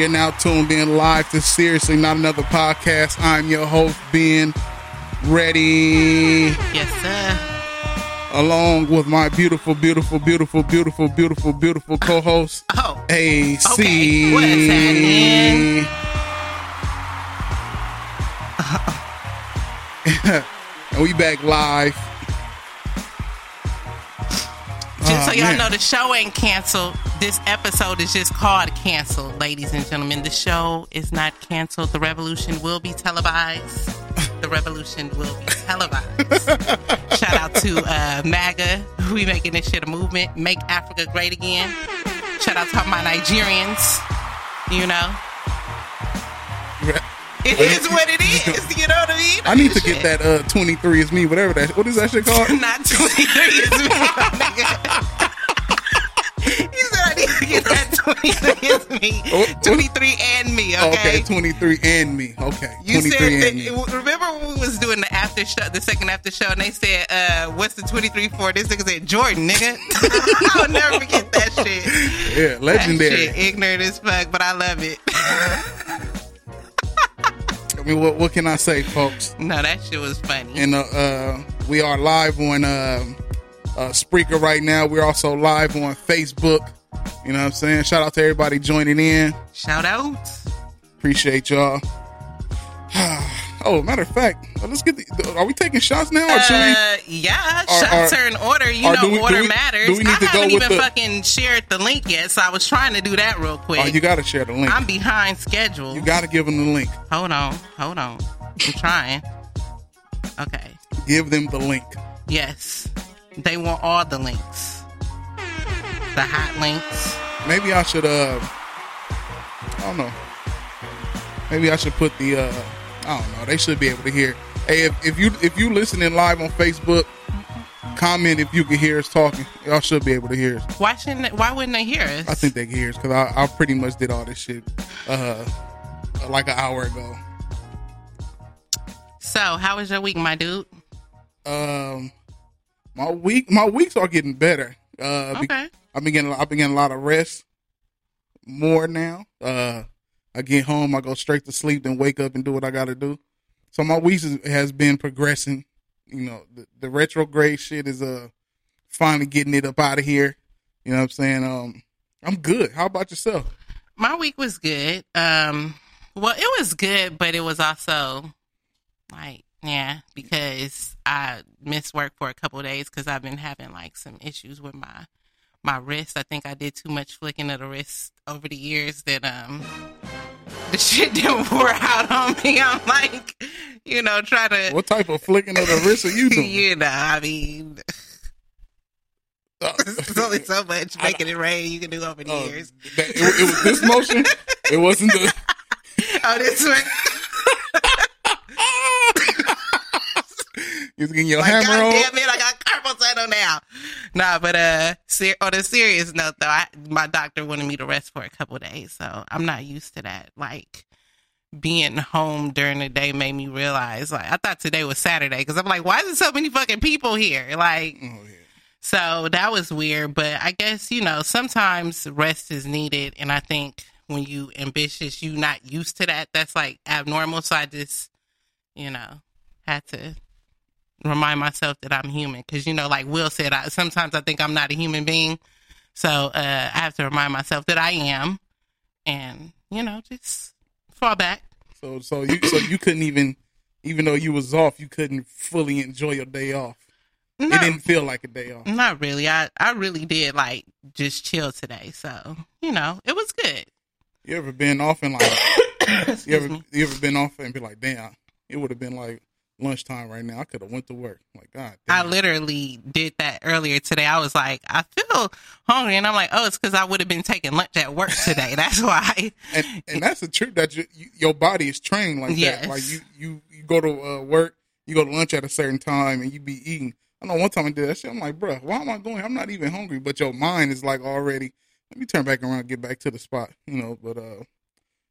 You're now tuned in live to Seriously Not Another Podcast. I'm your host, Ben Ready, Yes, sir. along with my beautiful, beautiful, beautiful, beautiful, beautiful, beautiful co host, Oh, AC. Okay, what's happening? and we back live. just Oh, so y'all man. know, the show ain't canceled. This episode is just called canceled, ladies and gentlemen. The show is not canceled. The revolution will be televised. The revolution will be televised. Shout out to uh, MAGA. We making this shit a movement. Make Africa great again. Shout out to my Nigerians. You know, it is what it is. You know what I mean? I need to get that uh 23 is me, whatever that what is that shit called? Not 23 is me, my nigga. He said I need to get that 23 is me. Oh, 23 and me, okay? okay, 23 and me. Okay. You 23 said, and me. remember when we was doing the after show, the second after show, and they said, uh, what's the 23 for? This nigga said, Jordan, nigga. I'll never forget that shit. Yeah, That legendary. shit ignorant as fuck, but I love it. I mean, what, what can I say, folks? no, that shit was funny. And uh, uh, we are live on um uh, Spreaker right now. We're also live on Facebook. You know what I'm saying? Shout out to everybody joining in. Shout out. Appreciate y'all. oh, matter of fact, uh, let's get the. Are we taking shots now, or we? Uh, yeah, Or- shots or- are in order. You know, we- order we- matters. do we need I to haven't with even the- fucking shared the link yet, so I was trying to do that real quick. Oh, you got to share the link. I'm behind schedule. you got to give them the link. hold on, hold on. I'm trying. Okay. Give them the link. Yes, they want all the links. The hot links. Maybe I should. Uh, I don't know. Maybe I should put the. Uh, I don't know. They should be able to hear. Hey, if, if you if you listening live on Facebook, comment if you can hear us talking. Y'all should be able to hear us. Why shouldn't? They, why wouldn't they hear us? I think they can hear us because I, I pretty much did all this shit uh, like an hour ago. So, how was your week, my dude? Um, my week my weeks are getting better. Uh, be- Okay. I've been getting I've been getting a lot of rest more now. Uh, I get home, I go straight to sleep, then wake up and do what I got to do. So my week has been progressing. You know, the, the retrograde shit is uh finally getting it up out of here. You know what I'm saying? Um, I'm good. How about yourself? My week was good. Um, well, it was good, but it was also like, yeah, because I missed work for a couple days because I've been having like some issues with my my wrist. I think I did too much flicking of the wrist over the years that um the shit didn't pour out on me. I'm like, you know, try to, What type of flicking of the wrist are you doing? you know, I mean, Uh, there's only so much making it rain you can do over the uh, years. that- it, it was this motion. It wasn't the. Oh, this one. You was getting your Like, hammer God on. damn it, I got tunnel now. Nah, but uh, ser- on a serious note, though, I, my doctor wanted me to rest for a couple of days, so I'm not used to that. Like being home during the day made me realize, like, I thought today was Saturday because I'm like, why is there so many fucking people here? Like, Oh, yeah. so that was weird, but I guess you know sometimes rest is needed, and I think when you ambitious, you not used to that. That's like abnormal. So I just, you know, had to remind myself that I'm human because you know, like Will said, I, sometimes I think I'm not a human being, so uh, I have to remind myself that I am, and you know, just fall back. So so you so you couldn't even even though you was off, you couldn't fully enjoy your day off. No. It didn't feel like a day off. Not really. I I really did like just chill today. So you know, it was good. You ever been off and like you ever me. you ever been off and be like, damn, it would have been like lunchtime right now. I could have went to work. Like God, I literally did that earlier today. I was like, I feel hungry, and I'm like, oh, it's because I would have been taking lunch at work today. That's why. and and that's the truth that you, you, your body is trained like Yes. that. Like you you you go to uh, work, you go to lunch at a certain time, and you be eating. I know one time I did that shit. I'm like, bruh, why am I going? I'm not even hungry, but your mind is like already. Let me turn back around, get back to the spot, you know. But uh,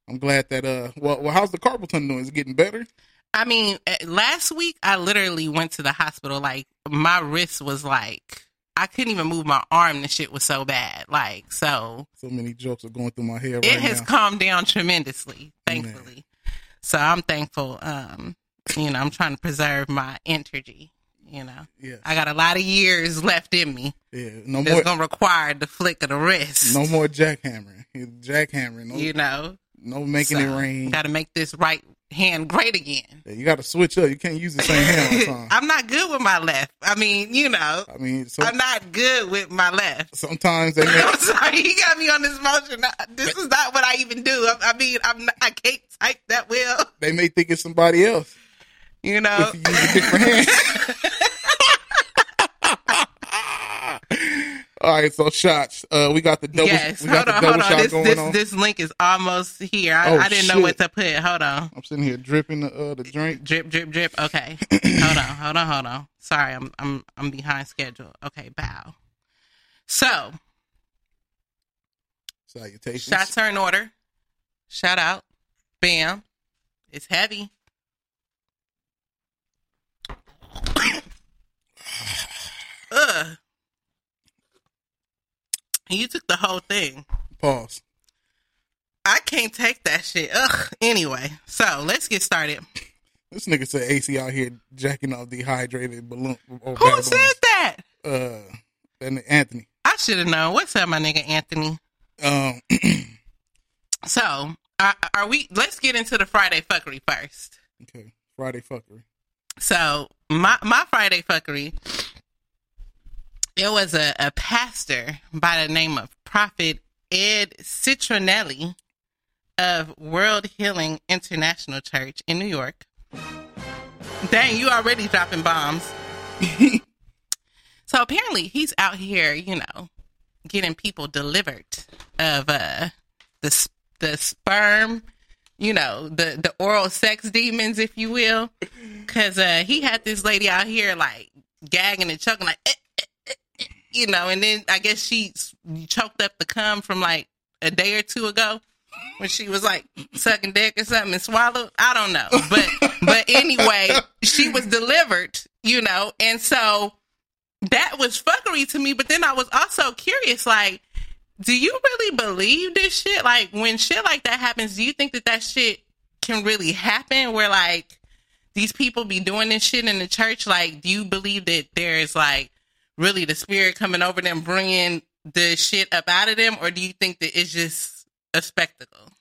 I'm glad that uh, well, well, how's the carpal tunnel doing? Is it getting better? I mean, eh, last week I literally went to the hospital. Like my wrist was like I couldn't even move my arm. The shit was so bad. Like so, So many jokes are going through my head it right has now. calmed down tremendously, Man. thankfully. So I'm thankful. Um, you know, I'm trying to preserve my energy. You know, Yes. I got a lot of years left in me. yeah, no That's more, gonna require the flick of the wrist. no more jackhammering. Jackhammering, no, You know, no making it rain. Got to make this right hand great again. Yeah, you got to switch up. You can't use the same hand all the time. I'm not good with my left. I mean, you know, I mean, so I'm not good with my left. sometimes they make, I'm sorry, you got me on this motion. This is not what I even do. I, I mean, I'm not, I can't type that well. they may think it's somebody else You know, if you use a different hand. All right, so shots. Uh, we got the double. yes. we got Hold on, hold on. This this on. this link is almost here. I, Oh, I didn't know what to put. Hold on. I'm sitting here dripping the uh, the drink. Drip, drip, drip. Okay. hold on, hold on, hold on. Sorry, I'm I'm I'm behind schedule. Okay, bow. So Salutations. shots are in order. Shout out. Bam. It's heavy. Ugh. You took the whole thing. Pause. I can't take that shit. Ugh. Anyway, so let's get started. This nigga said AC out here jacking off dehydrated balloon. Who bad said that? Uh, that Anthony. I should have known. What's up, my nigga Anthony? Um, So, are, are we? Let's get into the Friday fuckery first. okay. Friday fuckery. So, my my Friday fuckery. It was a, a pastor by the name of Prophet Ed Citronelli of World Healing International Church in New York. Dang, you already dropping bombs. so apparently he's out here, you know, getting people delivered of uh the the sperm, you know, the the oral sex demons, if you will, because uh, he had this lady out here like gagging and choking, like, eh, you know, and then I guess she choked up the cum from like a day or two ago when she was like sucking dick or something and swallowed. I don't know, but but anyway, she was delivered, you know, and so that was fuckery to me. But then I was also curious, like, do you really believe this shit? Like, when shit like that happens, do you think that that shit can really happen? Where like these people be doing this shit in the church? Like, do you believe that there's like really the spirit coming over them, bringing the shit up out of them, or do you think that it's just a spectacle?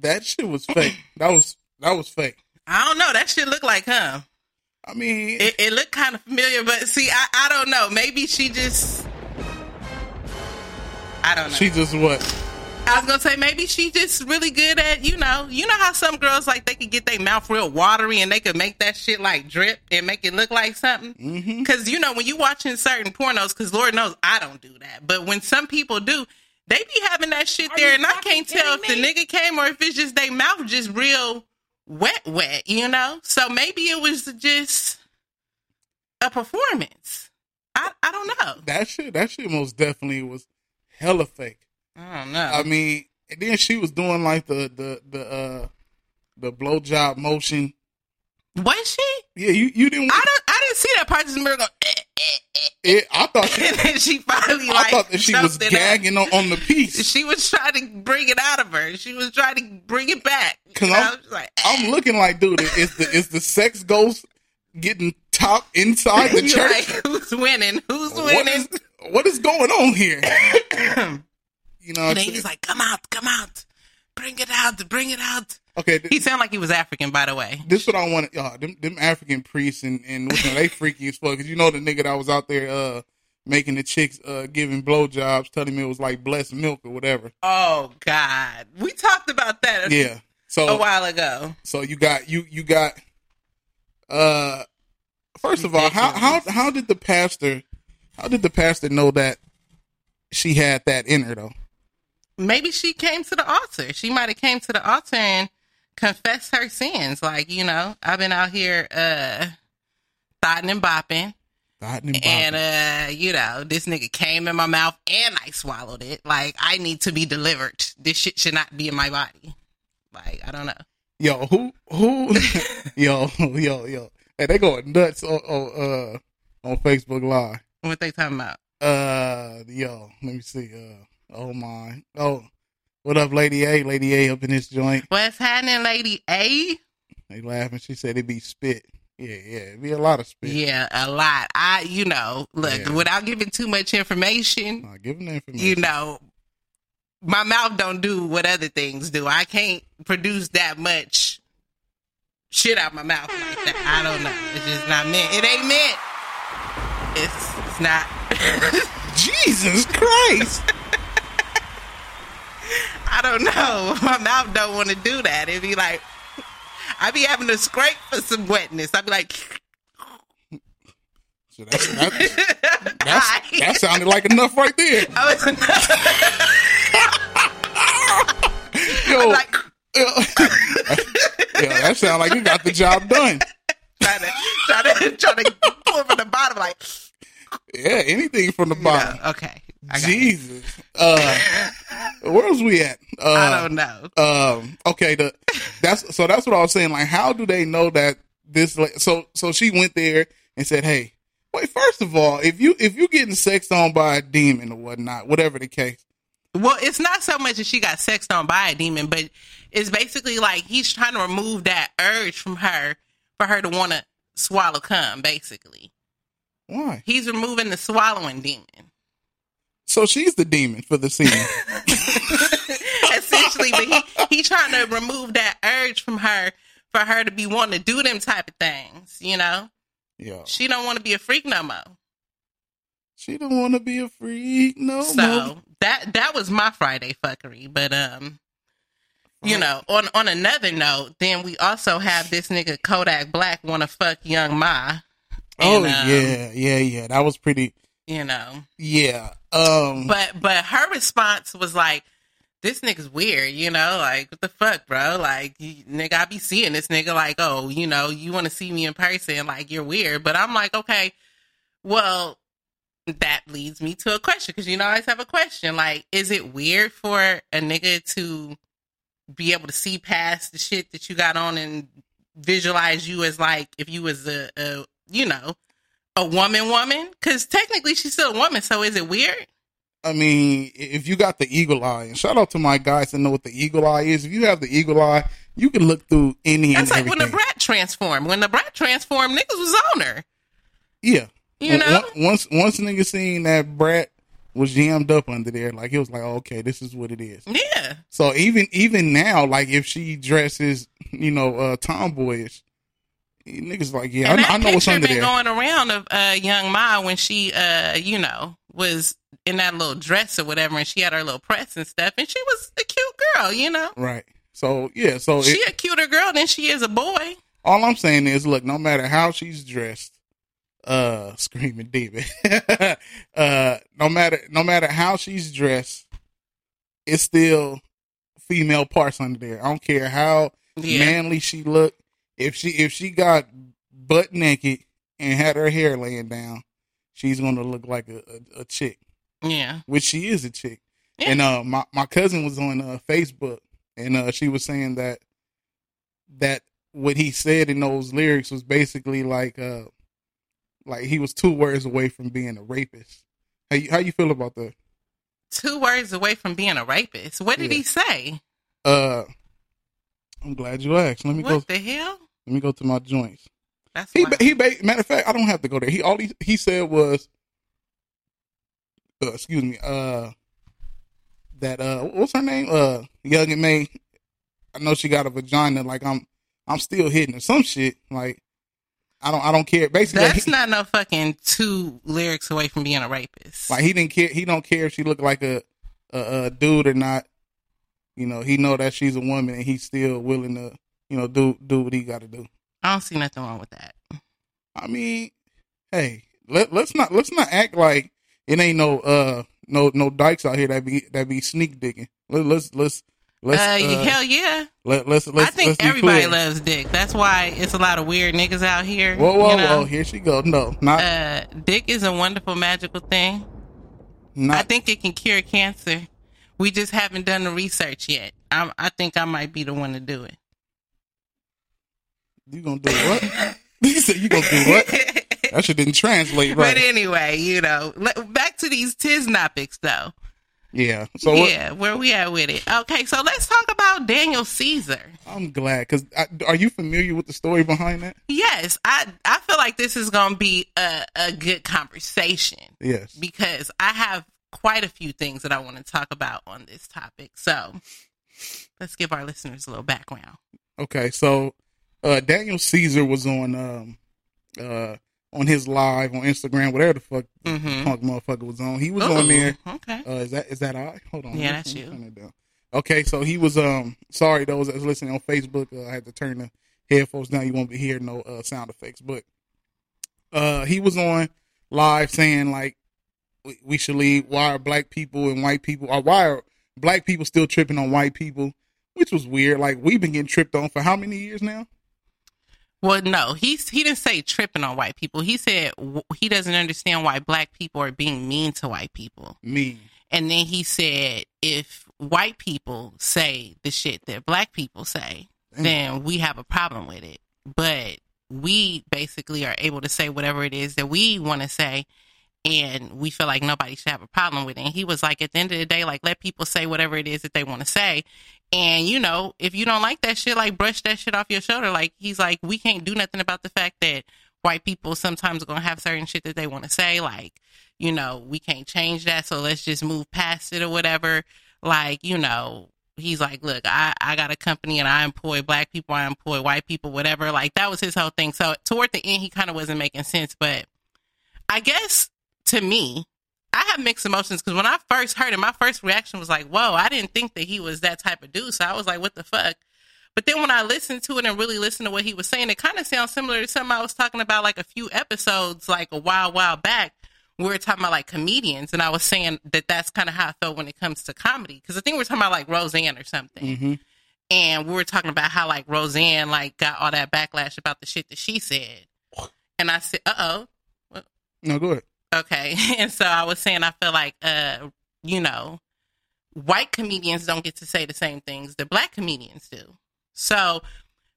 That shit was fake. That was that was fake. I don't know. That shit look like him. I mean, It, it looked kind of familiar, but see, I, I don't know. Maybe she just. I don't know. she just what? I was gonna say maybe she just really good at you know you know how some girls like they could get their mouth real watery and they could make that shit like drip and make it look like something. Mm-hmm. Because you know when you watching certain pornos, because Lord knows I don't do that, but when some people do, they be having that shit there, and I can't tell if the nigga came or if it's just their mouth just real wet, wet. You know, so maybe it was just a performance. I I don't know. That shit. That shit most definitely was hella fake. I don't know. I mean, and then she was doing like the the the uh the blowjob motion. was she? Yeah, you you didn't. I don't. I didn't see that part. Just mirror go. Eh, eh, eh. it, I thought she, And then she finally I like. thought that she was choked it up. gagging on, on the piece. She was trying to bring it out of her. She was trying to bring it back. Cause You know? I'm- She's like, I'm looking like, dude, is the is the sex ghost getting top inside the You're church? like, who's winning? Who's winning? is what is going on here? You know, and then he's like, "Come out, come out, bring it out, bring it out." Okay, th- He sounded like he was African, by the way. this what I want. Uh, them, them African priests and and you know, they freaky as fuck. Cause you know the nigga that was out there uh making the chicks uh giving blowjobs, telling me it was like blessed milk or whatever. Oh God, we talked about that Yeah. so a while ago. so you got you you got uh first of all how how how did the pastor how did the pastor know that she had that in her though? Maybe she came to the altar. She might have came to the altar and confessed her sins. Like you know, I've been out here uh thotting and bopping. And And uh, you know, this nigga came in my mouth and I swallowed it. Like I need to be delivered. This shit should not be in my body. Like I don't know. yo, who who yo yo yo. Hey, they going nuts on, on uh on Facebook Live. What they talking about? Uh, yo, let me see. Uh, oh my. Oh, what up, Lady A? Lady A up in this joint. What's happening, Lady A? They laughing. She said it'd be spit. Yeah, yeah, it'd be a lot of spit. Yeah, a lot. I, you know, look, Yeah. without giving too much information, give them the information. you know, my mouth don't do what other things do. I can't produce that much shit out my mouth like that. I don't know. It's just not meant. It ain't meant. It's, it's not. Jesus Christ. I don't know. My mouth don't want to do that. It'd be like, I'd be having to scrape for some wetness. I'd be like, So that's, that, that's, that sounded like enough right there. I was Yo, like, yeah, that sounded like you got the job done. trying to, trying to, trying to pull from the bottom, like, Yeah, anything from the bottom. no, okay. I got it. Jesus. Uh, where was we at? Uh, I don't know. um okay the that's so that's what i was saying like how do they know that this so so she went there and said hey wait first of all if you if you getting sexed on by a demon or whatnot whatever the case Well, it's not so much that she got sexed on by a demon, but it's basically like he's trying to remove that urge from her for her to want to swallow cum, basically. why He's removing the swallowing demon. So she's the demon for the scene Essentially, but he, he trying to remove that urge from her for her to be wanting to do them type of things, you know? yeah She don't want to be a freak no more. she don't want to be a freak no So more that that was my Friday fuckery. But um, you know, on on another note, then we also have this nigga Kodak Black want to fuck Young M.A. oh And, um, yeah yeah yeah that was pretty you know. yeah um But but her response was like, "This nigga's weird," you know, like what the fuck, bro? Like, you- nigga, I be seeing this nigga like, oh, you know, you want to see me in person, like you're weird. But I'm like, okay, well, that leads me to a question because you know I always have a question. Like, is it weird for a nigga to be able to see past the shit that you got on and visualize you as like if you was a, a you know a woman woman because technically she's still a woman so is it weird I mean, if you got the eagle eye, and shout out to my guys that know what the eagle eye is. If you have the eagle eye, you can look through any That's like when the brat transformed. When the brat transformed, niggas was on her. yeah, You know? Once- once once nigga seen that brat was jammed up under there, like it was like, oh, okay, this is what it is. Yeah. So even even now, like if she dresses, you know, uh tomboyish, niggas like, yeah, I, I know what's under been there. going around of uh, Young M.A when she, uh, you know, was in that little dress or whatever, and she had her little press and stuff, and she was a cute girl, you know. right. So yeah, so She it, a cuter girl than she is a boy. all I'm saying is, look, no matter how she's dressed, uh, screaming demon, uh, no matter no matter how she's dressed, it's still female parts under there. I don't care how Yeah. manly she look. If she if she got butt naked and had her hair laying down, she's gonna look like a, a, a chick, Yeah. which she is a chick. Yeah. And uh, my my cousin was on uh, Facebook, and uh, she was saying that that what he said in those lyrics was basically like uh like he was two words away from being a rapist. How you, how you feel about that? Two words away from being a rapist. What did Yeah. he say? Uh, I'm glad you asked. Let me go. What the hell? Let me go to my joints. That's He why. he matter of fact, I don't have to go there. He all he, he said was, uh, excuse me, uh, that uh, what's her name? Uh, Young and May, I know she got a vagina. Like I'm, I'm still hitting her. Some shit. Like I don't, I don't care. Basically, That's not no fucking two lyrics away from being a rapist. like he didn't care. He don't care if she looked like a, a, a dude or not. You know, he know that she's a woman, and he's still willing to, you know, do do what he got to do. I don't see nothing wrong with that. I mean, hey, let let's not let's not act like it ain't no uh no no dykes out here that be that be sneak digging. Let, let's let's let's uh, uh, hell yeah. let, let's let's I think let's everybody clear. loves dick. That's why it's a lot of weird niggas out here. Whoa whoa you know? whoa! Here she go. No, not Uh, dick is a wonderful, magical thing. not. I think it can cure cancer. We just haven't done the research yet. I'm, I think I might be the one to do it. You gonna do what? you said you gonna do what? That shit didn't translate right. But anyway, you know, back to these Tiznapics though. yeah. So what, yeah, where we at with it? Okay, so let's talk about Daniel Caesar. I'm glad because are you familiar with the story behind that? Yes, I I feel like this is gonna be a, a good conversation Yes. because I have quite a few things that I want to talk about on this topic. So let's give our listeners a little background. Okay, so uh Daniel Caesar was on um uh on his live on Instagram, whatever the fuck Mm-hmm. punk motherfucker was on. He was on there. Okay. Uh is that is that I? Hold on. Yeah, that's you. down. Okay, so he was um sorry those that's listening on Facebook, uh, I had to turn the headphones down. You won't be hearing no uh, sound effects, but uh he was on live saying like we, we should leave why are black people and white people or why are black people still tripping on white people, which was weird. Like we've been getting tripped on for how many years now? Well, no, he's he didn't say tripping on white people. He said w- he doesn't understand why black people are being mean to white people. Me. And then he said if white people say the shit that black people say, Damn. then we have a problem with it. But we basically are able to say whatever it is that we want to say and we feel like nobody should have a problem with it. And he was like, at the end of the day, like let people say whatever it is that they want to say. And you know, if you don't like that shit, like brush that shit off your shoulder. Like he's like, we can't do nothing about the fact that white people sometimes are gonna have certain shit that they want to say. Like, you know, we can't change that, so let's just move past it or whatever. Like, you know, he's like, look, I, I got a company and I employ black people, I employ white people, whatever. Like that was his whole thing. So toward the end, he kind of wasn't making sense, but I guess to me, I have mixed emotions because when I first heard him, my first reaction was like, whoa, I didn't think that he was that type of dude. So I was like, what the fuck? But then when I listened to it and really listened to what he was saying, it kind of sounds similar to something I was talking about like a few episodes, like a while, while back. We were talking about like comedians, and I was saying that that's kind of how I felt when it comes to comedy. Because I think we are talking about like Roseanne or something hmm and we were talking about how like Roseanne like got all that backlash about the shit that she said, and I said, "Uh oh, No, go ahead. Okay." And so I was saying I feel like, uh, you know, white comedians don't get to say the same things that black comedians do. So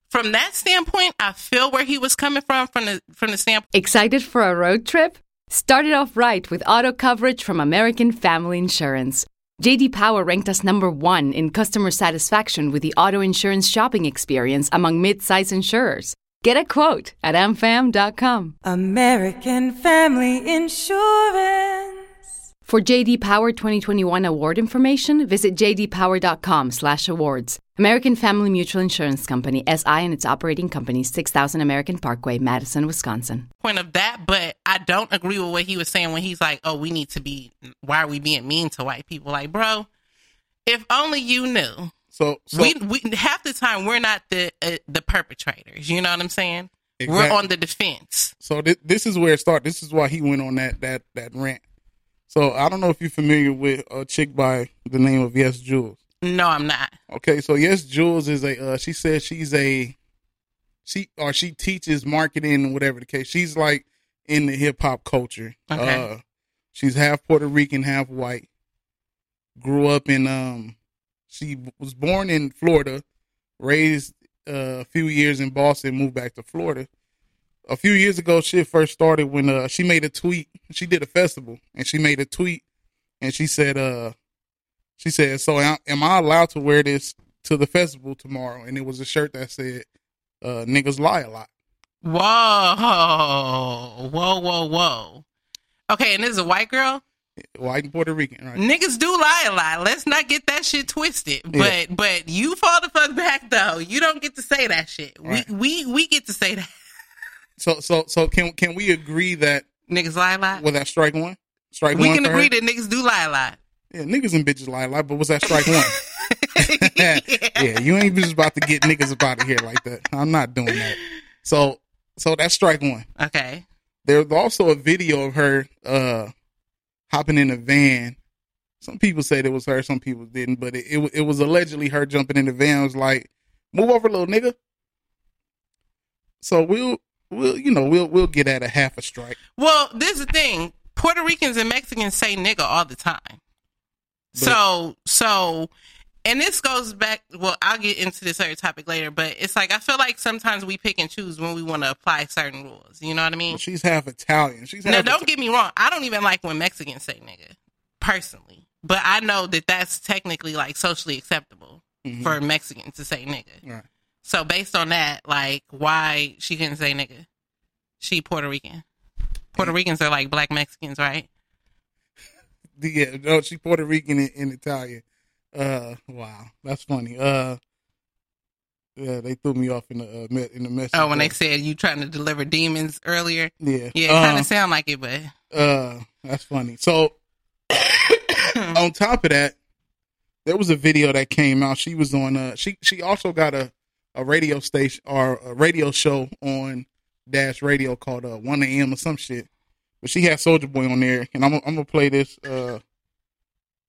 from that standpoint, I feel where he was coming from from the from the standpoint. Excited for a road trip? Started off right with auto coverage from American Family Insurance. JD Power ranked us number one in customer satisfaction with the auto insurance shopping experience among mid-size insurers. Get a quote at amfam.com. American Family Insurance. For JD Power 2021 award information, visit jdpower.com/awards. American Family Mutual Insurance Company SI and its operating companies 6000 American Parkway, Madison, Wisconsin. Point of that, but I don't agree with what he was saying when he's like, "Oh, we need to be. Why are we being mean to white people?" Like, bro, if only you knew. So, so we, we half the time we're not the uh, the perpetrators. You know what I'm saying? We're on the defense. so thi- this is where it started. This is why he went on that that that rant. So I don't know if you're familiar with a chick by the name of YesJulz. No, I'm not. Okay, so YesJulz is a. Uh, she says she's a. She or she teaches marketing, whatever the case. She's like in the hip hop culture. Okay. Uh, she's half Puerto Rican, half white. Grew up in um. She was born in Florida, raised uh, a few years in Boston, moved back to Florida. A few years ago, shit first started when uh, she made a tweet. She did a festival and she made a tweet, and she said, uh, she said, "So am am I allowed to wear this to the festival tomorrow?" And it was a shirt that said, uh, "Niggas lie a lot." Whoa, whoa, whoa, whoa. Okay, and this is a white girl. White and Puerto Rican, right? Niggas do lie a lot. Let's not get that shit twisted. Yeah. But but you fall the fuck back though. You don't get to say that shit. Right. We we we get to say that. So so so can can we agree that Niggas lie a lot. was that strike one? Strike we one. We can for her? agree that niggas do lie a lot. Yeah, niggas and bitches lie a lot, but was that strike one? yeah, you ain't just about to get niggas up out of here like that. I'm not doing that. So, so that's strike one. Okay. There's also a video of her uh hopping in a van. Some people said it was her, some people didn't, but it it, it was allegedly her jumping in the van. It was like, "Move over, little nigga." So we'll we'll you know we'll we'll get at a half a strike. Well, this is the thing. Puerto Ricans and Mexicans say nigga all the time. so so and this goes back well, I'll get into this other topic later, but it's like I feel like sometimes we pick and choose when we want to apply certain rules. You know what I mean? She's half Italian. She's No, don't get me wrong. I don't even like when Mexicans say nigga, personally. But I know that that's technically like socially acceptable Mhm. for Mexicans to say nigga. Right. So based on that, like why she couldn't say nigga? She Puerto Rican. Puerto Ricans are like black Mexicans, right? Yeah, no, she Puerto Rican and, and Italian. Uh, wow, that's funny. Uh, yeah, they threw me off in the uh, in the message. Oh, when they said you trying to deliver demons earlier. yeah, Yeah, it kind of sound like it, but Uh, that's funny. So, on top of that, there was a video that came out. She was on. Uh, she she also got a a radio station or a radio show on Dash Radio called uh, One AM or some shit. But she had Soulja Boy on there, and I'm I'm gonna play this. Uh,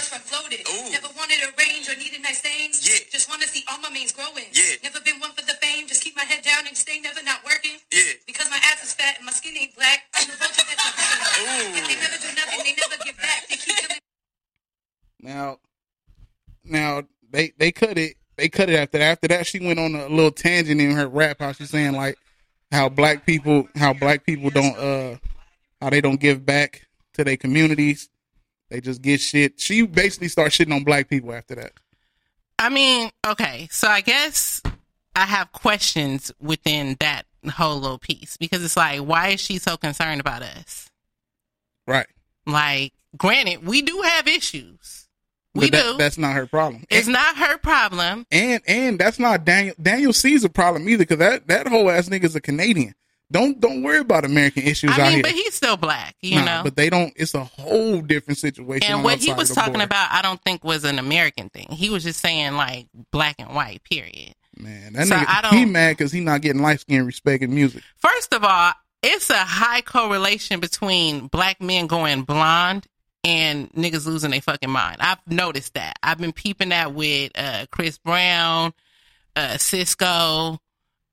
That just from floated. Never wanted a range or needed nice things. Yeah. Just want to see all my mains growing. Yeah. Never been one for the fame. Just keep my head down and stay never not working. Yeah. Because my ass is fat and my skin ain't black. I'm the vulture that's a If they never do nothing, they never give back. They keep killing. Now, now they they cut it. They cut it after that. After that, she went on a little tangent in her rap. How she's saying like how black people, how black people don't, uh, how they don't give back to their communities. They just get shit. She basically started shitting on black people after that. I mean, okay, so I guess I have questions within that whole little piece because it's like, why is she so concerned about us? Right. Like, granted, we do have issues. We that- do. That's not her problem. it's not her problem. and and that's not Daniel Daniel Caesar's problem either because that that whole ass nigga's a Canadian. Don't don't worry about American issues I out mean, here. but he's still black, you Nah, know. but they don't. It's a whole different situation. and what he was talking border. about, I don't think was an American thing. He was just saying like black and white. Period. man, that So nigga, I don't- he mad because he not getting light skin respect in music. First of all, it's a high correlation between black men going blonde and niggas losing their fucking mind. I've noticed that. I've been peeping that with uh, Chris Brown, uh, Sisqo,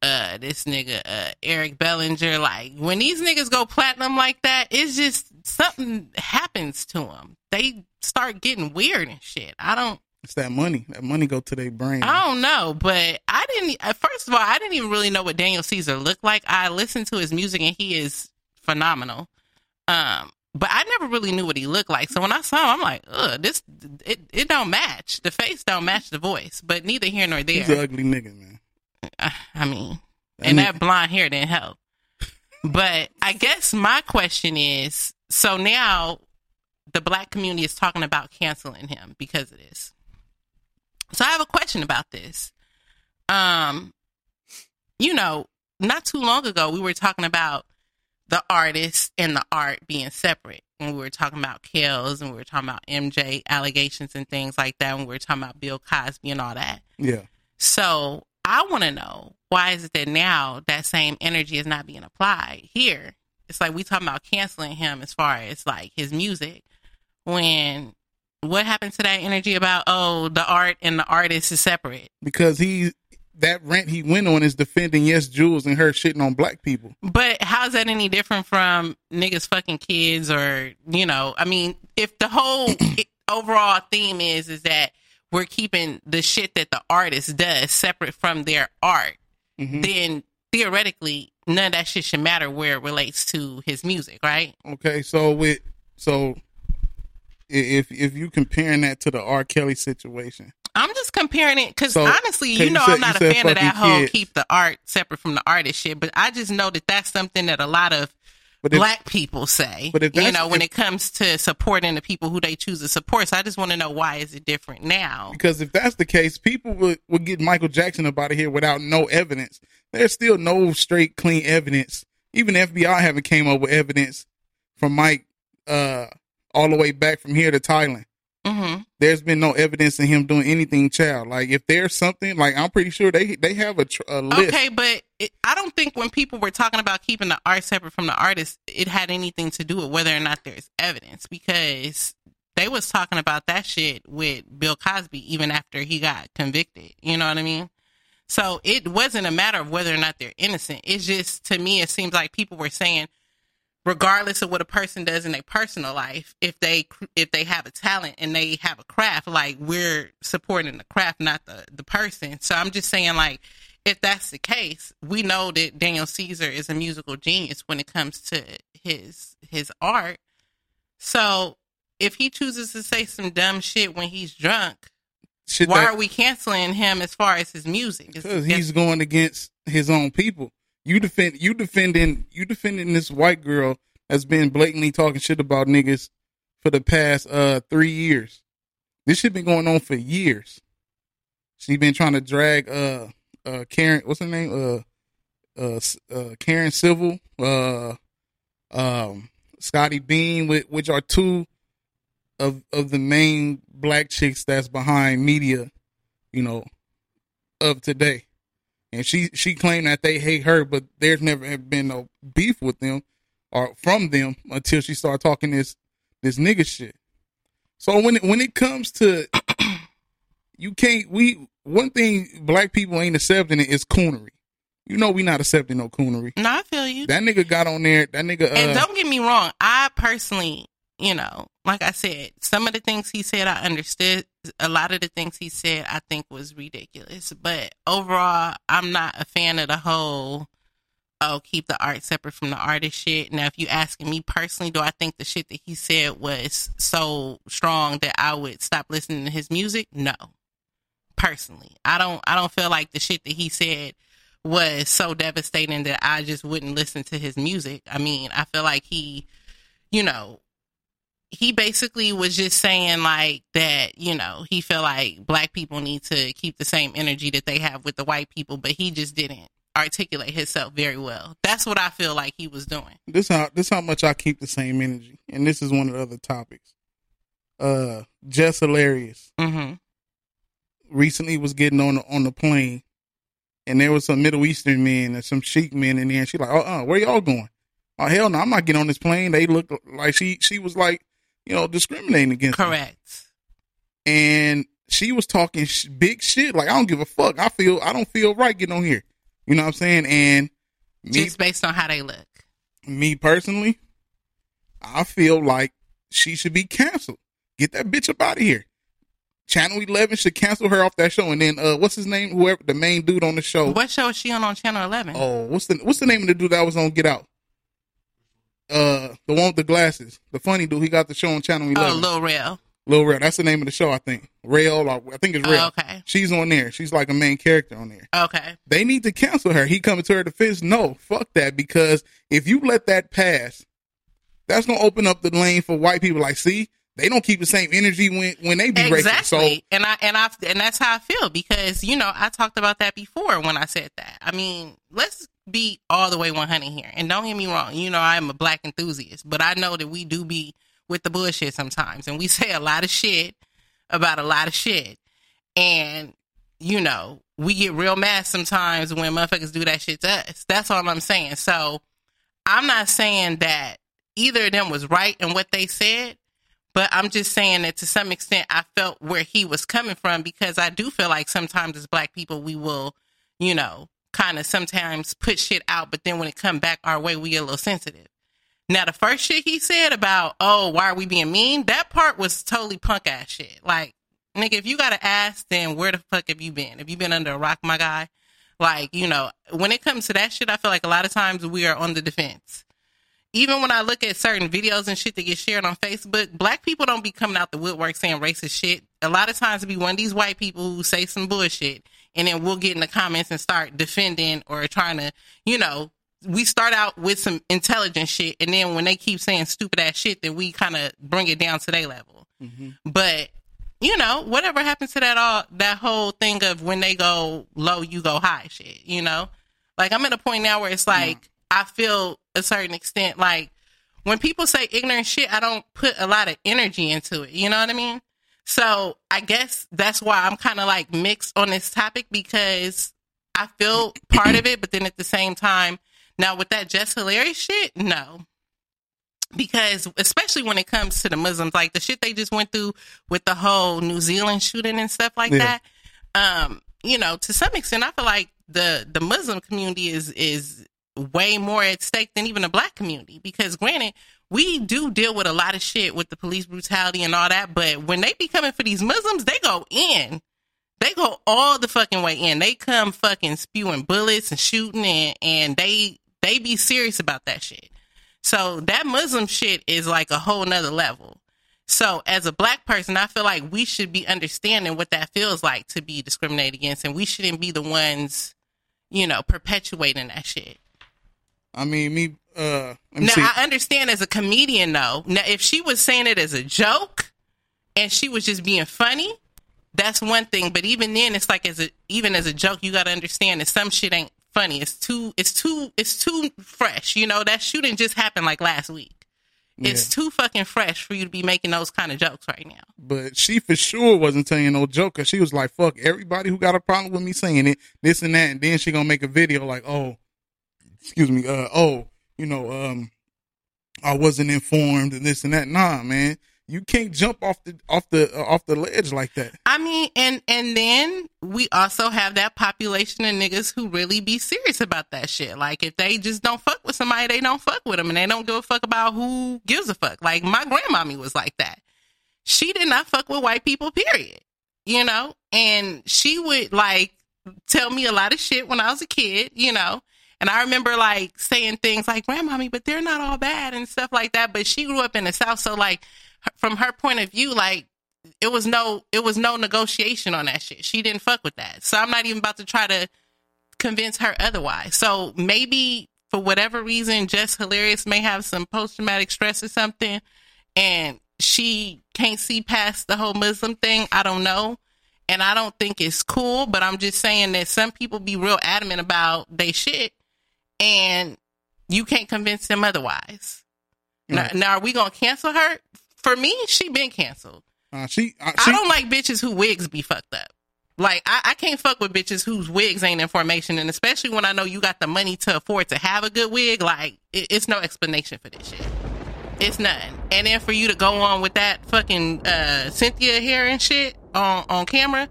uh, this nigga uh, Eric Bellinger. Like when these niggas go platinum like that, it's just something happens to them. They start getting weird and shit. I don't. It's that money. That money go to their brain. I don't know, but I didn't. uh, First of all, I didn't even really know what Daniel Caesar looked like. I listened to his music and he is phenomenal. Um, but I never really knew what he looked like. So when I saw him, I'm like, ugh, this it it don't match. The face don't match the voice. But neither here nor there. He's an ugly nigga, man. I, I mean, That and nigga- that blonde hair didn't help. But I guess my question is, so now the black community is talking about canceling him because of this. So I have a question about this. Um, you know, not too long ago we were talking about the artist and the art being separate. And we were talking about Kells and we were talking about MJ allegations and things like that. And we were talking about Bill Cosby and all that. Yeah. So I want to know why is it that now that same energy is not being applied here? It's like we talking about canceling him as far as like his music. When what happened to that energy about oh the art and the artist is separate? Because he that rant he went on is defending YesJulz and her shitting on black people. But how's that any different from niggas fucking kids or you know? I mean, if the whole overall theme is is that we're keeping the shit that the artist does separate from their art, Mhm. then theoretically none of that shit should matter where it relates to his music, right? Okay, so with so if if you comparing that to the R. Kelly situation, I'm just comparing it because So, honestly, okay, you you know, said- I'm not a fan of that fucking whole keep the art separate from the artist shit. But I just know that that's something that a lot of but if, black people say. But if you know, when if- it comes to supporting the people who they choose to support, so I just want to know why is it different now? because if that's the case, people would would get Michael Jackson up out of here without no evidence. There's still no straight, clean evidence. Even the FBI haven't came up with evidence from Mike uh, all the way back from here to Thailand. Hmm There's been no evidence of him doing anything, child. Like if there's something, like I'm pretty sure they they have a, tr- a list. Okay, but it, I don't think when people were talking about keeping the art separate from the artist, it had anything to do with whether or not there's evidence because they was talking about that shit with Bill Cosby even after he got convicted. You know what I mean? So it wasn't a matter of whether or not they're innocent. It's just to me, it seems like people were saying, regardless of what a person does in their personal life, if they if they have a talent and they have a craft, like we're supporting the craft, not the the person. So I'm just saying, like, if that's the case, we know that Daniel Caesar is a musical genius when it comes to his his art. So if he chooses to say some dumb shit when he's drunk, Shit why that- are we canceling him as far as his music? Because he's going against his own people. You defend you defending you defending this white girl that's been blatantly talking shit about niggas for the past uh three years. This shit been going on for years. She been trying to drag uh uh Karen what's her name? Uh uh, uh Karen Civil, uh um Scottie Beam, which, which are two of of the main black chicks that's behind media, you know, of today. And she she claimed that they hate her, but there's never been no beef with them or from them until she started talking this this nigga shit. So when it, when it comes to you can't we one thing black people ain't accepting it is coonery. You know we not accepting no coonery. no, I feel you. That nigga got on there. That nigga. and Uh, don't get me wrong, I personally, you know, like I said, some of the things he said I understood. A lot of the things he said I think was ridiculous. But overall, I'm not a fan of the whole oh, keep the art separate from the artist shit. Now if you asking me personally, do I think the shit that he said was so strong that I would stop listening to his music? No. Personally. I don't I don't feel like the shit that he said was so devastating that I just wouldn't listen to his music. I mean, I feel like he, you know, he basically was just saying like that, you know, he felt like black people need to keep the same energy that they have with the white people, but he just didn't articulate himself very well. That's what I feel like he was doing. this how this how much I keep the same energy, and this is one of the other topics. Uh, Jess Hilarious. mm-hmm. Recently was getting on the, on the plane, and there was some Middle Eastern men and some Sheik men in there, and she like, oh, uh, where y'all going? Oh hell no, I'm not getting on this plane. They look like she she was like, you know, discriminating against. Correct. and she was talking sh- big shit. Like I don't give a fuck. I feel I don't feel right getting on here. You know what I'm saying? And me Just based on how they look. me personally, I feel like she should be canceled. Get that bitch up out of here. Channel Eleven should cancel her off that show. And then uh, what's his name? Whoever the main dude on the show. What show is she on on Channel 11? Oh, what's the what's the name of the dude that was on Get Out? Uh, the one with the glasses, the funny dude. He got the show on Channel oh, Eleven. Lil Rel. Lil Rail. That's the name of the show, I think. Rail, or I think it's Rail. Oh, okay. She's on there. She's like a main character on there. Okay. They need to cancel her. He coming to her defense. No, fuck that. Because if you let that pass, that's gonna open up the lane for white people. Like, see, they don't keep the same energy when when they be racist. So Exactly. and I and I and that's how I feel because you know I talked about that before when I said that. I mean, let's be all the way 100 here. And don't get me wrong, you know I am a black enthusiast, but I know that we do be with the bullshit sometimes and we say a lot of shit about a lot of shit. And you know, we get real mad sometimes when motherfuckers do that shit to us. That's all I'm saying. So I'm not saying that either of them was right in what they said, but I'm just saying that to some extent I felt where he was coming from because I do feel like sometimes as black people we will, you know, kind of sometimes put shit out, but then when it come back our way we get a little sensitive. Now the first shit he said about, oh, why are we being mean? That part was totally punk ass shit. Like, nigga, if you got to ask, then where the fuck have you been? Have you been under a rock, my guy? Like, you know, when it comes to that shit, I feel like a lot of times we are on the defense. Even when I look at certain videos and shit that get shared on Facebook, black people don't be coming out the woodwork saying racist shit. A lot of times it be one of these white people who say some bullshit and then we'll get in the comments and start defending or trying to, you know, we start out with some intelligent shit and then when they keep saying stupid ass shit, then we kind of bring it down to their level. Mm-hmm. But you know, whatever happens to that all that whole thing of when they go low, you go high shit, you know? Like I'm at a point now where it's like I feel a certain extent like when people say ignorant shit, I don't put a lot of energy into it. You know what I mean? So I guess that's why I'm kind of like mixed on this topic because I feel part of it, but then at the same time, now with that just hilarious shit, no because especially when it comes to the Muslims, like the shit they just went through with the whole New Zealand shooting and stuff like Yeah. that. Um, you know, to some extent, I feel like the the Muslim community is is way more at stake than even the black community because granted we do deal with a lot of shit with the police brutality and all that but when they be coming for these muslims they go in they go all the fucking way in they come fucking spewing bullets and shooting and, and they they be serious about that shit so that Muslim shit is like a whole nother level. So as a black person, I feel like we should be understanding what that feels like to be discriminated against, and we shouldn't be the ones, you know, perpetuating that shit. I mean, me. Uh, Now see. I understand as a comedian though. Now if she was saying it as a joke and she was just being funny, that's one thing. But even then, it's like as a even as a joke, you got to understand that some shit ain't funny. It's too it's too it's too fresh. You know that shooting just happened like last week. It's too fucking fresh for you to be making those kind of jokes right now. but she for sure wasn't telling no joke because she was like, "Fuck everybody who got a problem with me saying it, this and that," and then she gonna make a video like, "Oh, excuse me, uh, oh, you know, um, I wasn't informed and this and that." Nah, man, you can't jump off the off the uh, off the ledge like that. I mean, and and then we also have that population of niggas who really be serious about that shit. Like if they just don't fuck with somebody, they don't fuck with them, and they don't give a fuck about who gives a fuck. Like my grandmommy was like that. She did not fuck with white people. Period. You know, and she would like tell me a lot of shit when I was a kid. You know. And I remember like saying things like, grandmommy, but they're not all bad and stuff like that. But she grew up in the South. So like from her point of view, like it was no it was no negotiation on that shit. She didn't fuck with that. So I'm not even about to try to convince her otherwise. So maybe for whatever reason, Jess Hilarious may have some post traumatic stress or something and she can't see past the whole Muslim thing. I don't know. And I don't think it's cool, but I'm just saying that some people be real adamant about they shit and you can't convince them otherwise. Now, now, are we gonna cancel her? For me, she been canceled. Uh, she, uh, I don't like bitches who wigs be fucked up. Like I, I can't fuck with bitches whose wigs ain't in formation, and especially when I know you got the money to afford to have a good wig. Like it, it's no explanation for this shit. It's none. And then for you to go on with that fucking uh, Cynthia hair and shit on on camera,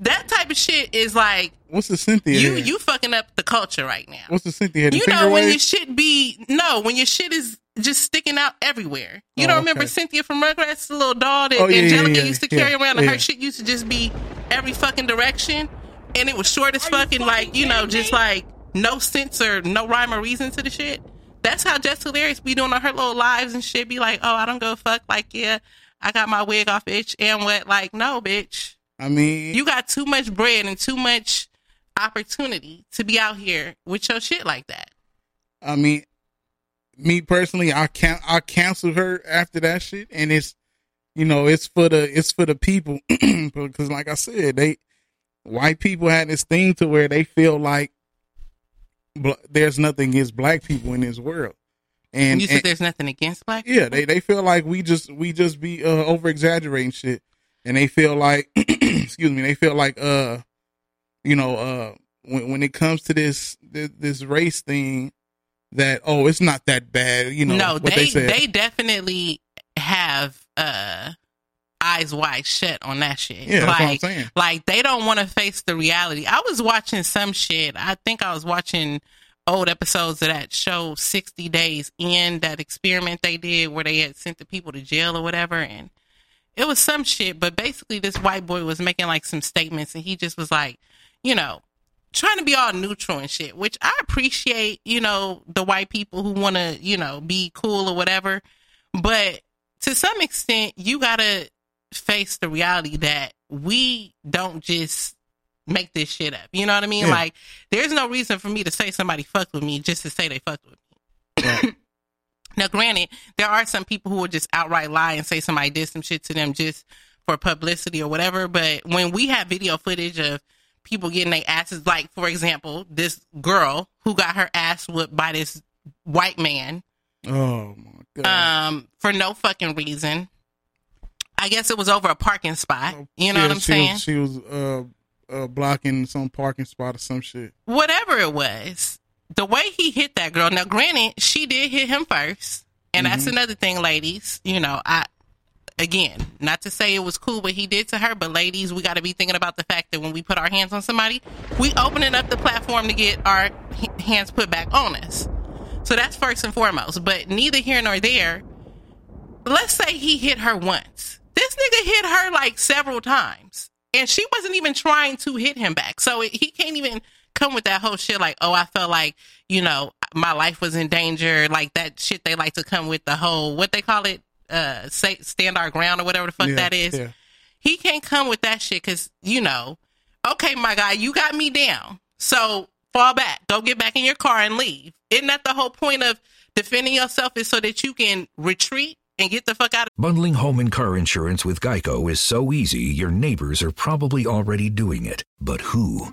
that type of shit is like what's the Cynthia? you hair? you fucking up the culture right now. what's the Cynthia? The You know when wave? your shit be no, when your shit is just sticking out everywhere. You Oh, don't remember okay. Cynthia from Rugrats, the little doll that Oh, yeah, yeah, Angelica yeah, used to yeah, carry around, and her shit used to just be every fucking direction, and it was short as fucking like you know, just like no sense or no rhyme or reason to the shit. That's how Jess Hilarious be doing on her little lives and shit. Be like, oh, I don't go fuck. Like, yeah, I got my wig off, bitch, and what? Like, no, bitch. I mean, You got too much bread and too much opportunity to be out here with your shit like that. I mean, me personally, I can I canceled her after that shit, and it's you know it's for the it's for the people. Because like I said, they white people had this thing to where they feel like bl- there's nothing against black people in this world, and, you said and- there's nothing against black yeah, they they feel like we just we just be uh, over exaggerating shit, and they feel like excuse me, they feel like uh you know uh when when it comes to this this, this race thing that oh it's not that bad you know no, what they they, they definitely have uh eyes wide shut on that shit. Yeah, that's what I'm like, saying. like they don't want to face the reality. I was watching some shit. I think I was watching old episodes of that show 60 Days In, that experiment they did where they had sent the people to jail or whatever and it was some shit, but basically this white boy was making like some statements and he just was like, you know, trying to be all neutral and shit, which I appreciate, you know, the white people who want to, you know, be cool or whatever. But to some extent, you got to face the reality that we don't just make this shit up. You know what I mean? Yeah. Like, there's no reason for me to say somebody fucked with me just to say they fucked with me. Right. Now, granted, there are some people who will just outright lie and say somebody did some shit to them just for publicity or whatever. But when we have video footage of people getting their asses, like, for example, this girl who got her ass whooped by this white man Oh my god. um, for no fucking reason. I guess it was over a parking spot. You know Yeah, what I'm saying? Was, she was uh, uh, blocking some parking spot or some shit. whatever it was, the way he hit that girl. Now, granted, she did hit him first, and that's mm-hmm. another thing, ladies. You know, I again, not to say it was cool what he did to her, but ladies, we got to be thinking about the fact that when we put our hands on somebody, we opening up the platform to get our hands put back on us. So that's first and foremost. But neither here nor there. Let's say he hit her once. This nigga hit her like several times, and she wasn't even trying to hit him back. So it, he can't even come with that whole shit like, oh, I felt like you know my life was in danger, like that shit. They like to come with the whole what they call it, uh, say, stand our ground or whatever the fuck Yeah, that is. yeah. He can't come with that shit because you know, okay, my guy, you got me down, so fall back, go get back in your car and leave. Isn't that the whole point of defending yourself? Is so that you can retreat and get the fuck out of Bundling home and car insurance with Geico is so easy, your neighbors are probably already doing it. But who?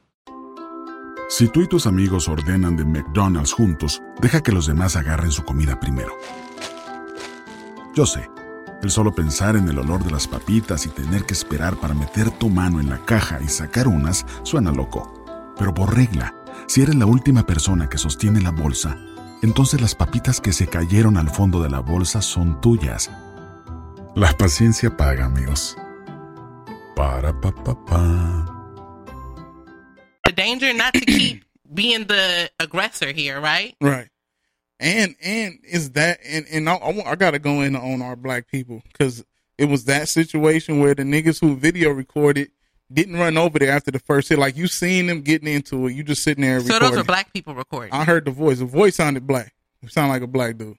Si tú y tus amigos ordenan de McDonald's juntos, deja que los demás agarren su comida primero. Yo sé, el solo pensar en el olor de las papitas y tener que esperar para meter tu mano en la caja y sacar unas suena loco. Pero por regla, si eres la última persona que sostiene la bolsa, entonces las papitas que se cayeron al fondo de la bolsa son tuyas. La paciencia paga, amigos. Para pa pa pa. The danger, not to keep being the aggressor here, right? Right. And and is that and and I, I, I gotta go in on our black people because it was that situation where the niggas who video recorded didn't run over there after the first hit. Like you seen them getting into it, you just sitting there. So recording. those are black people recording. I heard the voice. The voice sounded black. It sounded like a black dude.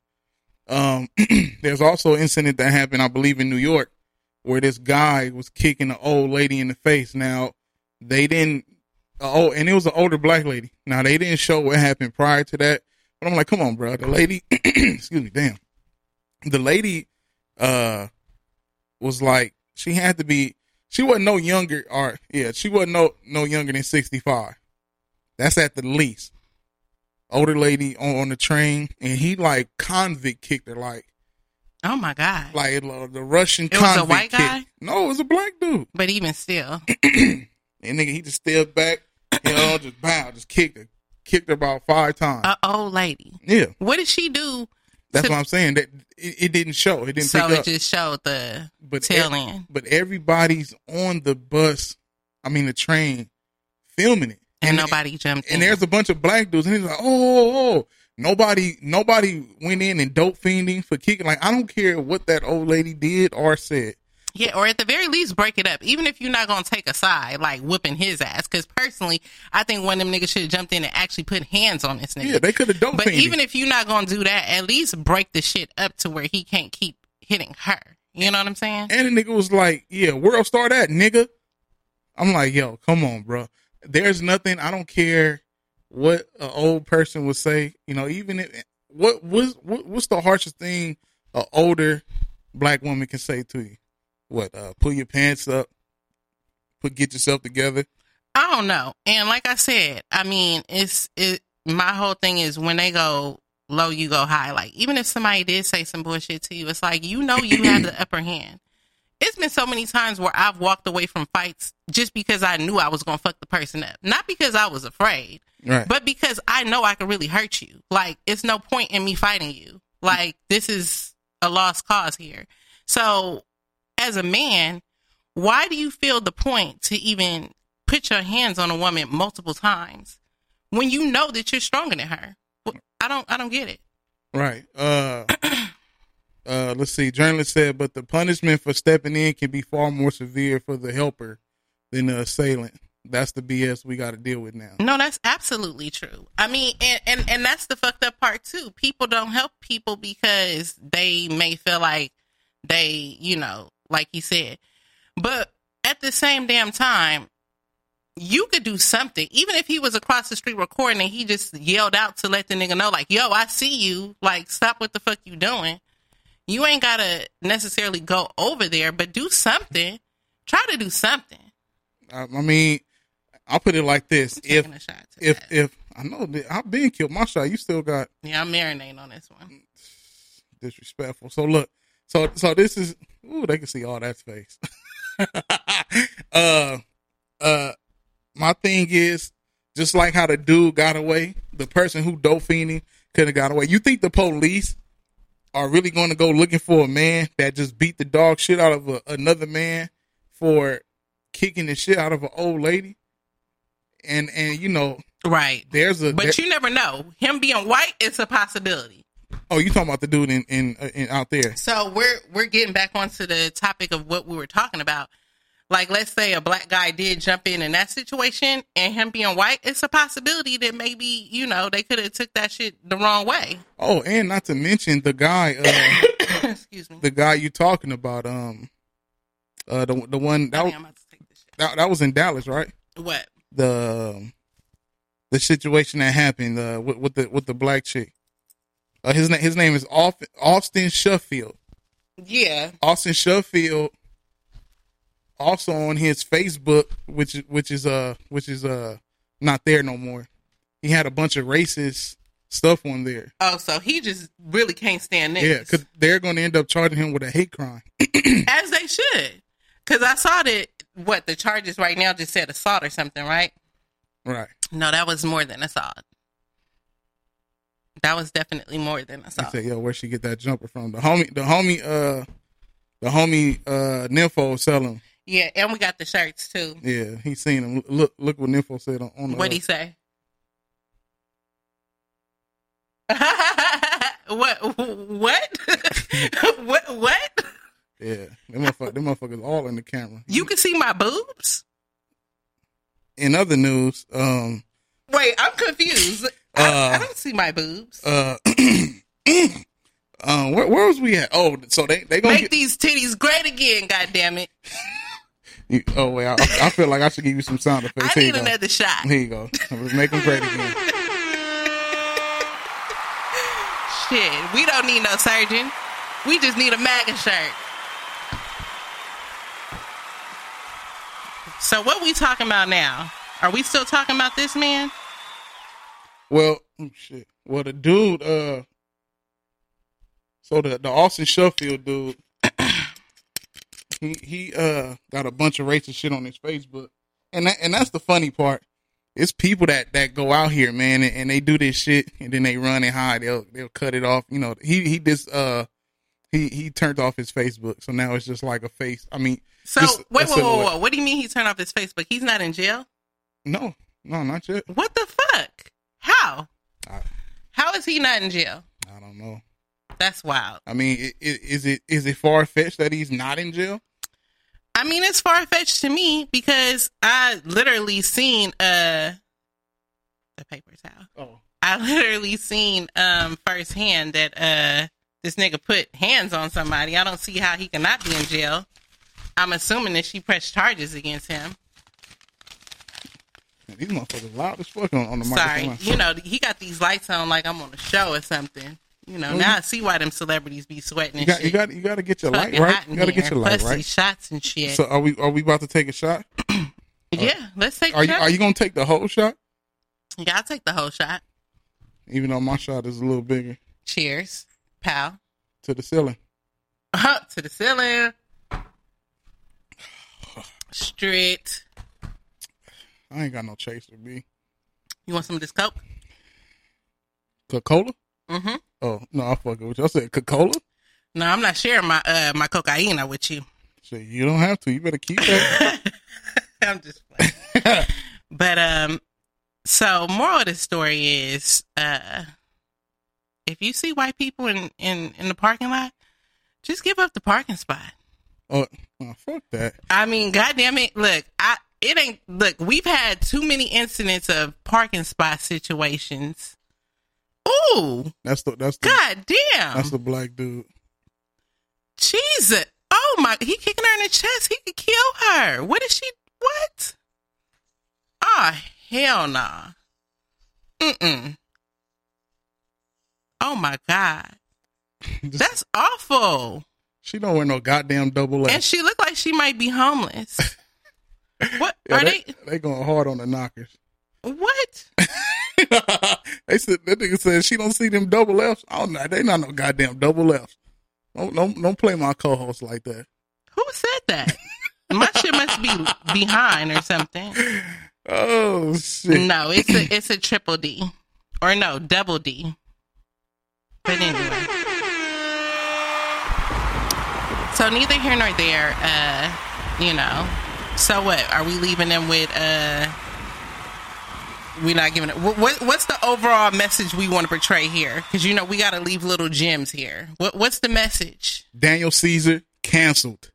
Um, there's also an incident that happened, I believe, in New York, where this guy was kicking an old lady in the face. Now, they didn't. Oh, and it was an older black lady. Now they didn't show what happened prior to that, but I'm like, come on, bro. The lady, excuse me, damn. The lady, uh, was like, she had to be. She wasn't no younger, or yeah, she wasn't no no younger than 65. That's at the least older lady on, on the train, and he like convict kicked her, like oh my god! like uh, the Russian It was a white guy? No, it was a black dude. But even still, And nigga, he just stepped back, you know, just bow, just kicked her, kicked her about five times. a old lady. yeah, What did she do? that's to- what I'm saying. That it, it didn't show. It didn't So it up. just showed the but tail end, But everybody's on the bus. I mean, the train, filming it, and nobody jumped in. and there's a bunch of black dudes, and he's like, oh, oh, oh. nobody, nobody went in and dope fiending for kicking. Like, I don't care what that old lady did or said. Yeah, or at the very least, break it up. Even if you're not gonna take a side, like whooping his ass. Because personally, I think one of them niggas should have jumped in and actually put hands on this nigga. Yeah, they could have done. But even if you're not gonna do that, at least break the shit up to where he can't keep hitting her. You know what I'm saying? And the nigga was like, "Yeah, world star that nigga." I'm like, "Yo, come on, bro. There's nothing. I don't care what an old person would say. You know, even if what was what, what's the harshest thing a older black woman can say to you? What? Uh, pull your pants up. Put get yourself together. I don't know. And like I said, I mean, it's it. My whole thing is when they go low, you go high. Like even if somebody did say some bullshit to you, it's like you know you have the upper hand. It's been so many times where I've walked away from fights just because I knew I was gonna fuck the person up, not because I was afraid, Right. but because I know I could really hurt you. Like it's no point in me fighting you. Like this is a lost cause here. So as a man, why do you feel the point to even put your hands on a woman multiple times when you know that you're stronger than her? Well, I don't I don't get it. Right. Uh, uh, let's see. Journalist said, but the punishment for stepping in can be far more severe for the helper than the assailant. That's the BS we got to deal with now. No, that's absolutely true. I mean, and, and and that's the fucked up part too. People don't help people because they may feel like they, you know, like he said. But at the same damn time, you could do something. Even if he was across the street recording and he just yelled out to let the nigga know, like, yo, I see you. Like, stop what the fuck you doing. You ain't gotta necessarily go over there, but do something. Try to do something. I, I mean, I'll put it like this: if if if I know that I've been killed my shot, you still got Yeah, I'm marinating on this one. disrespectful. So look, so so this is ooh, they can see all that space. uh, uh, my thing is just like how the dude got away, the person who Dolphini could have got away. You think the police are really going to go looking for a man that just beat the dog shit out of a, another man for kicking the shit out of an old lady? And and you know, right? There's a But there- you never know. Him being white, it's a possibility. Oh, you talking about the dude in in, uh, in out there? So we're we're getting back onto the topic of what we were talking about. Like, let's say a black guy did jump in in that situation, and him being white, it's a possibility that maybe you know they could have took that shit the wrong way. Oh, and not to mention the guy, uh, Excuse me. the guy you talking about, um, uh, the the one that was, that, that was in Dallas, right? What? The um, the situation that happened uh, with, with the with the black chick. Uh, his name his name is Austin Shuffield. Yeah. Austin Shuffield. Also on his Facebook, which is which is uh which is uh not there no more. He had a bunch of racist stuff on there. Oh, so he just really can't stand this. Yeah, because they're going to end up charging him with a hate crime. as they should. Because I saw that what the charges right now just said assault or something, right? Right. No, that was more than assault. That was definitely more than I He assault. said, "Yo, where she get that jumper from?" The homie, the homie, uh, the homie, uh, Nimpho sell him. Yeah, and we got the shirts too. Yeah, he seen him. Look, look what Nimpho said on, on the. What'd he say? what? What? what? What? Yeah, them motherfuckers, them motherfuckers all in the camera. You can see my boobs? In other news, um, Wait, I'm confused. I, Uh, I don't see my boobs. uh, uh, where, where was we at? Oh, so they they gonna Make get. these titties great again, God damn it! You, oh wait, I, I feel like I should give you some sound effects. I need go. another shot. Here you go. Make them great again. Shit, we don't need no surgeon. We just need a MAGA shirt. So what we talking about now? Are we still talking about this man? Well, oh, shit. Well, the dude, uh, so the the Austin Shuffield dude, he he uh got a bunch of racist shit on his Facebook, and that, and that's the funny part. It's people that that go out here, man, and, and they do this shit, and then they run and hide. They'll they'll cut it off. You know, he he just uh he he turned off his Facebook, so now it's just like a face. I mean, So wait, wait, wait, wait. What do you mean he turned off his Facebook? He's not in jail. No, no, not yet. What the fuck? How? How is he not in jail? I don't know. That's wild. I mean, i- i- is it is it far fetched that he's not in jail? I mean, it's far fetched to me because I literally seen uh the paper towel. Oh. I literally seen um firsthand that uh this nigga put hands on somebody. I don't see how he cannot be in jail. I'm assuming that she pressed charges against him. These motherfuckers loud as fuck on, on the Sorry, microphone. you know he got these lights on like I'm on a show or something. You know, Well, now you- I see why them celebrities be sweating You got, shit. you got, you got to get your light right. You got to get your light right. shots and shit. So are we, are we about to take a shot? yeah, let's take. Are a you, shot. are you gonna take the whole shot? Yeah, I'll take the whole shot. Even though my shot is a little bigger Cheers, pal. to the ceiling. Up to the ceiling. Straight. I ain't got no chaser, B. You want some of this coke? Coca-Cola? Mm-hmm. Oh, no, I fucking with you. I said Coca-Cola? No, I'm not sharing my uh my cocaine with you. Shit, you don't have to. You better keep that. I'm just playing. but um so moral of the story is uh if you see white people in, in, in the parking lot, just give up the parking spot. oh, oh, fuck that. I mean, goddamn it. Look, I it ain't look, we've had too many incidents of parking spot situations. Ooh, That's the that's the god damn. that's the black dude. Jesus. Oh my, he kicking her in the chest. He could kill her. What is she? What? Ah, hell nah. Mm-mm. Oh my God. That's awful. She don't wear no goddamn double A. And she looked like she might be homeless. What Yeah, are they, they? they going hard on the knockers. What? they said that nigga said she don't see them double Fs. Oh no, they not no goddamn double Fs. Don't don't don't play my co-host like that. Who said that? My shit must be behind or something. Oh shit. No, it's a it's a triple D. Or no, double D. But anyway. So neither here nor there, uh, you know. So what? Are we leaving them with uh we not giving it what, what what's the overall message we want to portray here? Because you know we gotta leave little gems here. What what's the message? Daniel Caesar canceled.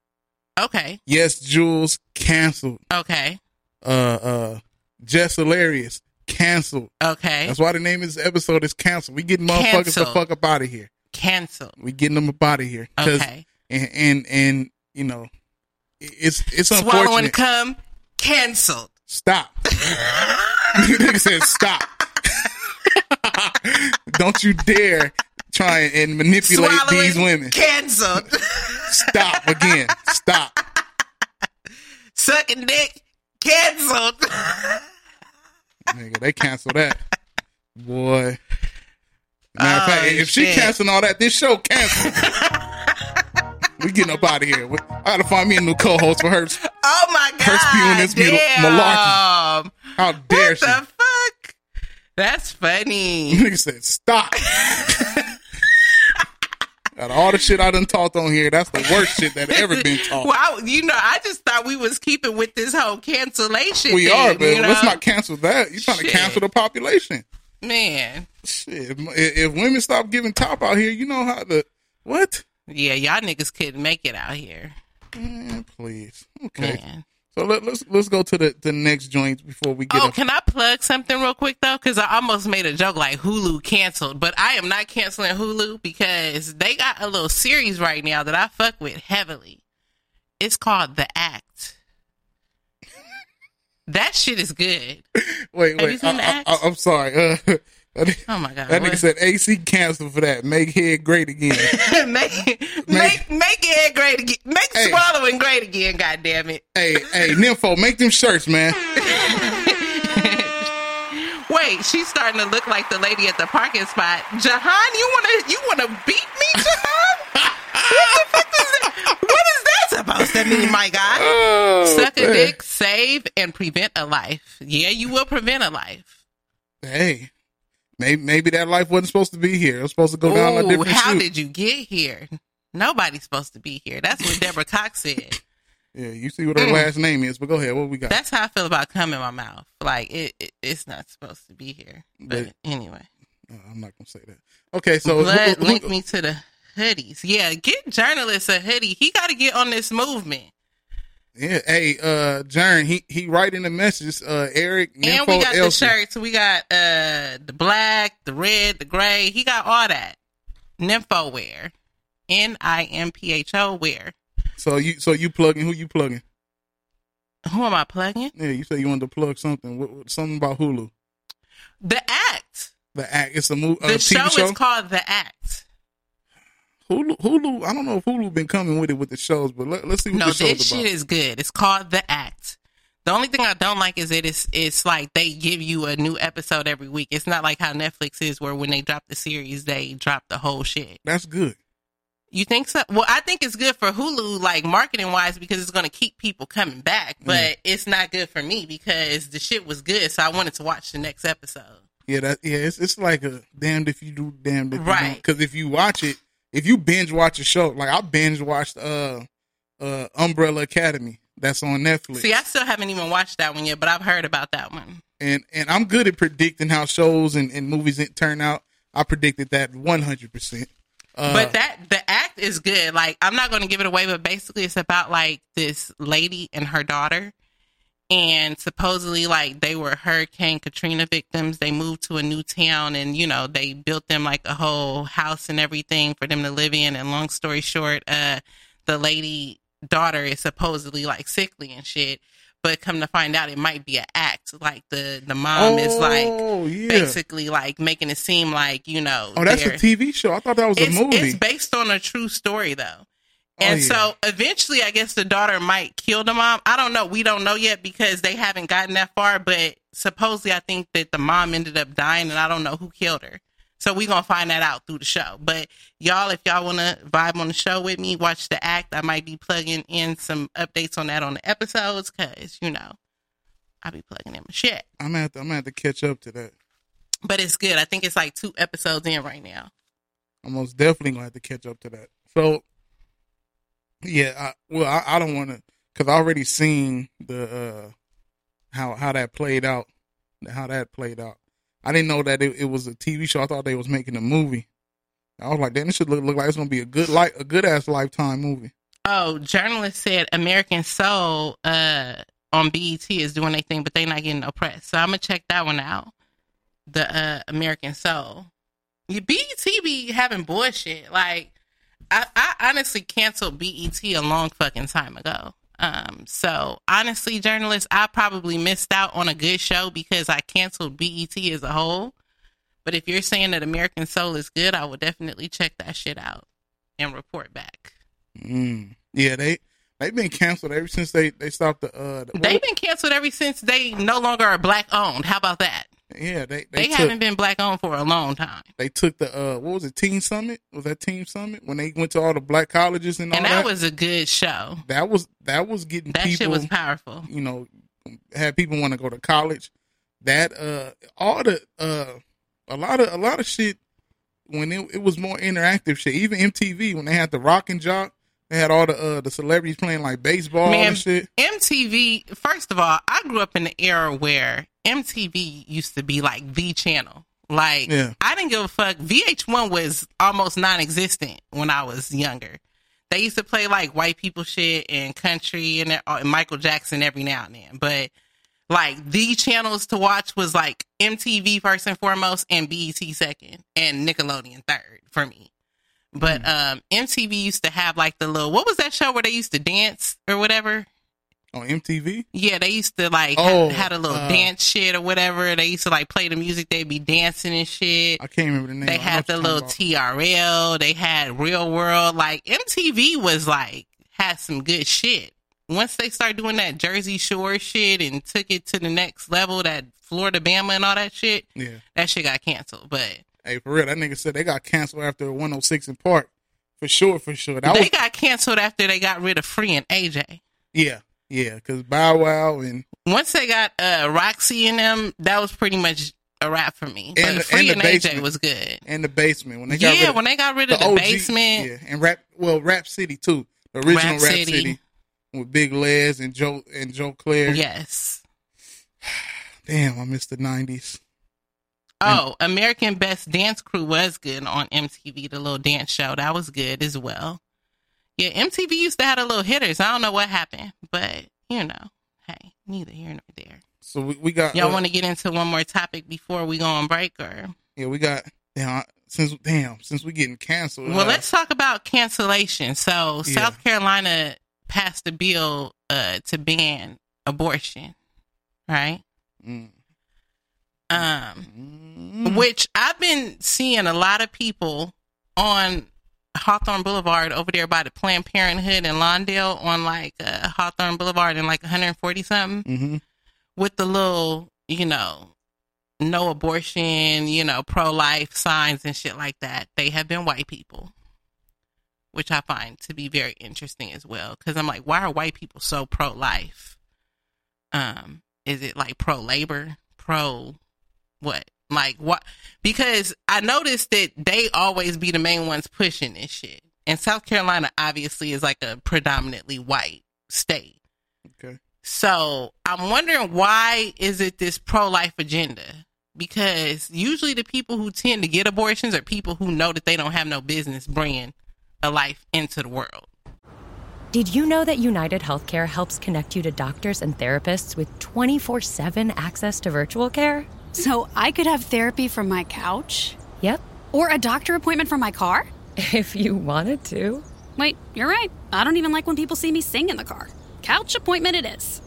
Okay. YesJulz canceled. Okay. Uh uh Jess Hilarious canceled. Okay. That's why the name of this episode is canceled. We getting motherfuckers the fuck up out of here. Cancel. We getting them up out of here. Okay. And, and and you know, it's it's Swallowing unfortunate. cum canceled. Stop. Nigga said stop. Don't you dare try and manipulate Swallowing these women. Canceled. Stop again. Stop. Sucking dick canceled. Nigga, they cancel that. Boy. Matter of oh, fact, Oh, if she shit. canceling all that, this show canceled. We getting up out of here. I gotta find me a new co-host for her. Oh my god. Her spewing this damn. malarkey. How dare What she? the fuck? That's funny. Nigga said, stop. Out of all the shit I done talked on here, that's the worst shit that ever been taught. Well, I, you know, I just thought we was keeping with this whole cancellation. we thing, are, but you know? let's not cancel that. You trying Shit. to cancel the population. Man. Shit. If, if women stop giving top out here, you know how the what? Yeah, y'all niggas couldn't make it out here. Man, please. Okay. Man. So let, let's let's go to the, the next joint before we get Oh, up. can I plug something real quick though? Because I almost made a joke like Hulu canceled, but I am not canceling Hulu because they got a little series right now that I fuck with heavily. It's called The Act. that shit is good. Wait, Have wait. seen the I, act? I, am sorry. Uh, that, Oh my god! that nigga said AC canceled for that. Make head great again. make make make it great again. Make Hey. swallowing great again. God damn it! hey, hey, Nimpho, make them shirts, man. Wait, she's starting to look like the lady at the parking spot. Jahan, you wanna you wanna beat me, Jahan? what the fuck is that? What is that supposed to mean, my guy? Oh, Suck a dick, save, and prevent a life. Yeah, you will prevent a life. Hey, maybe maybe that life wasn't supposed to be here. It was supposed to go down a Ooh, different how chute. did you get here? Nobody's supposed to be here. That's what Deborah Cox said. Yeah, you see what her mm. last name is, but go ahead. What we got? That's how I feel about cum in my mouth. Like it, it it's not supposed to be here. But But- anyway. Uh, I'm not gonna say that. Okay, so Blood who- who- link me to the hoodies. Yeah, get journalists a hoodie. He got to get on this movement. Yeah, hey, uh, Jern, he he writing the message. Uh, Eric, and Nimpho, we got the shirts. We got uh the black, the red, the gray. He got all that. Nimpho wear. N I M P H O wear. So you so you plugging? Who you plugging? Who am I plugging? Yeah, you said you wanted to plug something. What, what- something about Hulu. The Act. The act. It's a movie. The show, show. is called The Act. Hulu, Hulu. I don't know if Hulu been coming with it with the shows, but let, us see what no, this show's this about. shit is good. It's called The Act. The only thing I don't like is it is it's like they give you a new episode every week. It's not like how Netflix is, where when they drop the series, they drop the whole shit. That's good. You think so? Well, I think it's good for Hulu, like marketing wise, because it's going to keep people coming back. But Mm. it's not good for me because the shit was good, so I wanted to watch the next episode. Yeah, that yeah, it's it's like a damned if you do, damned if you Right. don't. Because if you watch it, if you binge watch a show, like I binge watched uh uh Umbrella Academy, that's on Netflix. See, I still haven't even watched that one yet, but I've heard about that one. and and I'm good at predicting how shows and, and movies turn out. I predicted that 100. percent uh, but that the act is good. Like I'm not going to give it away, but basically it's about like this lady and her daughter, and supposedly like they were Hurricane Katrina victims. They moved to a new town, and you know they built them like a whole house and everything for them to live in. And long story short, uh, the lady daughter is supposedly like sickly and shit. But come to find out, it might be an act. Like the the mom is like Oh, yeah. basically like making it seem like you know. oh, that's a TV show. I thought that was a movie. It's based on a true story though. Oh, and yeah. so eventually I guess the daughter might kill the mom. I don't know. We don't know yet because they haven't gotten that far, but supposedly I think that the mom ended up dying and I don't know who killed her. So we gonna find that out through the show. But y'all, if y'all wanna vibe on the show with me, watch the act. I might be plugging in some updates on that on the episodes because, you know, I'll be plugging in my shit. I'm gonna have to, I'm gonna have to catch up to that. But it's good. I think it's like two episodes in right now. I'm most definitely gonna have to catch up to that. So, yeah, I, well, I, I don't want to because I already seen the uh how how that played out, how that played out. I didn't know that it, it was a TV show. I thought they was making a movie. I was like, damn, this should look, look like it's gonna be a good like a good ass lifetime movie. Oh, journalist said American Soul uh, on BET is doing their thing, but they not getting no press. So I'm gonna check that one out. The uh, American Soul. Yeah, BET be having bullshit. Like I, I honestly canceled BET a long fucking time ago. Um, so honestly, journalists, I probably missed out on a good show because I canceled BET as a whole. But if you're saying that American Soul is good, I will definitely check that shit out and report back. Mm. Yeah, they they've been canceled ever since they they stopped the uh. The, They've been canceled ever since they no longer are black owned. How about that? Yeah, they They, they, took, haven't been black owned for a long time. they took the uh what was it Teen Summit was that Teen Summit when they went to all the black colleges and all And that was a good show. that was that was getting That people shit was powerful. you know had people want to go to college that uh all the uh a lot of a lot of shit when it, it was more interactive shit even MTV when they had the rock and jock they had all the uh the celebrities playing like baseball Man, and shit MTV, first of all, I grew up in the era where MTV used to be like the channel. Like, Yeah. I didn't give a fuck. VH1 was almost non existent when I was younger. They used to play like white people shit and country and, uh, and Michael Jackson every now and then. But like the channels to watch was like MTV first and foremost and BET second and Nickelodeon third for me. But um MTV used to have like the little what was that show where they used to dance or whatever? on MTV Yeah, they used to like Oh, had, had a little uh, dance shit or whatever. They used to like play the music. They'd be dancing and shit. I can't remember the name They had the little TRL. They had Real World. Like MTV was like had some good shit. Once they started doing that Jersey Shore shit and took it to the next level, that Floribama and all that shit, Yeah. that shit got canceled. But Hey, for real, that nigga said they got canceled after 106 in Park. For sure, for sure. That they was got canceled after they got rid of Free and AJ. yeah, yeah, because Bow Wow and Once they got uh, Rocsi and them, that was pretty much a wrap for me. But and, the- Free and and, AJ was good. and the basement when they got Yeah, rid of, when they got rid of the OG basement. yeah, and rap well Rap City too, the original Rap Rap, City. City. with Big Lez and Joe and Joe Clair. Yes. damn, I missed the 90s. Oh, America's Best Dance Crew was good on MTV, the little dance show. That was good as well. Yeah, MTV used to have the little hitters. I don't know what happened, but you know, hey, neither here nor there. So we, we got Y'all uh, want to get into one more topic before we go on break, or yeah we got damn since damn since we getting canceled. well, uh, let's talk about cancellation. So, Yeah. South Carolina passed a bill uh, to ban abortion, right? mm, Um, which I've been seeing a lot of people on Hawthorne Boulevard over there by the Planned Parenthood in Lawndale on like uh, Hawthorne Boulevard and like 140 something Mm-hmm. with the little, you know, no abortion, you know, pro life signs and shit like that. They have been white people, which I find to be very interesting as well. Because I'm like, why are white people so pro life? Um, is it like pro labor, pro what? Like what? Because I noticed that they always be the main ones pushing this shit. And South Carolina obviously is like a predominantly white state. Okay. So I'm wondering why is it this pro life agenda? Because usually the people who tend to get abortions are people who know that they don't have no business bringing a life into the world. Did you know that United Healthcare helps connect you to doctors and therapists with 24 7 access to virtual care? So I could have therapy from my couch? Yep. Or a doctor appointment from my car? If you wanted to. Wait, you're right. I don't even like when people see me sing in the car. Couch appointment it is.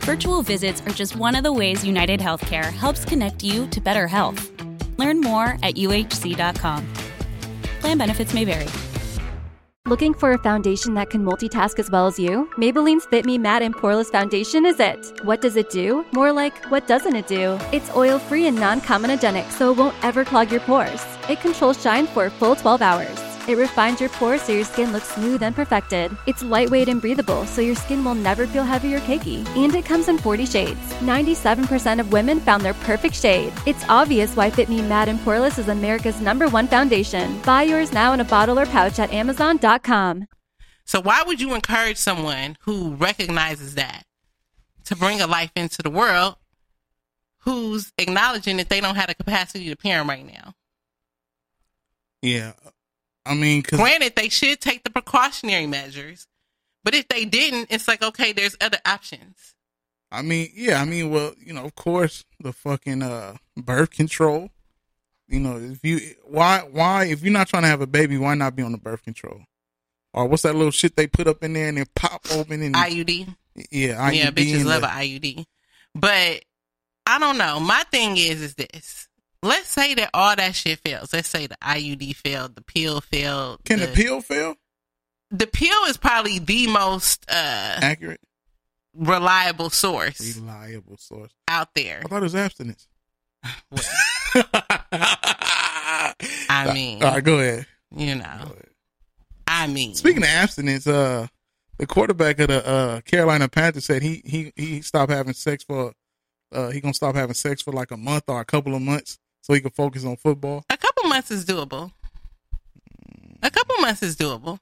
Virtual visits are just one of the ways United Healthcare helps connect you to better health. Learn more at uhc.com. Plan benefits may vary. Looking for a foundation that can multitask as well as you? Maybelline's Fit Me Matte and Poreless Foundation is it. What does it do? More like, what doesn't it do? It's oil free and non comedogenic, so it won't ever clog your pores. It controls shine for a full 12 hours. It refines your pores so your skin looks smooth and perfected. It's lightweight and breathable, so your skin will never feel heavy or cakey. And it comes in 40 shades. 97% of women found their perfect shade. It's obvious why Fit Me Matte and Poreless is America's number one foundation. Buy yours now in a bottle or pouch at Amazon.com. So why would you encourage someone who recognizes that to bring a life into the world who's acknowledging that they don't have the capacity to parent right now? Yeah. I mean, cause Granted, they should take the precautionary measures, but if they didn't, it's like okay, there's other options. I mean, yeah, I mean, well, you know, of course, the fucking uh birth control. You know, if you why why if you're not trying to have a baby, why not be on the birth control? Or what's that little shit they put up in there and then pop open and IUD. Yeah, IUD yeah, bitches love the- an IUD. But I don't know. My thing is, is this. Let's say that all that shit fails. Let's say the IUD failed, the pill failed. Can the pill fail? The pill is probably the most uh Accurate, reliable source reliable source. out there. I thought it was abstinence. I mean, all right, go ahead. you know, I mean, Speaking of abstinence, uh, the quarterback of the uh, Carolina Panthers said he he he stopped having sex for uh he gonna stop having sex for like a month or a couple of months so he can focus on football. a couple months is doable. A couple months is doable.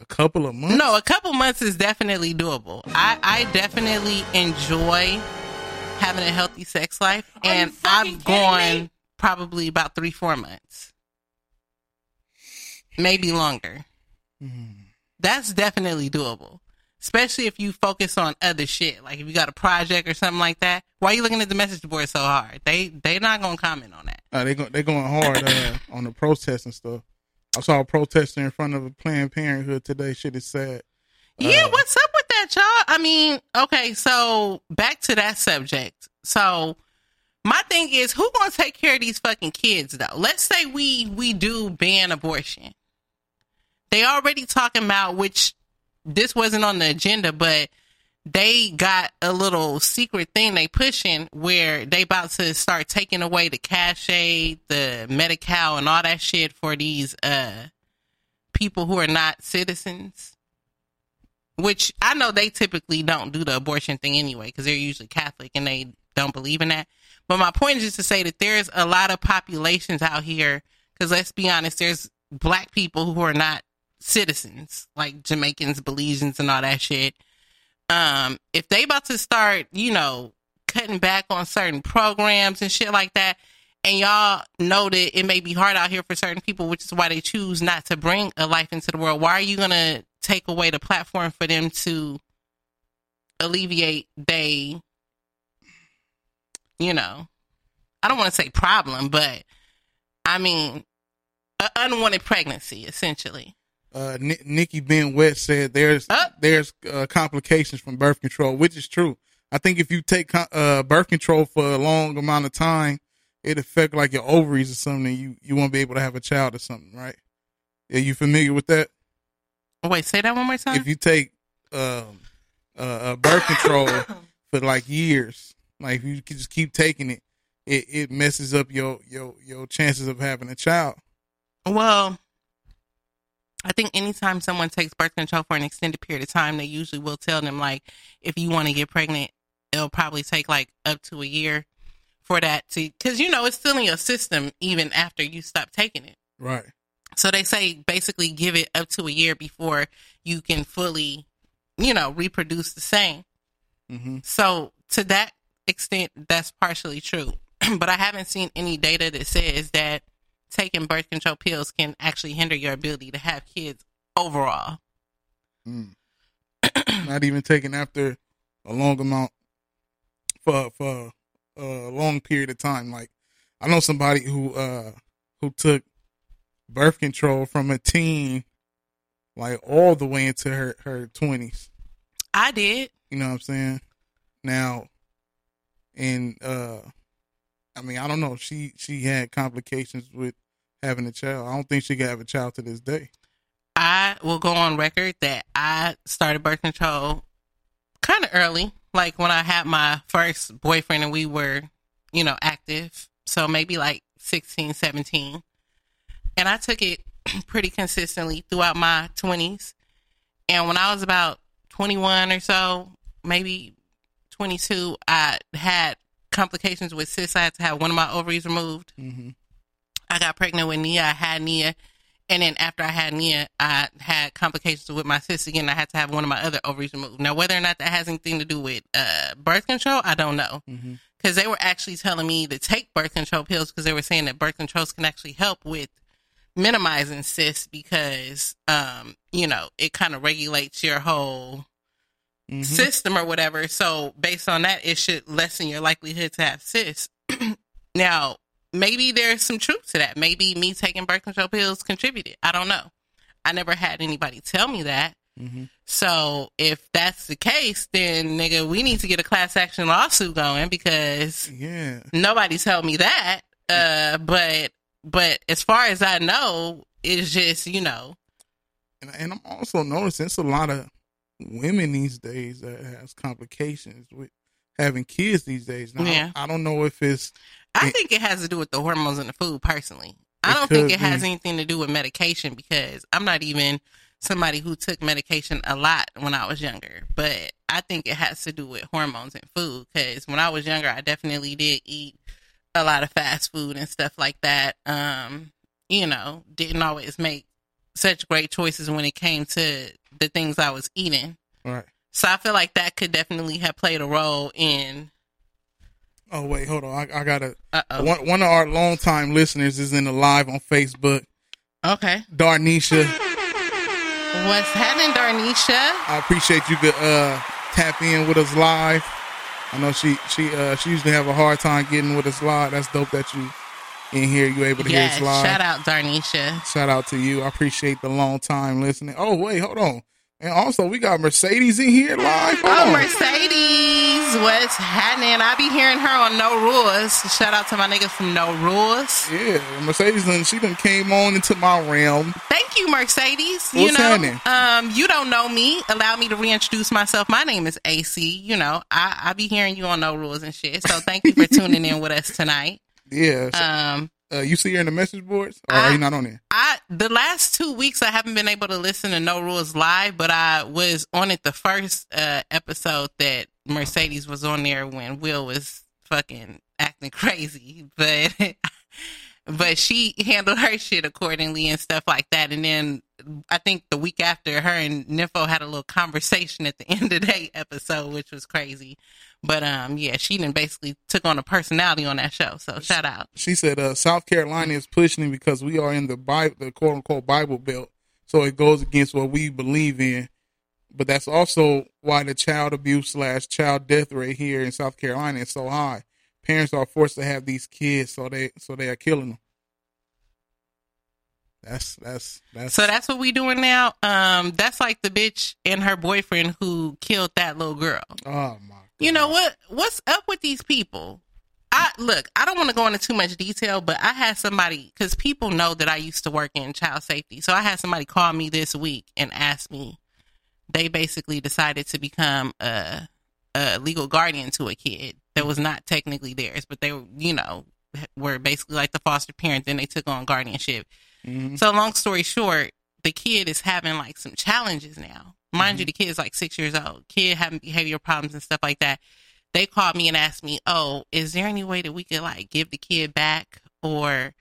A couple of months. No, a couple months is definitely doable. I, I definitely enjoy having a healthy sex life, and I've gone probably about three, four months, maybe longer. Mm-hmm. That's definitely doable, especially if you focus on other shit. Like if you got a project or something like that. Why are you looking at the message board so hard? They they not gonna comment on that. Uh, they go, they going hard uh, on the protests and stuff. I saw a protester in front of a Planned Parenthood today. Shit is sad. Yeah, what's up with that, y'all? I mean, okay, so back to that subject. So my thing is, who gonna take care of these fucking kids though? Let's say we we do ban abortion. They already talking about which this wasn't on the agenda, but they got a little secret thing they pushing where they about to start taking away the cash aid, the Medi-Cal, and all that shit for these uh people who are not citizens which I know they typically don't do the abortion thing anyway because they're usually Catholic and they don't believe in that. But my point is just to say that there's a lot of populations out here because let's be honest, there's black people who are not citizens like Jamaicans, Belizeans, and all that shit. Um, if they about to start, you know, cutting back on certain programs and shit like that, and y'all know that it may be hard out here for certain people, which is why they choose not to bring a life into the world. Why are you gonna take away the platform for them to alleviate they, you know, I don't want to say problem, but I mean, an unwanted pregnancy, essentially. Uh, Ni- Nikki Ben West said there's there's uh, complications from birth control, which is true. I think if you take uh, birth control for a long amount of time, it affect like your ovaries or something. And you you won't be able to have a child or something, right? Are you familiar with that? Wait, say that one more time. If you take um, birth control for like years, like if you just keep taking it, it it messes up your your your chances of having a child. Well, I think anytime someone takes birth control for an extended period of time, they usually will tell them like, if you want to get pregnant, it'll probably take like up to a year for that to, because you know it's still in your system even after you stop taking it. Right. So they say basically give it up to a year before you can fully, you know, reproduce the same. Mm-hmm. So to that extent, that's partially true. but I haven't seen any data that says that taking birth control pills can actually hinder your ability to have kids overall. Mm. Not even taken after a long amount for for a long period of time. Like I know somebody who uh who took birth control from a teen like all the way into her her twenties. I did. You know what I'm saying? Now, and uh, I mean, I don't know. She she had complications with having a child. I don't think she could have a child to this day. I will go on record that I started birth control kind of early, like when I had my first boyfriend and we were, you know, active. So maybe like 16, 17. And I took it pretty consistently throughout my 20s. And when I was about 21 or so, maybe 22, I had complications with cysts. I had to have one of my ovaries removed. Mm-hmm. I got pregnant with Nia. I had Nia. And then after I had Nia, I had complications with my cysts again. I had to have one of my other ovaries removed. Now, whether or not that has anything to do with uh, birth control, I don't know. Mm-hmm. Because they were actually telling me to take birth control pills because they were saying that birth controls can actually help with minimizing cysts because, um, you know, it kind of regulates your whole Mm-hmm. system or whatever. So based on that, it should lessen your likelihood to have cysts. now, maybe there's some truth to that. Maybe me taking birth control pills contributed. I don't know. I never had anybody tell me that. Mm-hmm. So if that's the case, then nigga, we need to get a class action lawsuit going because yeah, nobody told me that. Uh, but but as far as I know, it's just you know. And, and I'm also noticing it's a lot of women these days that has complications with having kids these days. Now, Yeah. I, I don't know if it's I think it has to do with the hormones in the food personally. I don't think it has anything to do with medication because I'm not even somebody who took medication a lot when I was younger. But I think it has to do with hormones and food because when I was younger, I definitely did eat a lot of fast food and stuff like that. Um, you know, didn't always make such great choices when it came to the things I was eating. right. So I feel like that could definitely have played a role in Oh wait, hold on. I, I gotta. Uh-oh. One one of our longtime listeners is in the live on Facebook. Okay. Darnisha, what's happening, Darnisha. I appreciate you could uh tap in with us live. I know she she uh she usually have a hard time getting with us live. That's dope that you in here. You able to hear Yes, us live. shout out Darnisha. Shout out to you. I appreciate the long time listening. Oh wait, hold on. And also we got Mercedes in here live. Hold Oh, on. Mercedes, what's happening? I be hearing her on No Rules. Shout out to my niggas from No Rules. Yeah, Mercedes and she done came on into my realm. Thank you, Mercedes. you What's know, happening? um, you don't know me. Allow me to reintroduce myself. My name is AC. You know, I I be hearing you on No Rules and shit. So thank you for tuning in with us tonight. Yeah. so- Um, uh, you see her in the message boards? Or are you not on there? I the last two weeks I haven't been able to listen to No Rules live, but I was on it the first uh, episode that Mercedes was on there when Will was fucking acting crazy, but but she handled her shit accordingly and stuff like that. And then I think the week after, her and Nimpho had a little conversation at the end of the episode, which was crazy. But um, yeah, she then basically took on a personality on that show. So shout out. She said uh, South Carolina is pushing it because we are in the Bible, the quote unquote Bible Belt, so it goes against what we believe in. But that's also why the child abuse slash child death rate here in South Carolina is so high. Parents are forced to have these kids, so they so they are killing them. That's that's that's So that's what we doing now. Um, that's like the bitch and her boyfriend who killed that little girl. oh my. You know what? What's up with these people? I look, I don't want to go into too much detail, but I had somebody because people know that I used to work in child safety. So I had somebody call me this week and ask me. They basically decided to become a, a legal guardian to a kid that was not technically theirs, but they were, you know, were basically like the foster parent. Then they took on guardianship. Mhm. So long story short, the kid is having like some challenges now. Mind you, Mm-hmm. the kid is like six years old. Kid having behavioral problems and stuff like that. They called me and asked me, "Oh, is there any way that we could like give the kid back, or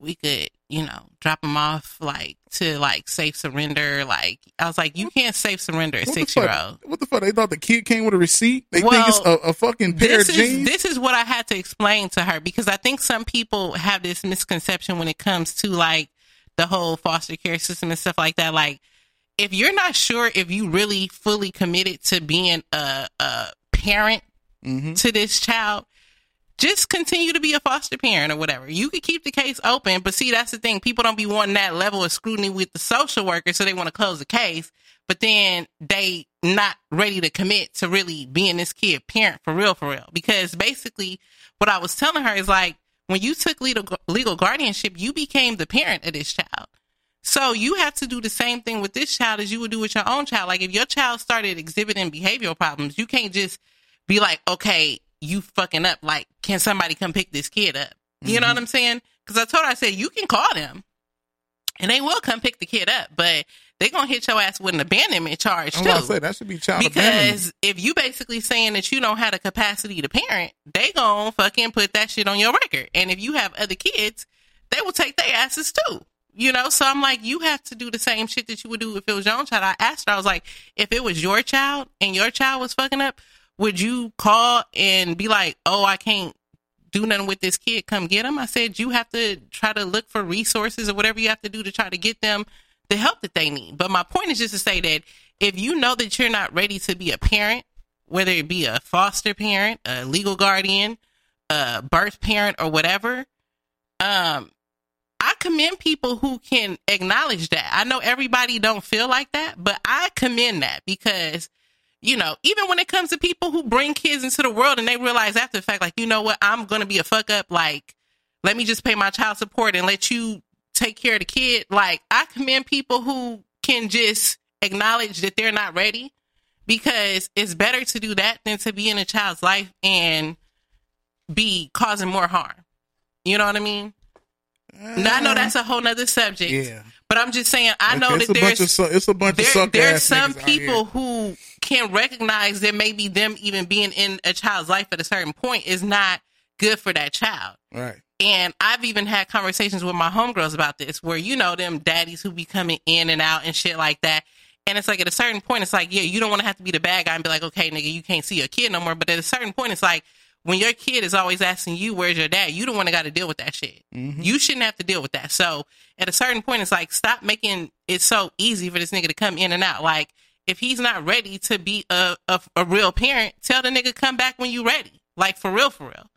we could, you know, drop him off like to like safe surrender?" Like I was like, "You can't safe surrender a six year old." What the fuck? They thought the kid came with a receipt. They think it's Well, a, a fucking pair this of is jeans. this is what I had to explain to her because I think some people have this misconception when it comes to like the whole foster care system and stuff like that. Like, if you're not sure if you really fully committed to being a, a parent Mm-hmm. to this child, just continue to be a foster parent or whatever. You could keep the case open, but see, that's the thing. People don't be wanting that level of scrutiny with the social worker, so they want to close the case, but then they not ready to commit to really being this kid parent for real, for real. Because basically, what I was telling her is like, when you took legal, legal guardianship, you became the parent of this child. So you have to do the same thing with this child as you would do with your own child. Like if your child started exhibiting behavioral problems, you can't just be like, okay, you fucking up. Like, can somebody come pick this kid up? You know mm-hmm. what I'm saying? Because I told her, I said, you can call them and they will come pick the kid up, but they're to hit your ass with an abandonment charge too. to say that should be child. Because if you basically saying that you don't have the capacity to parent, they gonna fucking put that shit on your record. And if you have other kids, they will take their asses too. You know, so I'm like, you have to do the same shit that you would do if it was your own child. I asked her, I was like, if it was your child and your child was fucking up, would you call and be like, oh, I can't do nothing with this kid, come get him? I said, you have to try to look for resources or whatever you have to do to try to get them the help that they need. But my point is just to say that if you know that you're not ready to be a parent, whether it be a foster parent, a legal guardian, a birth parent, or whatever, um, I commend people who can acknowledge that. I know everybody don't feel like that, but I commend that because, you know, even when it comes to people who bring kids into the world and they realize after the fact, like, you know what, I'm to be a fuck up. Like, let me just pay my child support and let you take care of the kid. Like, I commend people who can just acknowledge that they're not ready because it's better to do that than to be in a child's life and be causing more harm. You know what I mean? now, I know that's a whole nother subject. Yeah. But I'm just saying, I know that there's of it's a bunch of there- suck there's some people who can recognize that maybe them even being in a child's life at a certain point is not good for that child. Right. And I've even had conversations with my homegirls about this, where you know them daddies who be coming in and out and shit like that. And it's like at a certain point, it's like, yeah, you don't want to have to be the bad guy and be like, okay, nigga, you can't see your kid no more. But at a certain point, it's like when your kid is always asking you, where's your dad? You don't want to got to deal with that shit. Mm-hmm. You shouldn't have to deal with that. So at a certain point, it's like, stop making it so easy for this nigga to come in and out. Like, if he's not ready to be a, a, a real parent, tell the nigga come back when you ready. Like, for real, for real.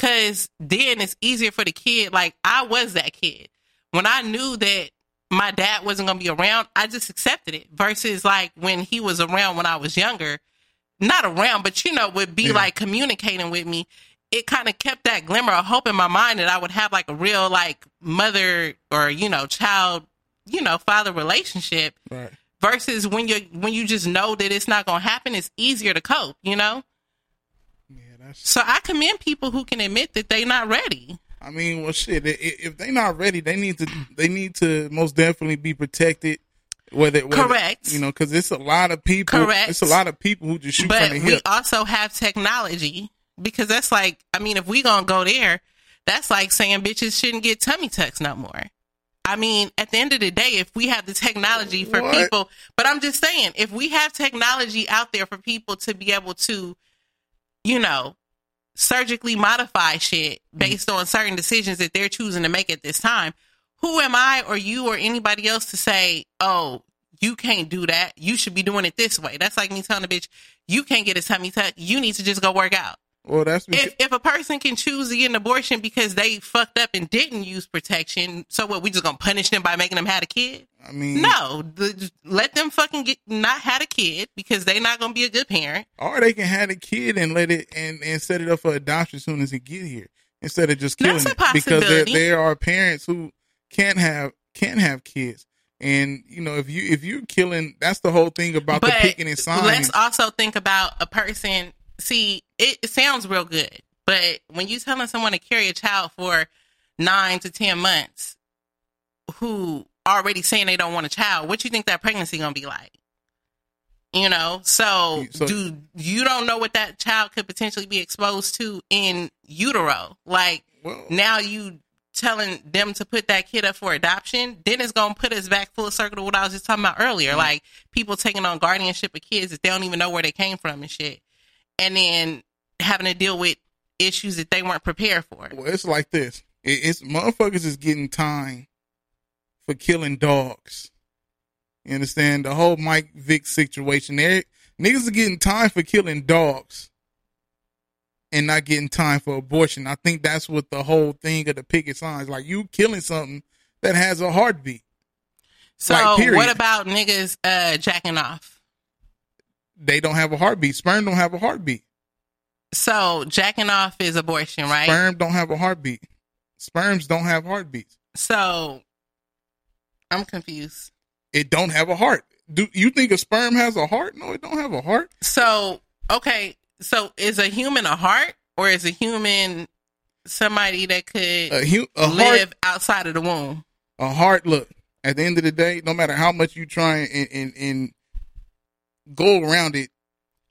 Cause then it's easier for the kid. Like I was that kid. When I knew that my dad wasn't gonna be around, I just accepted it. Versus like when he was around when I was younger, not around, but you know, would be like communicating with me. It kind of kept that glimmer of hope in my mind that I would have like a real like mother or you know child, you know father relationship. Right. Versus when you when you just know that it's not gonna happen, it's easier to cope. You know. So I commend people who can admit that they're not ready. I mean, well, shit. If they're not ready, they need to. They need to most definitely be protected. Whether, whether Correct. you know, because it's a lot of people. Correct. It's a lot of people who just shoot but from the hip. we also have technology because that's like, I mean, if we gonna go there, that's like saying bitches shouldn't get tummy tucks no more. I mean, at the end of the day, if we have the technology for What? people, but I'm just saying, if we have technology out there for people to be able to, you know, surgically modify shit based on certain decisions that they're choosing to make at this time, who am I or you or anybody else to say, oh, you can't do that. You should be doing it this way. That's like me telling a bitch, you can't get a tummy tuck. You need to just go work out. Well, that's because, If if a person can choose to get an abortion because they fucked up and didn't use protection, so what? We just gonna punish them by making them have a kid? I mean, No, the, let them fucking get not had a kid because they not gonna be a good parent. or they can have a kid and let it and, and set it up for adoption as soon as it get here, instead of just killing it. Because there there are parents who can't have can't have kids, and you know if you if you're killing, that's the whole thing about the picking and signing. let's also think about a person. See, it, sounds real good, but when you telling someone to carry a child for nine to ten months, who already saying they don't want a child, what you think that pregnancy gonna be like? You know, so, So- do you don't know what that child could potentially be exposed to in utero? Like now you telling them to put that kid up for adoption, then it's gonna put us back full circle to what I was just talking about earlier. Mm-hmm. Like people taking on guardianship of kids that they don't even know where they came from and shit, and then having to deal with issues that they weren't prepared for. Well, it's like this. It's motherfuckers is getting time for killing dogs. You understand the whole Mike Vick situation? There, niggas are getting time for killing dogs, and not getting time for abortion. I think that's what the whole thing of the picket signs. Like you killing something that has a heartbeat. So Like, what about niggas uh, jacking off? They don't have a heartbeat. Sperm don't have a heartbeat. So jacking off is abortion, right? Sperm don't have a heartbeat. Sperms don't have heartbeats. So I'm confused. It don't have a heart. Do you think a sperm has a heart? No, it don't have a heart. So okay, so is a human a heart or is a human somebody that could A hu- a live heart- outside of the womb? a heart look at the end of the day no matter how much you try and, and, and go around it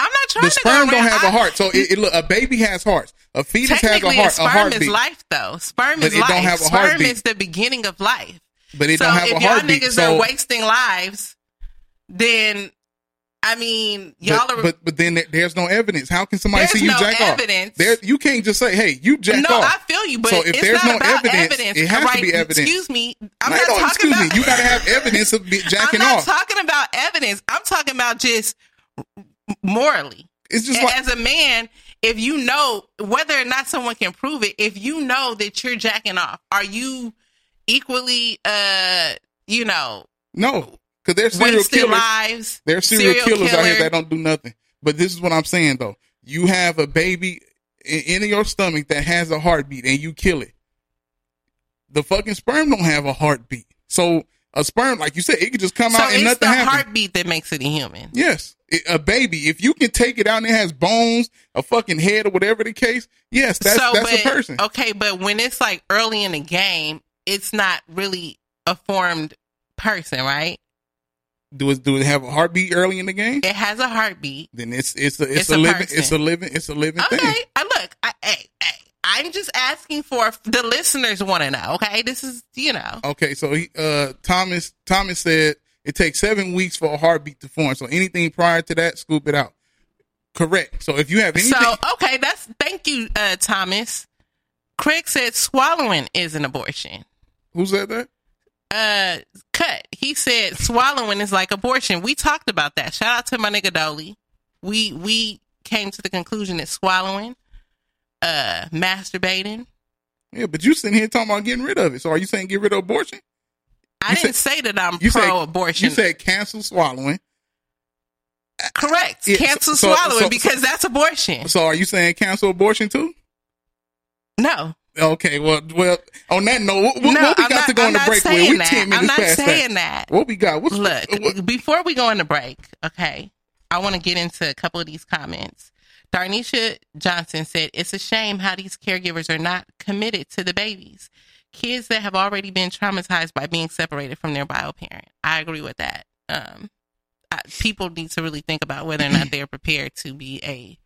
I'm not trying the to go sperm don't have a I- heart so it, it look a baby has hearts a fetus has a heart a, sperm heartbeat is life, though. Sperm But is it don't life. have a sperm heartbeat. is the beginning of life. but it so don't have if y'all niggas so are wasting lives, then I mean, y'all but, are. but but then there's no evidence how can somebody see you no jack evidence. off there you can't just say hey you jack no, off No, I feel you, but so if it's there's not no about evidence, it has right? to be evidence Excuse me, I'm No, not no, talking excuse about. me you gotta have evidence of jacking I'm not off talking about evidence. I'm talking about just morally. It's just like- as a man, if you know whether or not someone can prove it, if you know that you're jacking off, are you equally, uh, you know, no because there's serial killers lives? There's serial, killers out here that don't do nothing. But this is what I'm saying though. You have a baby in, in your stomach that has a heartbeat and you kill it. The fucking sperm don't have a heartbeat. So a sperm, like you said, it could just come so out and it's nothing the happens. heartbeat that makes it a human. Yes. It- a baby, if you can take it out and it has bones, a fucking head or whatever the case, yes, that's so, that's but, a person. Okay, but when it's like early in the game, it's not really a formed person, right? Do it do it have a heartbeat early in the game? It has a heartbeat. Then it's it's a it's, It's a, a living it's a living it's a living Okay, thing. I look, I, hey, hey, I'm just asking for the listeners want to know. Okay, this is you know. Okay, so he, uh, Thomas Thomas said it takes seven weeks for a heartbeat to form. So anything prior to that, scoop it out. Correct. So if you have anything, So okay, that's thank you, uh, Thomas. Craig said swallowing is an abortion. who said that? Uh, cut. He said swallowing is like abortion. We talked about that. Shout out to my nigga Dolly. We we came to the conclusion that swallowing, uh, masturbating. Yeah, but you sitting here talking about getting rid of it. So are you saying get rid of abortion? I didn't say that I'm You said pro abortion. You said cancel swallowing. correct. Yeah, Cancel so- swallowing so- because that's abortion. So are you saying cancel abortion too? No. Okay. Well, well. On that note, what, what, no, what we I'm got not, to go on the break with? We ten minutes I'm not saying that. that. What we got? What's Look, before we go on the break, okay, I want to get into a couple of these comments. Darnisha Johnson said, It's a shame how these caregivers are not committed to the babies. Kids that have already been traumatized by being separated from their bio parent. I agree with that. Um, I, people need to really think about whether or not they're prepared to be a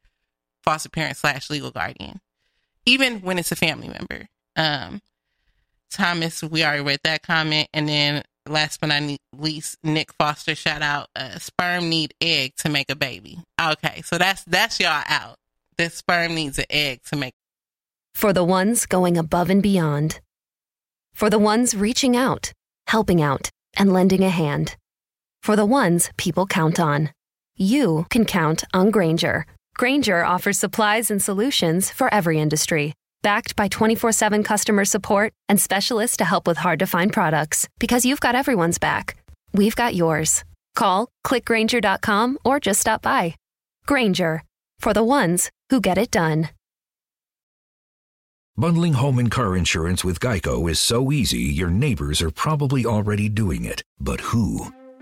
foster parent slash legal guardian, even when it's a family member. Um, Thomas, we already read that comment. And then last but not least, Nick Foster, shout out, uh, sperm need egg to make a baby. Okay. So that's, that's y'all out. The sperm needs an egg to make. For the ones going above and beyond. For the ones reaching out, helping out, and lending a hand. For the ones people count on. You can count on Grainger, Grainger offers supplies and solutions for every industry, backed by 24 7 customer support and specialists to help with hard to find products. Because you've got everyone's back, we've got yours. Call, clickgrainger.com, or just stop by. Grainger, for the ones who get it done. Bundling home and car insurance with Geico is so easy, your neighbors are probably already doing it. But who?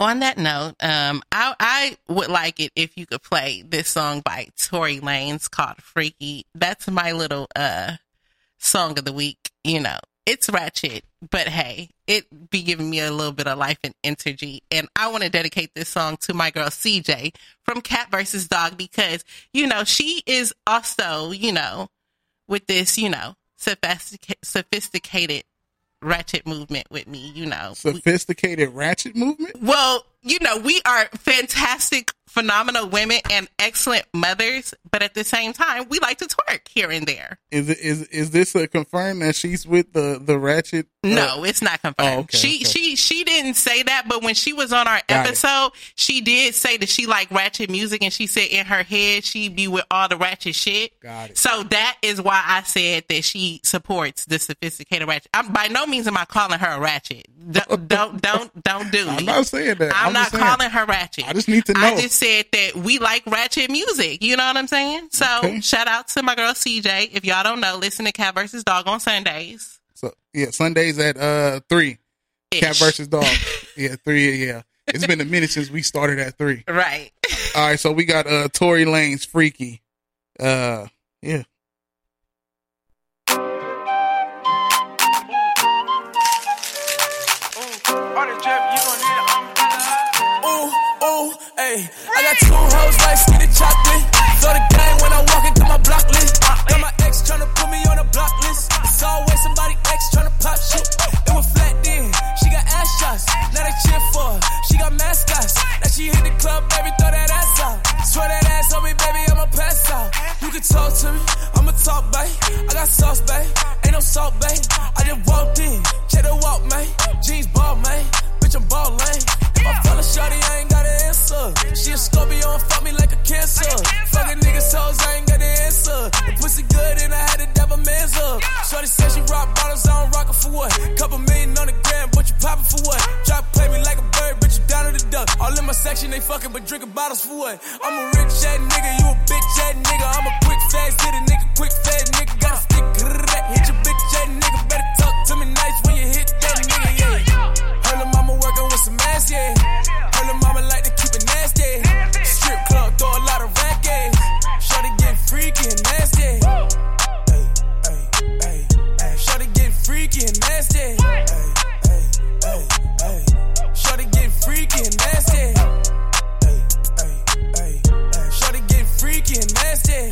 on that note, um, I I would like it if you could play this song by Tory Lanez called "Freaky." That's my little uh song of the week. You know, it's ratchet, but hey, it be giving me a little bit of life and energy. And I want to dedicate this song to my girl CJ from Cat versus Dog because you know she is also you know with this you know sophistic- sophisticated ratchet movement with me. You know, sophisticated ratchet movement. well, you know, we are fantastic, phenomenal women and excellent mothers, but at the same time, we like to twerk here and there. Is it is is this a confirm that she's with the the ratchet? uh, No, it's not confirmed. Oh, okay, she okay. she she didn't say that, but when she was on our Got it. episode, she did say that she liked ratchet music, and she said in her head she'd be with all the ratchet shit. Got it. So that is why I said that she supports the sophisticated ratchet. I'm by no means am I calling her a ratchet. Don't don't don't, don't do. I'm not saying that. I'm, I'm not saying. calling her ratchet. I just need to know. I just said that we like ratchet music. You know what I'm saying? So Okay. shout out to my girl CJ. If y'all don't know, listen to Cat versus Dog on Sundays. So yeah, Sundays at uh three. Cat versus dog. yeah, three. Yeah, it's been a minute since we started at three. Right. All right, so we got uh Tory Lanez freaky. Uh, yeah. Got two hoes like skinny chocolate. Throw the gang when I walk into my block list. Got my ex tryna put me on a block list. It's always somebody ex tryna pop shit. It was flat then. She got ass shots. Now they cheer for her. She got mascots. Now she hit the club, baby, throw that ass out. Swear that ass on me, baby, I'ma pass out. You can talk to me, I'ma talk, babe. I got sauce, babe. Ain't no salt, babe. I just walked in, check the walk, man. Jeans ball, man. Bitch, I'm ball lane. If I shorty, I ain't got an answer. She a Scorpio and fuck me like a cancer. Fucking niggas hoes, I ain't got an answer. The pussy good and I had to devil man's up. Shorty said she rock bottoms, I don't rock her for what? Couple million on the gram, but you poppin' for what? Drop play me like a bird, bitch, you down to the duck. All in my section, they fucking, but drinking bottles for what? I'm a rich ass nigga, you a bitch ass nigga. I'm a quick fast hit a nigga, quick fast nigga. Got a stick, nasty. Shorty get freaky nasty. Shorty get freaky nasty.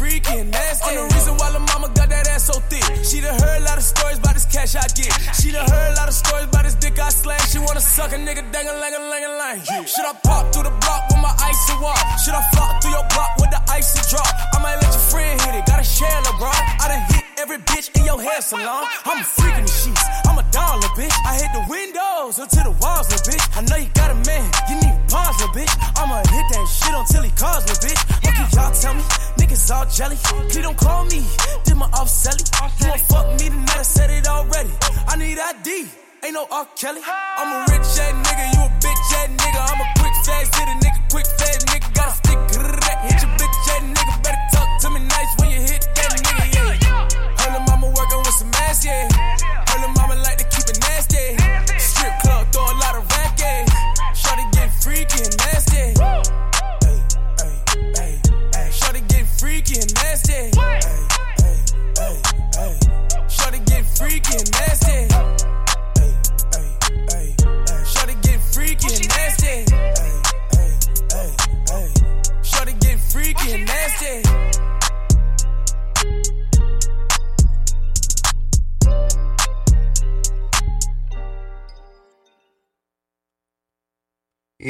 Freaky and nasty. I'm the reason why the mama got that ass so thick. She done heard a lot of stories about this cash I get. She done heard a lot of stories about this dick I slash. She wanna suck a nigga dang a lang a lang a lang. Should I pop through the block with my icy walk? Should I flop through your block with the icy drop? I might let your friend hit it. Gotta share LeBron. I done hit every bitch in your hair salon. I'm a freak in the sheets. I'm a dollar bitch. I hit the windows until the walls, little bitch. I know you got a man. You need pause, little bitch. I'ma hit that shit until he calls, little bitch. What can y'all tell me? Niggas all jelly. Please don't call me. Did my off selly. You won't fuck me tonight. I said it already. I need ID. Ain't no R. Kelly. I'm a rich ass nigga. You a bitch ass nigga. I'm a quick fast hit a nigga.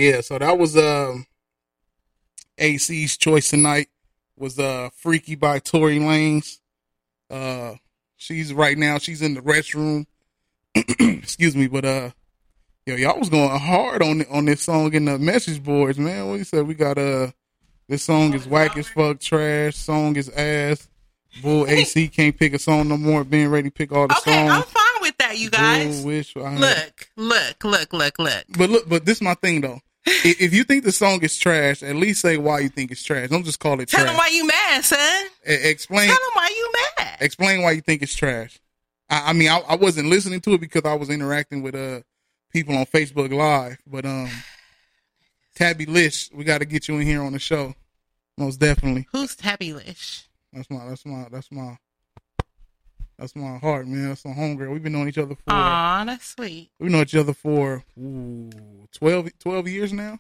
Yeah, so that was um AC's choice tonight was uh Freaky by Tory Lanez. Uh she's right now she's in the restroom. Excuse me, but uh yo, y'all was going hard on on this song in the message boards, man. What you said? We got uh this song is whack as fuck, trash, song is ass. Bull AC can't pick a song no more. Being ready to pick all the Okay, songs. I'm fine with that, you guys. Bull wish Look, look, look, look, look. But look, but this is my thing though. If you think the song is trash, at least say why you think it's trash. Don't just call it Tell trash. Tell them why you mad, son. E- explain. Tell them why you mad. Explain why you think it's trash. I, I mean, I, I wasn't listening to it because I was interacting with uh people on Facebook Live. But um, Tabby Lish, we got to get you in here on the show, most definitely. Who's Tabby Lish? That's my. That's my. That's my. That's my heart, man. That's my homegirl. We've been knowing each other for. Aw, that's sweet. We've known each other for ooh, 12, 12 years now.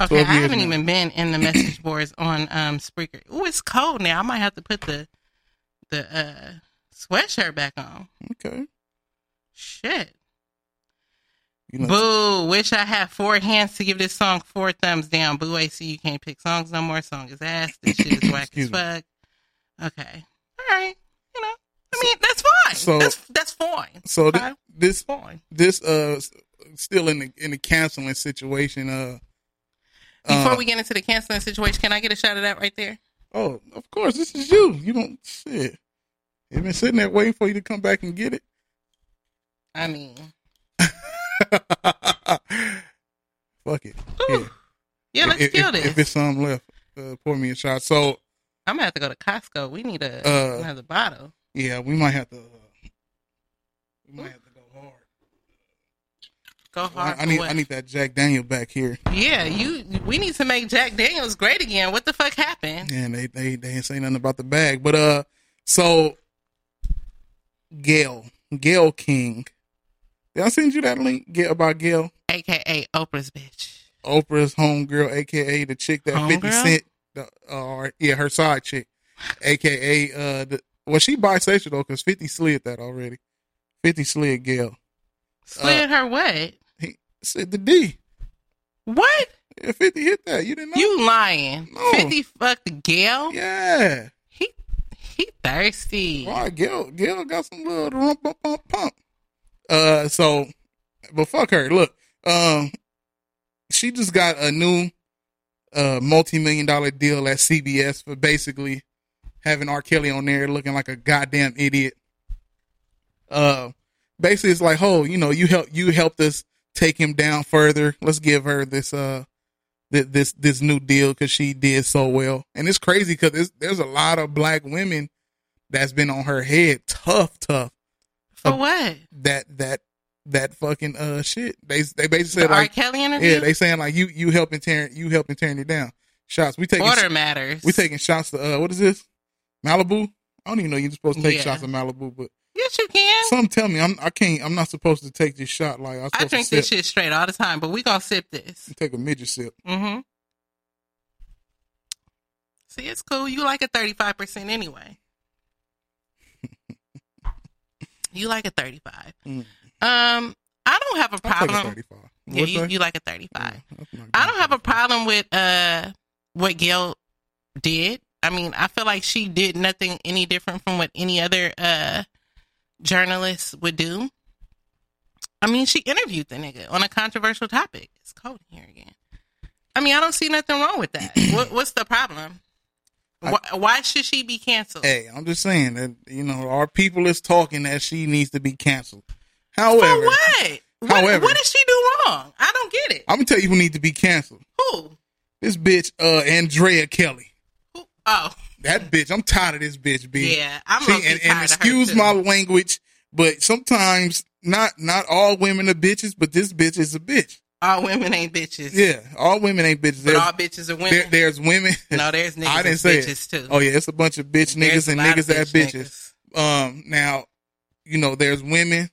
Okay, 12 I haven't now. even been in the message boards on um Spreaker. Ooh, it's cold now. I might have to put the the uh sweatshirt back on. Okay. Shit. You know, Boo. Wish I had four hands to give this song four thumbs down. Boo AC, you can't pick songs no more. Song is ass. This shit is whack as fuck. Okay. All right. I mean, that's fine. So- that's that's fine. So Fine. this Fine. this uh still in the in the canceling situation. Uh, Before uh, we get into the canceling situation, can I get a shot of that right there? oh, of course, this is you. You don't shit. You've been sitting there waiting for you to come back and get it. I mean, Fuck it. Yeah, yeah, let's if, kill if, this. If it's some left, uh, pour me a shot. So I'm gonna have to go to Costco. We need a Uh, another bottle. Yeah, we might have to. Uh, we might have to go hard. Go hard. I for need what? I need that Jack Daniel back here. Yeah, you. We need to make Jack Daniels great again. What the fuck happened? And they they they ain't say nothing about the bag, but uh, so Gayle Gayle King, did I send you that link? Get about Gayle, AKA Oprah's bitch. Oprah's homegirl, aka the chick that Fifty Homegirl? Cent, the, uh, yeah, her side chick, aka uh, the, well she bisexual though, cause Fifty slid that already. Fifty slid Gayle. Slid her what? He said the D. What? Yeah, Fifty hit that. You didn't know? You lying? No. Fifty fucked Gayle. Yeah. He he thirsty. Why Gayle? Gayle got some little rump pump pump pump. Uh, so, but fuck her. Look, um, she just got a new, uh, multi million dollar deal at CBS for basically having R. Kelly on there looking like a goddamn idiot. Uh, basically, it's like, oh, you know, you help you helped us take him down further. Let's give her this uh thi- this this new deal because she did so well. And it's crazy because there's a lot of black women that's been on her head, tough, tough. For what? That that that fucking uh shit. They they basically The said R. like Kelly interview? Yeah, they saying like you you helping tearing you helping tearing it down. Shots. We taking Order matters. We taking shots to uh what is this? Malibu. I don't even know you're supposed to take Yeah. shots of Malibu, but Yes, you can. some tell me I'm I can't I'm not supposed to take this shot like I'm I drink this shit straight all the time, but we gonna sip this. Take a midget sip. Mm-hmm. See, it's cool. You like a thirty-five percent anyway. you like a thirty-five. Mm. Um, I don't have a a problem. 35. Yeah, you, you like a thirty-five. I don't have a problem with uh what Gayle did. I mean, I feel like she did nothing any different from what any other uh journalist would do. I mean, she interviewed the nigga on a controversial topic. It's cold in here again. I mean, I don't see nothing wrong with that. what, what's the problem? Why, why should she be canceled? Hey, I'm just saying that you know our people is talking that she needs to be canceled. However, For what? What, However- what did she do wrong? I don't get it. I'm gonna tell you who needs to be canceled. Who? This bitch, uh, Andrea Kelly. Oh, That bitch. I'm tired of this bitch. B. Yeah, I'm See, and, and excuse my language, but sometimes not not all women are bitches, but this bitch is a bitch. all women ain't bitches. Yeah, all women ain't bitches. But There's- all bitches are women. There, there's women. No, there's niggas I didn't say bitches, it. too. Oh yeah, it's a bunch of bitch There's niggas and niggas that bitch bitches. Um, now, you know, there's women,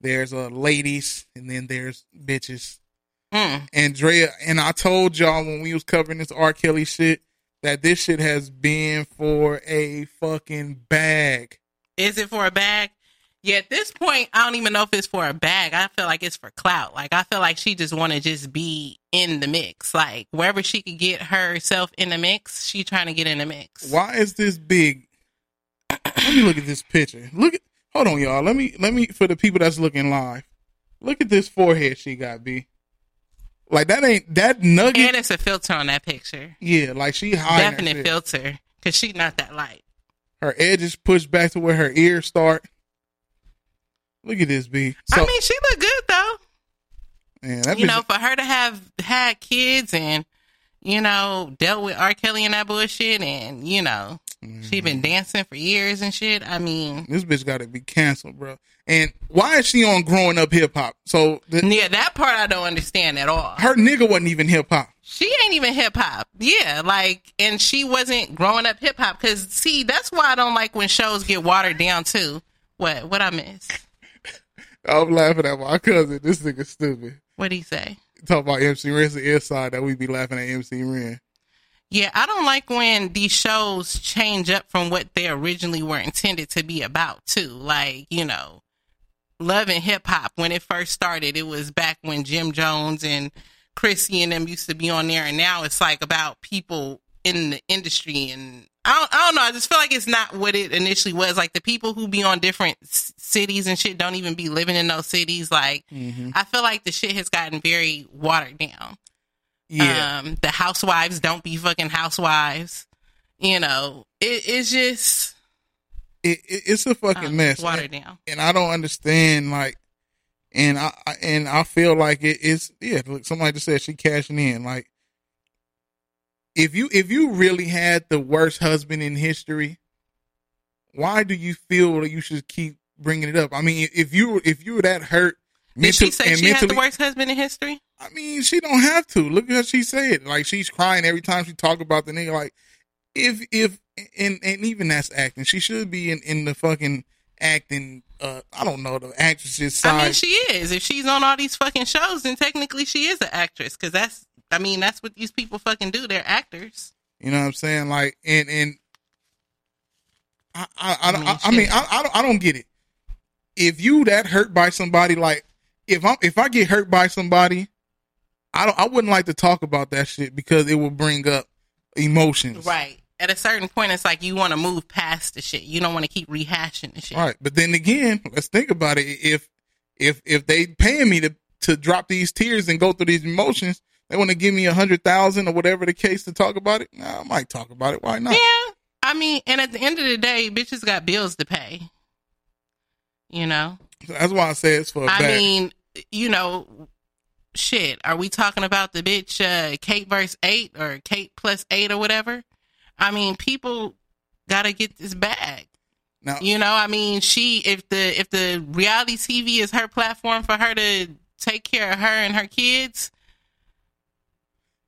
there's uh ladies, and then there's bitches. Mm. Andrea and I told y'all when we was covering this R. Kelly shit that this shit has been for a fucking bag. Is it for a bag? Yeah, at this point, I don't even know if it's for a bag. I feel like it's for clout. Like I feel like she just want to just be in the mix. Like wherever she could get herself in the mix, she trying to get in the mix. Why is this big? Let me look at this picture. Look at. Hold on, y'all. Let me let me for the people that's looking live. Look at this forehead she got, B. Like that ain't that nugget. And it's a filter on that picture. Yeah, like she hiding Definite filter because she not that light. Her edges pushed back to where her ears start. Look at this, B. So, I mean, she look good though. man, you know, for her to have had kids and you know dealt with R. Kelly and that bullshit, and you know she Mm-hmm. been dancing for years and shit. I mean, this bitch got to be canceled, bro. And why is she on growing up hip hop? So the, yeah, that part I don't understand at all. her nigga wasn't even hip hop. She ain't even hip hop. Yeah, like, and she wasn't growing up hip hop. Cause see, that's why I don't like when shows get watered down too. What? What I miss? I'm laughing at my cousin. This nigga stupid. What do he say? Talk about MC Ren's the inside that we be laughing at MC Ren. Yeah, I don't like when these shows change up from what they originally were intended to be about too. Like, you know, Love and Hip Hop when it first started, it was back when Jim Jones and Chrissy and them used to be on there and now it's like about people in the industry and I don't, I don't know. I just feel like it's not what it initially was. Like the people who be on different s- cities and shit don't even be living in those cities. Like mm-hmm. I feel like the shit has gotten very watered down. Yeah. Um, the housewives don't be fucking housewives. You know, it, it's just It, it, it's a fucking um, mess. watered and, down. and I don't understand like, and I and I feel like it is yeah. Look, somebody just said she cashing in. Like, if you if you really had the worst husband in history, why do you feel that you should keep bringing it up? I mean, if you if you were that hurt, Did she say she had the worst husband in history? I mean, she don't have to. Look at how she said. Like she's crying every time she talk about the nigga. Like if if and and even that's acting. She should be in in the fucking acting. Uh, I don't know the actress's side. I mean, she is. If she's on all these fucking shows, then technically she is an actress. Because that's, I mean, that's what these people fucking do. They're actors. you know what I'm saying? Like and and I I I, I, mean, I, I mean. I, I don't I don't get it. If you that hurt by somebody, like if I'm if I get hurt by somebody, I don't I wouldn't like to talk about that shit because it will bring up emotions. Right. At a certain point, it's like you want to move past the shit. You don't want to keep rehashing the shit. All right, but then again, let's think about it. If if if they paying me to to drop these tears and go through these emotions, they want to give me a hundred thousand or whatever the case to talk about it. Nah, I might talk about it. Why not? Yeah. I mean, and at the end of the day, bitches got bills to pay. You know? That's why I say it's for a I mean, you know, shit. Are we talking about the bitch uh, Kate verse eight or Kate plus eight or whatever? I mean, people gotta get this bag. Now, You know, I mean, she if the if the reality TV is her platform for her to take care of her and her kids,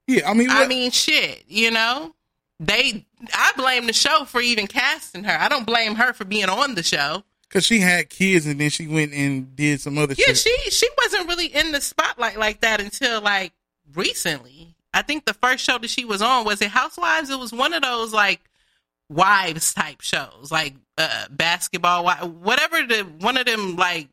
yeah, I mean, I mean, shit. You know, they. I blame the show for even casting her. I don't blame her for being on the show. Cause she had kids and then she went and did some other shit. Yeah, shit. she she wasn't really in the spotlight like that until like recently. I think the first show that she was on was it Housewives. It was one of those like wives type shows, like uh, basketball, whatever the one of them like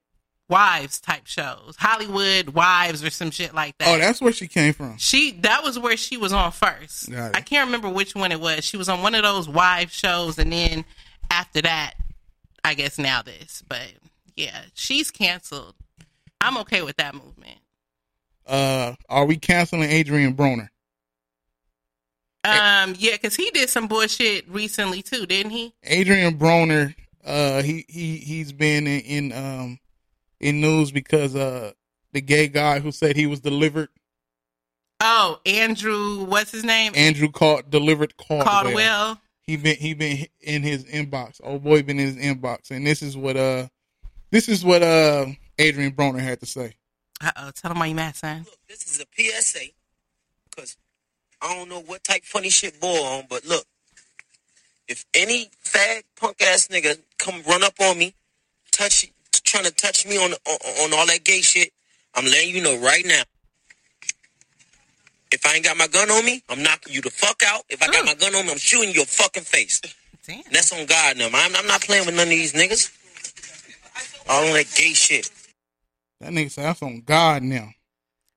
wives type shows, Hollywood Wives or some shit like that. oh, that's where she came from. She that was where she was on first. I can't remember which one it was. She was on one of those wives shows, and then after that, I guess now this. But yeah, she's canceled. I'm okay with that movement. Uh, are we canceling Adrien Broner? Um, yeah, because he did some bullshit recently too, didn't he? Adrien Broner, uh, he he he's been in, in um in news because uh the gay guy who said he was delivered, Oh, Andrew, what's his name? Andrew called delivered Caldwell. Caldwell. He been he been in his inbox. Oh boy, been in his inbox, and this is what uh this is what uh Adrien Broner had to say. Uh oh, tell him why you mad, son. Look, this is a PSA because I don't know what type funny shit boy on, but look, if any fag punk ass nigga come run up on me, touch, trying to touch me on, on on all that gay shit, I'm letting you know right now. If I ain't got my gun on me, I'm knocking you the fuck out. If I got mm. my gun on me, I'm shooting your fucking face. Damn. That's on God now. I'm, I'm not playing with none of these niggas. All that gay shit. That nigga said that's on God now.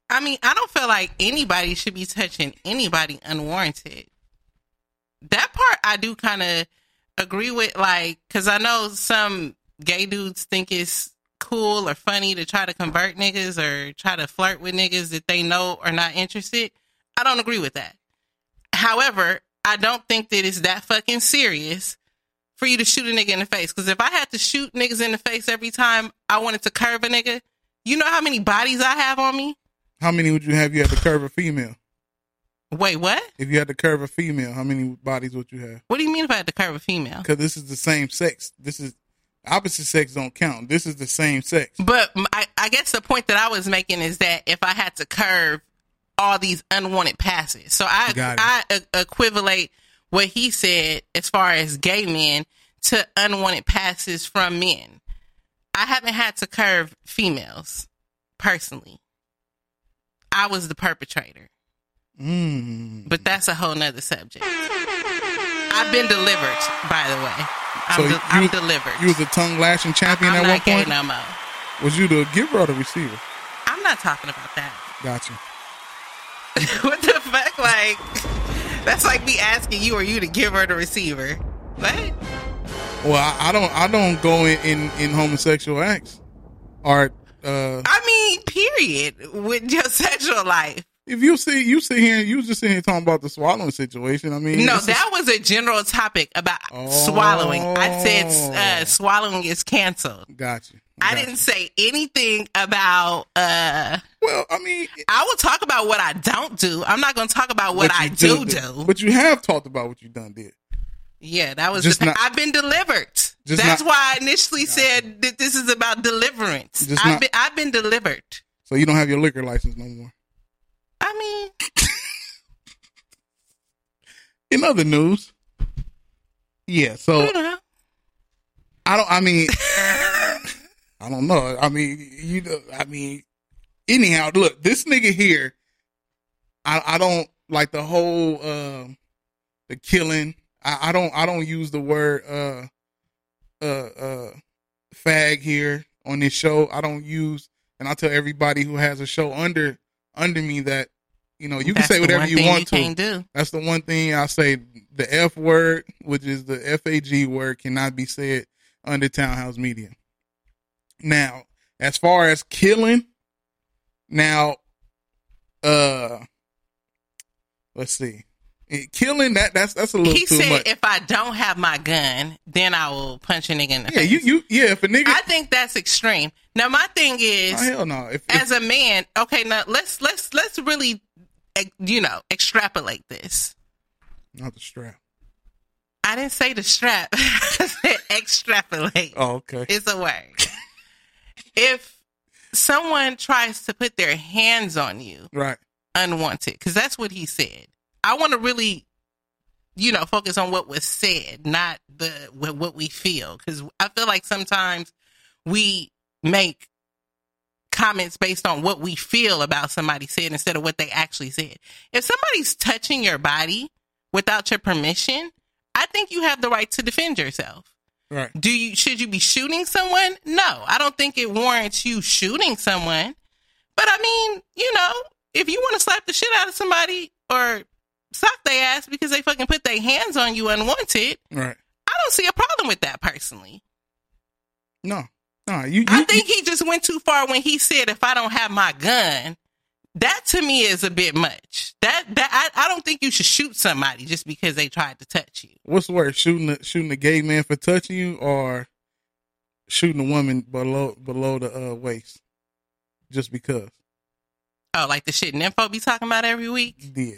I mean, I don't feel like anybody should be touching anybody unwarranted. That part I do kind of agree with, like, because I know some gay dudes think it's cool or funny to try to convert niggas or try to flirt with niggas that they know are not interested. I don't agree with that. However, I don't think that it's that fucking serious for you to shoot a nigga in the face. Because if I had to shoot niggas in the face every time I wanted to curve a nigga, you know how many bodies I have on me? How many would you have? if You had to curve a female. Wait, what? If you had to curve a female, how many bodies would you have? What do you mean if I had to curve a female? Because this is the same sex. This is opposite sex don't count. This is the same sex. But I guess the point that I was making is that if I had to curve all these unwanted passes, so I. I equivalate what he said as far as gay men to unwanted passes from men. I haven't had to curve females personally. I was the perpetrator, Mm. but that's a whole nother subject. I've been delivered, by the way. I'm, So de- you- I'm delivered. You was a tongue lashing champion I'm at one point. no more. Was you the giver or the receiver? I'm not talking about that. Gotcha. what the fuck? Like, that's like me asking you, are you the giver or the receiver? What? Well, I, I don't. I don't go in in, in homosexual acts. Or uh, I mean, period. With your sexual life. if you see you sit here, you just sitting here talking about the swallowing situation. I mean, No, is- that was a general topic about swallowing. I said uh, swallowing is canceled. Gotcha. I didn't say anything about. uh Well, I mean, I will talk about what I don't do. I'm not going to talk about what, I do do. But you have talked about what you done did. Yeah, that was. Just the, not- I've been delivered. That's not- why I initially said that this is about deliverance. I've not- been. I've been delivered. So you don't have your liquor license no more. I mean, In other news, yeah. So I don't. I mean, I don't know. I mean, you. know, I mean, anyhow, look, this nigga here. I I don't like the whole um the killing. I, I don't I don't use the word uh uh uh fag here on this show. I don't use and I tell everybody who has a show under under me that you know you That's can say whatever you want you to. That's the one thing I say. The F word, which is the FAG word, cannot be said under townhouse media. Now, as far as killing, now, uh, let's see, Eh, killing that that's that's a little he said, much. if I don't have my gun, then I will punch a nigga in the yeah, face. you you yeah, if a nigga, I think that's extreme. Now, my thing is, oh, hell no, if, if as a man, okay, now let's let's let's really, eh, you know, extrapolate this. not the strap. I didn't say the strap. I said extrapolate. Oh, okay. It's a word. if someone tries to put their hands on you, Right. unwanted, because that's what he said. I want to really, you know, focus on what was said, not the what what we feel, because I feel like sometimes we make comments based on what we feel about somebody said instead of what they actually said. If somebody's touching your body without your permission, I think you have the right to defend yourself. Right. Do you should you be shooting someone? No, I don't think it warrants you shooting someone. But I mean, you know, if you want to slap the shit out of somebody or sock their ass because they fucking put their hands on you unwanted, Right. I don't see a problem with that personally. No. No. You. you I think he just went too far when he said, "If I don't have my gun." That to me is a bit much. That that I, I don't think you should shoot somebody just because they tried to touch you. what's word? Shooting a, shooting a gay man for touching you, or shooting a woman below below the uh, waist, just because. Oh, like the shit Nimpho be talking about every week? Yeah.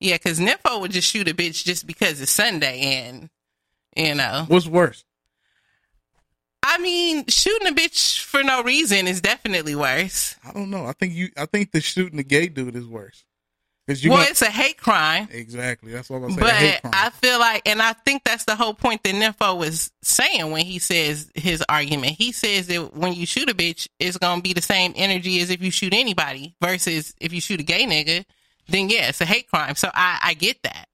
Yeah, because Nimpho would just shoot a bitch just because it's Sunday and, you know. What's worse? I mean, shooting a bitch for no reason is definitely worse. I don't know. I think you. I think the shooting the gay dude is worse. Cause you well, it's a hate crime. exactly. That's what I'm saying. But. I feel like, and I think that's the whole point that Nimpho was saying when he says his argument. He says that when you shoot a bitch, it's going to be the same energy as if you shoot anybody versus if you shoot a gay nigga, then yeah, it's a hate crime. So I, I get that.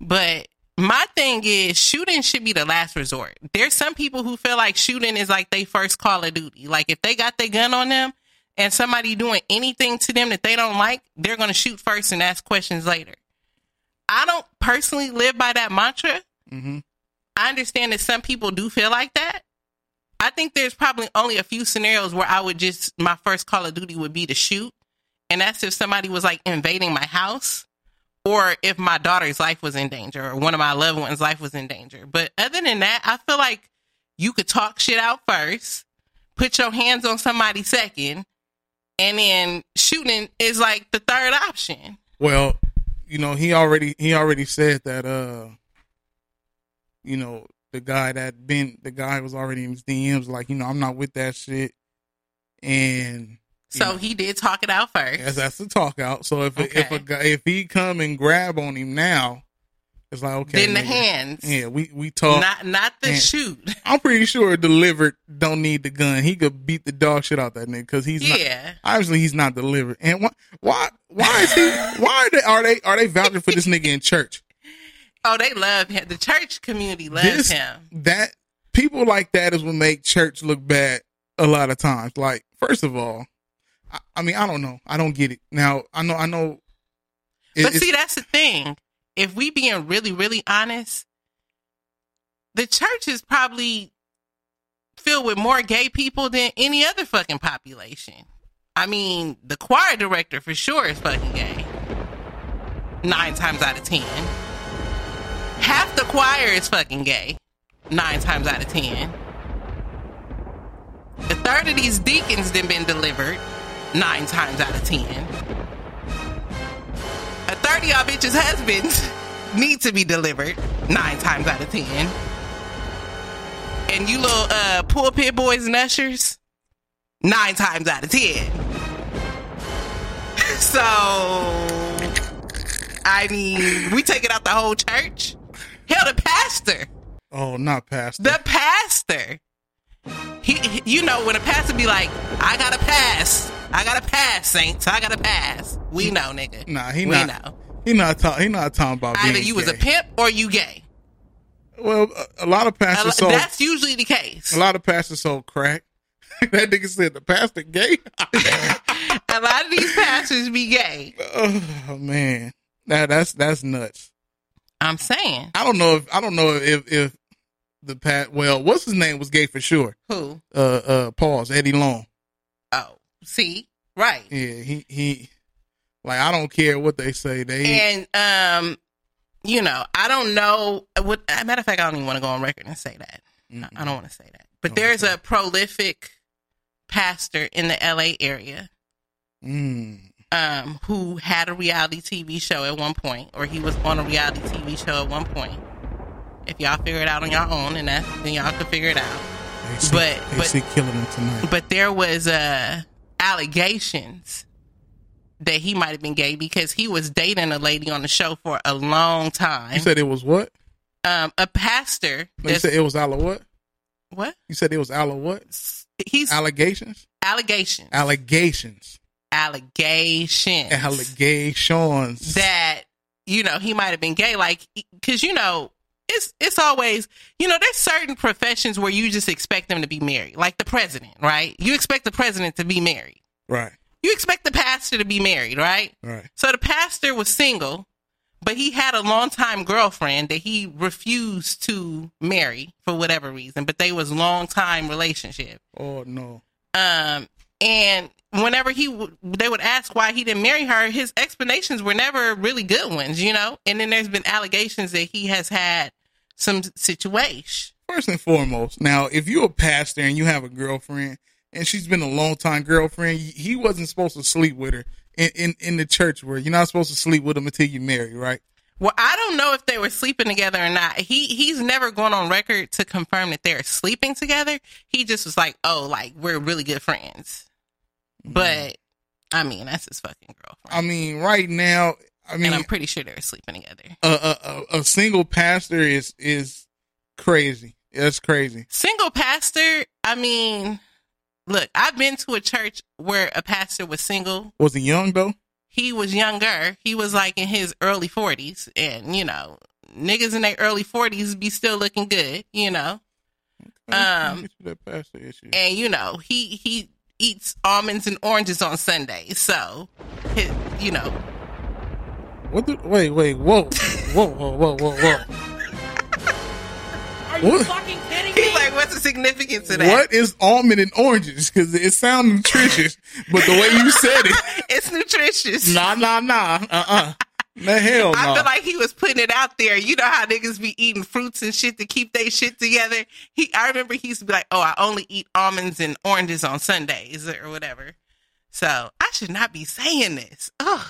But my thing is shooting should be the last resort. There's some people who feel like shooting is like they first call of duty. Like if they got their gun on them and somebody doing anything to them that they don't like, they're going to shoot first and ask questions later. I don't personally live by that mantra. Mm-hmm. I understand that some people do feel like that. I think there's probably only a few scenarios where I would just my first call of duty would be to shoot, and that's if somebody was like invading my house, or if my daughter's life was in danger, or one of my loved ones' life was in danger. But other than that, I feel like you could talk shit out first, put your hands on somebody second, and then shooting is like the third option. Well, you know, he already he already said that uh you know, the guy that been the guy was already in his DMs like, you know, I'm not with that shit. And So he did talk it out first. Yes, that's the talk out. So if if a guy if he come and grab on him now, it's like okay. Then the nigga. hands. Yeah, we we talk. Not not the shoot. I'm pretty sure delivered don't need the gun. He could beat the dog shit out that nigga because he's not. Yeah. Obviously, he's not delivered. And why why why is he? Why are they are they are they vouching for this nigga in church? Oh, they love him. The church community loves This- him. That people like that is what make church look bad a lot of times. Like first of all, I, I mean I don't know. I don't get it. Now I know I know. it- but see, that's the thing. If we being really, really honest, the church is probably filled with more gay people than any other fucking population. I mean, the choir director for sure is fucking gay. Nine times out of ten. Half the choir is fucking gay. Nine times out of ten. A third of these deacons then been delivered. Nine times out of ten. A third of y'all bitches' husbands need to be delivered nine times out of ten. And you little uh, pulpit boys and ushers, nine times out of ten. so, I mean, we take it out the whole church. Hell, the pastor, oh, not pastor. the pastor. He, he- you know, when a pastor be like, "I got to pass, I got to pass, saints, I got to pass." We know, nigga. Nah, he we not. know. He not talking. He not talking about Either you was a pimp or you gay. Well, a, a lot of pastors sold. That's usually the case. A lot of pastors sold crack. that nigga said the pastor gay. A lot of these pastors be gay. oh man, that that's that's nuts. I'm saying. I don't know if I don't know if if the pat. Well, what's his name was gay for sure. Who? Uh, uh, pause. Eddie Long. See, right. Yeah, he he. Like I don't care what they say. They And um, you know, I don't know. What as a matter of fact, I don't even want to go on record and say that. I- I don't want to say that. But there's a prolific pastor in the LA area Mm. um, who had a reality TV show at one point, or he was on a reality TV show at one point. If y'all figure it out on your own, and that then y'all can figure it out. But but killing him tonight. but there was uh allegations that he might have been gay because he was dating a lady on the show for a long time. You said it was what? um, a pastor. No, you said it was alla what? what? You said it was alla what? He's Allegations. allegations. Allegations. allegations. Allegations. that you know he might have been gay like because you know it's it's always you know there's certain professions where you just expect them to be married like the president right you expect the president to be married Right. you expect the pastor to be married right Right. so the pastor was single but he had a longtime girlfriend that he refused to marry for whatever reason but they was long time relationship Oh no. um, and whenever he w- they would ask why he didn't marry her, his explanations were never really good ones, you know. And then there's been allegations that he has had some situation. First and foremost, now if you're a pastor and you have a girlfriend and she's been a long time girlfriend, he wasn't supposed to sleep with her in, in, in the church where you're not supposed to sleep with them until you marry, right? Well, I don't know if they were sleeping together or not. He he's never gone on record to confirm that they're sleeping together. He just was like, "Oh, like we're really good friends." Mm-hmm. But I mean, that's his fucking girlfriend. I mean, right now, I mean, and I'm pretty sure they're sleeping together. a, a, a, a single pastor is is crazy. That's crazy. Single pastor, I mean, look, I've been to a church where a pastor was single. Was he young though? He was younger. He was like in his early 40s and, you know, niggas in their early forties be still looking good, you know. Um, that pastor issue. and you know he he eats almonds and oranges on Sundays, so his, you know. What? The, wait, wait, whoa, whoa, whoa, whoa, whoa, whoa. Are you What? fucking kidding He's me? like, what's the significance of that? What is almond and oranges? Because it sounds nutritious, but the way you said it, It's nutritious. nah, nah, nah, uh, uh the hell no. I feel like he was putting it out there. You know how niggas be eating fruits and shit to keep their shit together. He, I remember he used to be like, "Oh, I only eat almonds and oranges on Sundays or whatever." So I should not be saying this. Ugh.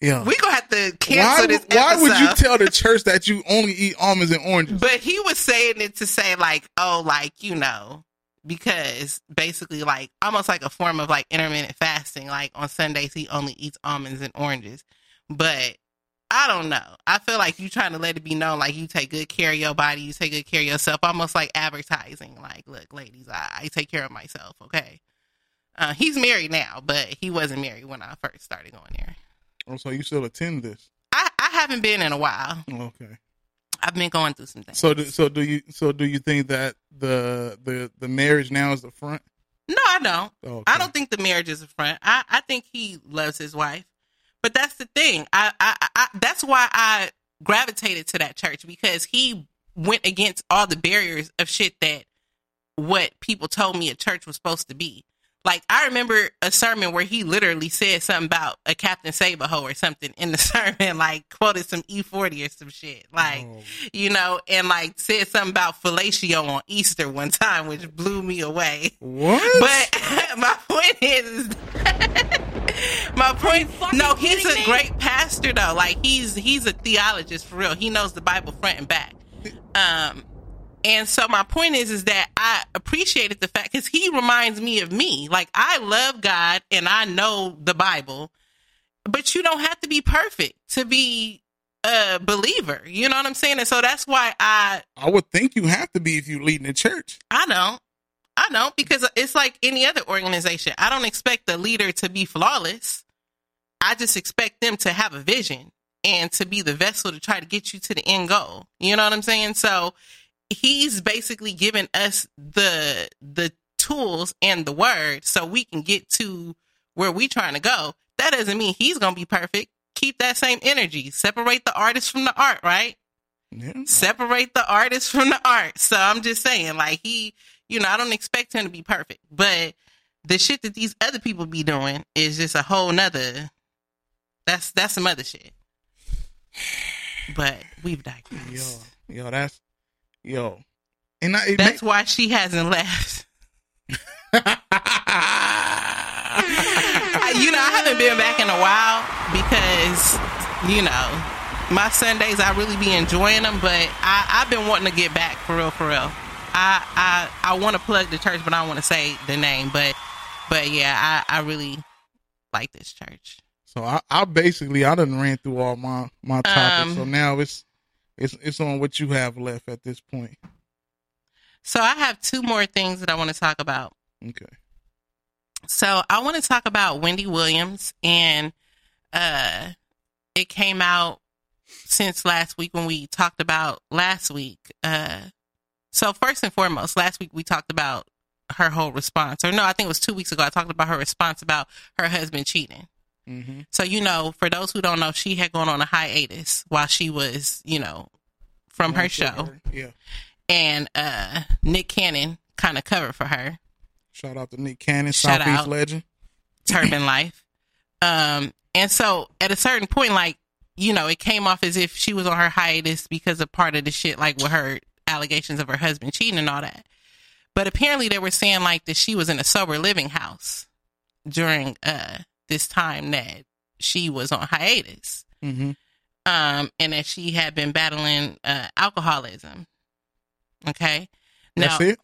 Yeah. We gonna have to cancel why, this. why would you tell the church that you only eat almonds and oranges? But he was saying it to say like, oh, like you know, because basically like almost like a form of like intermittent fasting. Like on Sundays he only eats almonds and oranges. But I don't know. I feel like you trying to let it be known like you take good care of your body, you take good care of yourself, almost like advertising. Like, look, ladies, I, I take care of myself. Okay. Uh, he's married now, but he wasn't married when I first started going there. Oh, so you still attend this? I, I haven't been in a while. Okay. I've been going through some things. So, do, so do you? So, do you think that the the the marriage now is the front? No, I don't. Okay. I don't think the marriage is a front. I, I think he loves his wife. But that's the thing. I, I, I that's why I gravitated to that church because he went against all the barriers of shit that what people told me a church was supposed to be. Like I remember a sermon where he literally said something about a Captain Save-a-Hoe or something in the sermon, like quoted some E forty or some shit, like you know, and like said something about fellatio on Easter one time, which blew me away. What? But my point is, my point. No, he's a great pastor though. Like he's he's a theologist for real. He knows the Bible front and back. Um, and so my point is, is that I appreciated the fact because he reminds me of me. Like I love God and I know the Bible, but you don't have to be perfect to be a believer. You know what I'm saying? And so that's why I I would think you have to be if you lead in the church. I don't. I don't because it's like any other organization. I don't expect the leader to be flawless. I just expect them to have a vision and to be the vessel to try to get you to the end goal. You know what I'm saying? So he's basically giving us the the tools and the word so we can get to where we trying to go. That doesn't mean he's to be perfect. Keep that same energy. Separate the artist from the art, right? Separate the artist from the art. So I'm just saying, like he, you know, I don't expect him to be perfect, but the shit that these other people be doing is just a whole nother. That's that's some other shit. But we've digressed. Yo, yo, that's yo, and I, That's why she hasn't left. You know, I haven't been back in a while because, you know, my Sundays I really be enjoying them, but I, I've been wanting to get back for real, for real. I I, I want to plug the church, but I don't want to say the name. But but yeah, I, I really like this church. So I, I basically I done ran through all my my topics. Um, so now it's it's it's on what you have left at this point. So I have two more things that I want to talk about. Okay. So I want to talk about Wendy Williams, and uh, it came out since last week when we talked about last week. Uh, so first and foremost, last week we talked about her whole response, or no, I think it was two weeks ago. I talked about her response about her husband cheating. Mm-hmm. So you know, for those who don't know, she had gone on a hiatus while she was, you know, from her show, Yeah. and uh, Nick Cannon kind of covered for her. Shout out to Nick Cannon, Shout Southeast out. legend. Turban Life. Um, and so at a certain point, like, you know, it came off as if she was on her hiatus because of part of the shit, like with her allegations of her husband cheating and all that. But apparently they were saying like that she was in a sober living house during uh this time that she was on hiatus. Mm-hmm. Um, and that she had been battling uh alcoholism. Okay. That's it.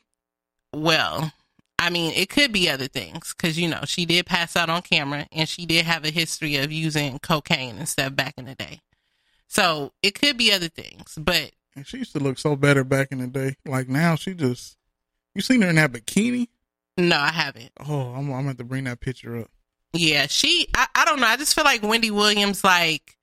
Well, I mean, it could be other things because you know she did pass out on camera, and she did have a history of using cocaine and stuff back in the day. So it could be other things, but And she used to look so better back in the day. Like now, she just you seen her in that bikini. no, I haven't. Oh, I'm I'm gonna have to bring that picture up. Yeah, she. I, I don't know. I just feel like Wendy Williams, like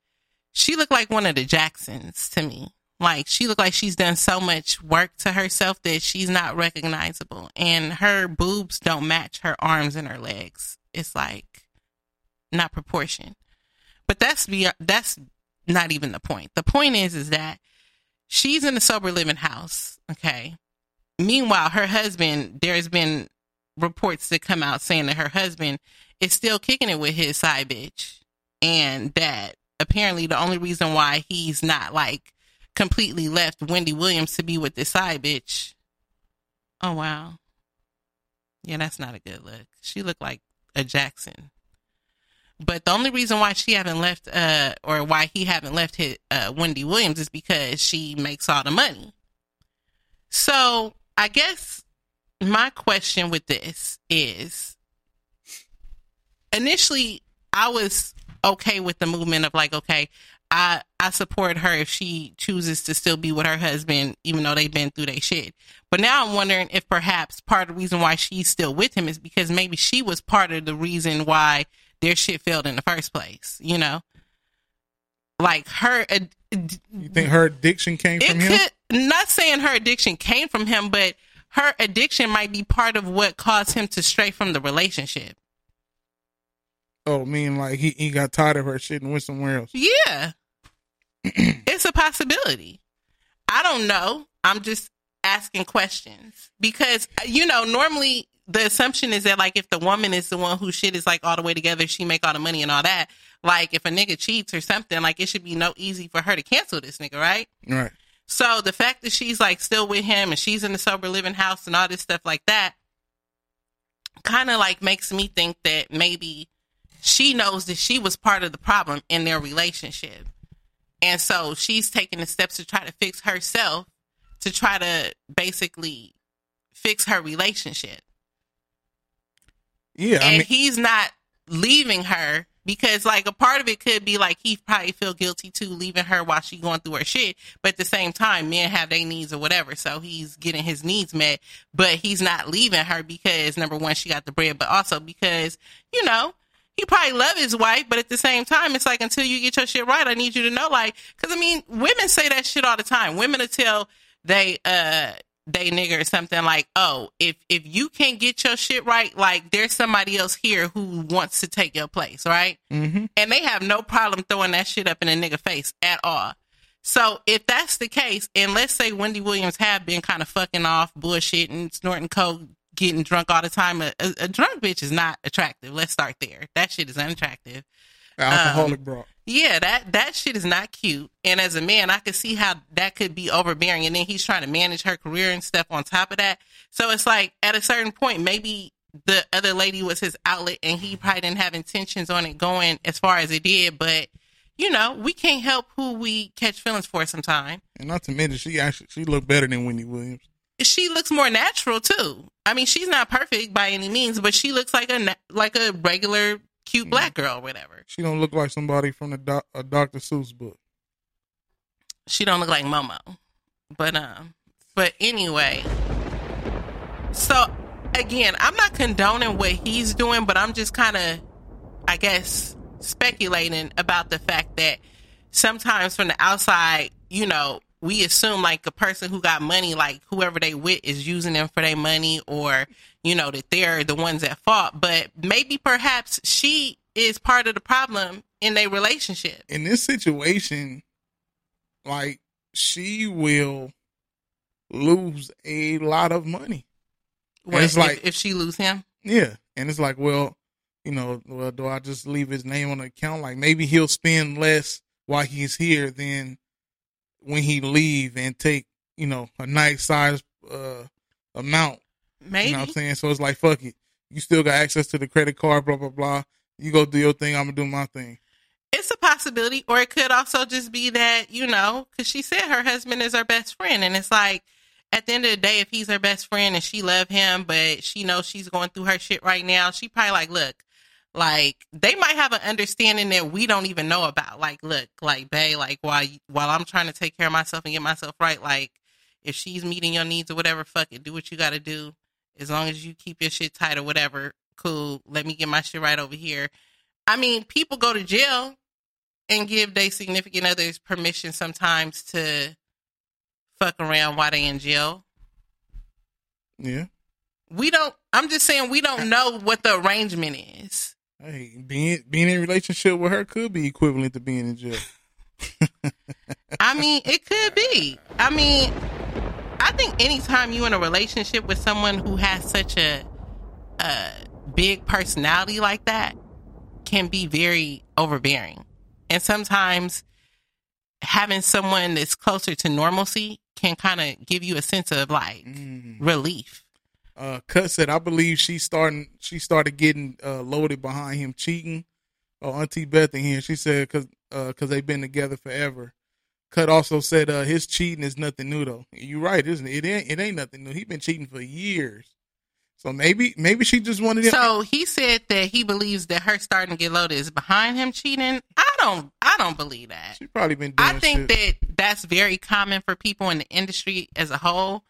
she looked like one of the Jacksons to me. Like she looked like she's done so much work to herself that she's not recognizable, and her boobs don't match her arms and her legs. It's like not proportion. But that's be that's not even the point. The point is is that she's in a sober living house. Okay. Meanwhile, her husband, there's been reports that come out saying that her husband is still kicking it with his side bitch, and that apparently the only reason why he's not like completely left Wendy Williams to be with this side bitch. Oh wow. Yeah, that's not a good look. She looked like a Jackson. But the only reason why she haven't left, uh, or why he haven't left his, uh, Wendy Williams is because she makes all the money. So I guess my question with this is initially I was okay with the movement of like, okay, I I support her if she chooses to still be with her husband, even though they've been through their shit. But now I'm wondering if perhaps part of the reason why she's still with him is because maybe she was part of the reason why their shit failed in the first place. You know, like her. Uh, you think her addiction came from him? Could, not saying her addiction came from him, but her addiction might be part of what caused him to stray from the relationship. Oh, mean like he, he got tired of her shit and went somewhere else. Yeah. it's a possibility. I don't know. I'm just asking questions because uh, you know, normally the assumption is that like if the woman is the one who shit is like all the way together, she make all the money and all that. Like if a nigga cheats or something, like it should be no easy for her to cancel this nigga, right? Right. So the fact that she's like still with him and she's in the sober living house and all this stuff like that kind of like makes me think that maybe she knows that she was part of the problem in their relationship. And so she's taking the steps to try to fix herself to try to basically fix her relationship. Yeah. I and mean- he's not leaving her because like a part of it could be like he probably feel guilty too leaving her while she going through her shit but at the same time men have their needs or whatever so he's getting his needs met but he's not leaving her because number one she got the bread but also because you know he probably love his wife, but at the same time, it's like until you get your shit right, I need you to know, like, because I mean, women say that shit all the time. Women will tell they uh they nigger or something like, oh, if if you can't get your shit right, like there's somebody else here who wants to take your place, right? Mm-hmm. And they have no problem throwing that shit up in a nigga face at all. So if that's the case, and let's say Wendy Williams have been kind of fucking off, bullshitting, snorting coke, getting drunk all the time. A, a, a, drunk bitch is not attractive. Let's start there. That shit is unattractive. Alcoholic um, bro. Yeah, that that shit is not cute. And as a man, I could see how that could be overbearing. And then he's trying to manage her career and stuff on top of that. So it's like at a certain point, maybe the other lady was his outlet, and he probably didn't have intentions on it going as far as it did. But you know, we can't help who we catch feelings for sometime. And not to mention, she actually she looked better than Wendy Williams she looks more natural too. I mean, she's not perfect by any means, but she looks like a like a regular cute black girl, or whatever. She don't look like somebody from the doc, a Dr. Seuss book. She don't look like Momo, but um, but anyway. So again, I'm not condoning what he's doing, but I'm just kind of, I guess, speculating about the fact that sometimes from the outside, you know, we assume like a person who got money, like whoever they with is using them for their money or, you know, that they're the ones at fault. But maybe perhaps she is part of the problem in their relationship. In this situation, like she will lose a lot of money. What, it's if, like if she lose him? Yeah. And it's like, well, you know, well, do I just leave his name on the account? Like maybe he'll spend less while he's here than when he leave and take you know a nice size uh, amount. Maybe you know what I'm saying. So it's like fuck it. You still got access to the credit card. Blah blah blah. You go do your thing. I'm gonna do my thing. It's a possibility, or it could also just be that you know, because she said her husband is her best friend, and it's like at the end of the day, if he's her best friend and she love him, but she knows she's going through her shit right now, she probably like, look, like they might have an understanding that we don't even know about. Like, look, like Bay, like while while I'm trying to take care of myself and get myself right, like if she's meeting your needs or whatever, fuck it, do what you got to do. As long as you keep your shit tight or whatever, cool. Let me get my shit right over here. I mean, people go to jail and give their significant others permission sometimes to fuck around while they in jail. Yeah. We don't. I'm just saying we don't know what the arrangement is. Hey, being being in a relationship with her could be equivalent to being in jail. I mean, it could be. I mean, I think anytime you're in a relationship with someone who has such a, a big personality like that can be very overbearing. And sometimes having someone that's closer to normalcy can kind of give you a sense of like mm. relief. Uh, Cut said, I believe she starting. She started getting uh, loaded behind him cheating. Oh, Auntie Beth in here. She said because because they've been together forever. Cut also said uh, his cheating is nothing new though. You're right, isn't it? It ain't it ain't nothing new. He been cheating for years. So maybe maybe she just wanted him. So he said that he believes that her starting to get loaded is behind him cheating. I don't I don't believe that. She probably been doing I think shit. that that's very common for people in the industry as a whole.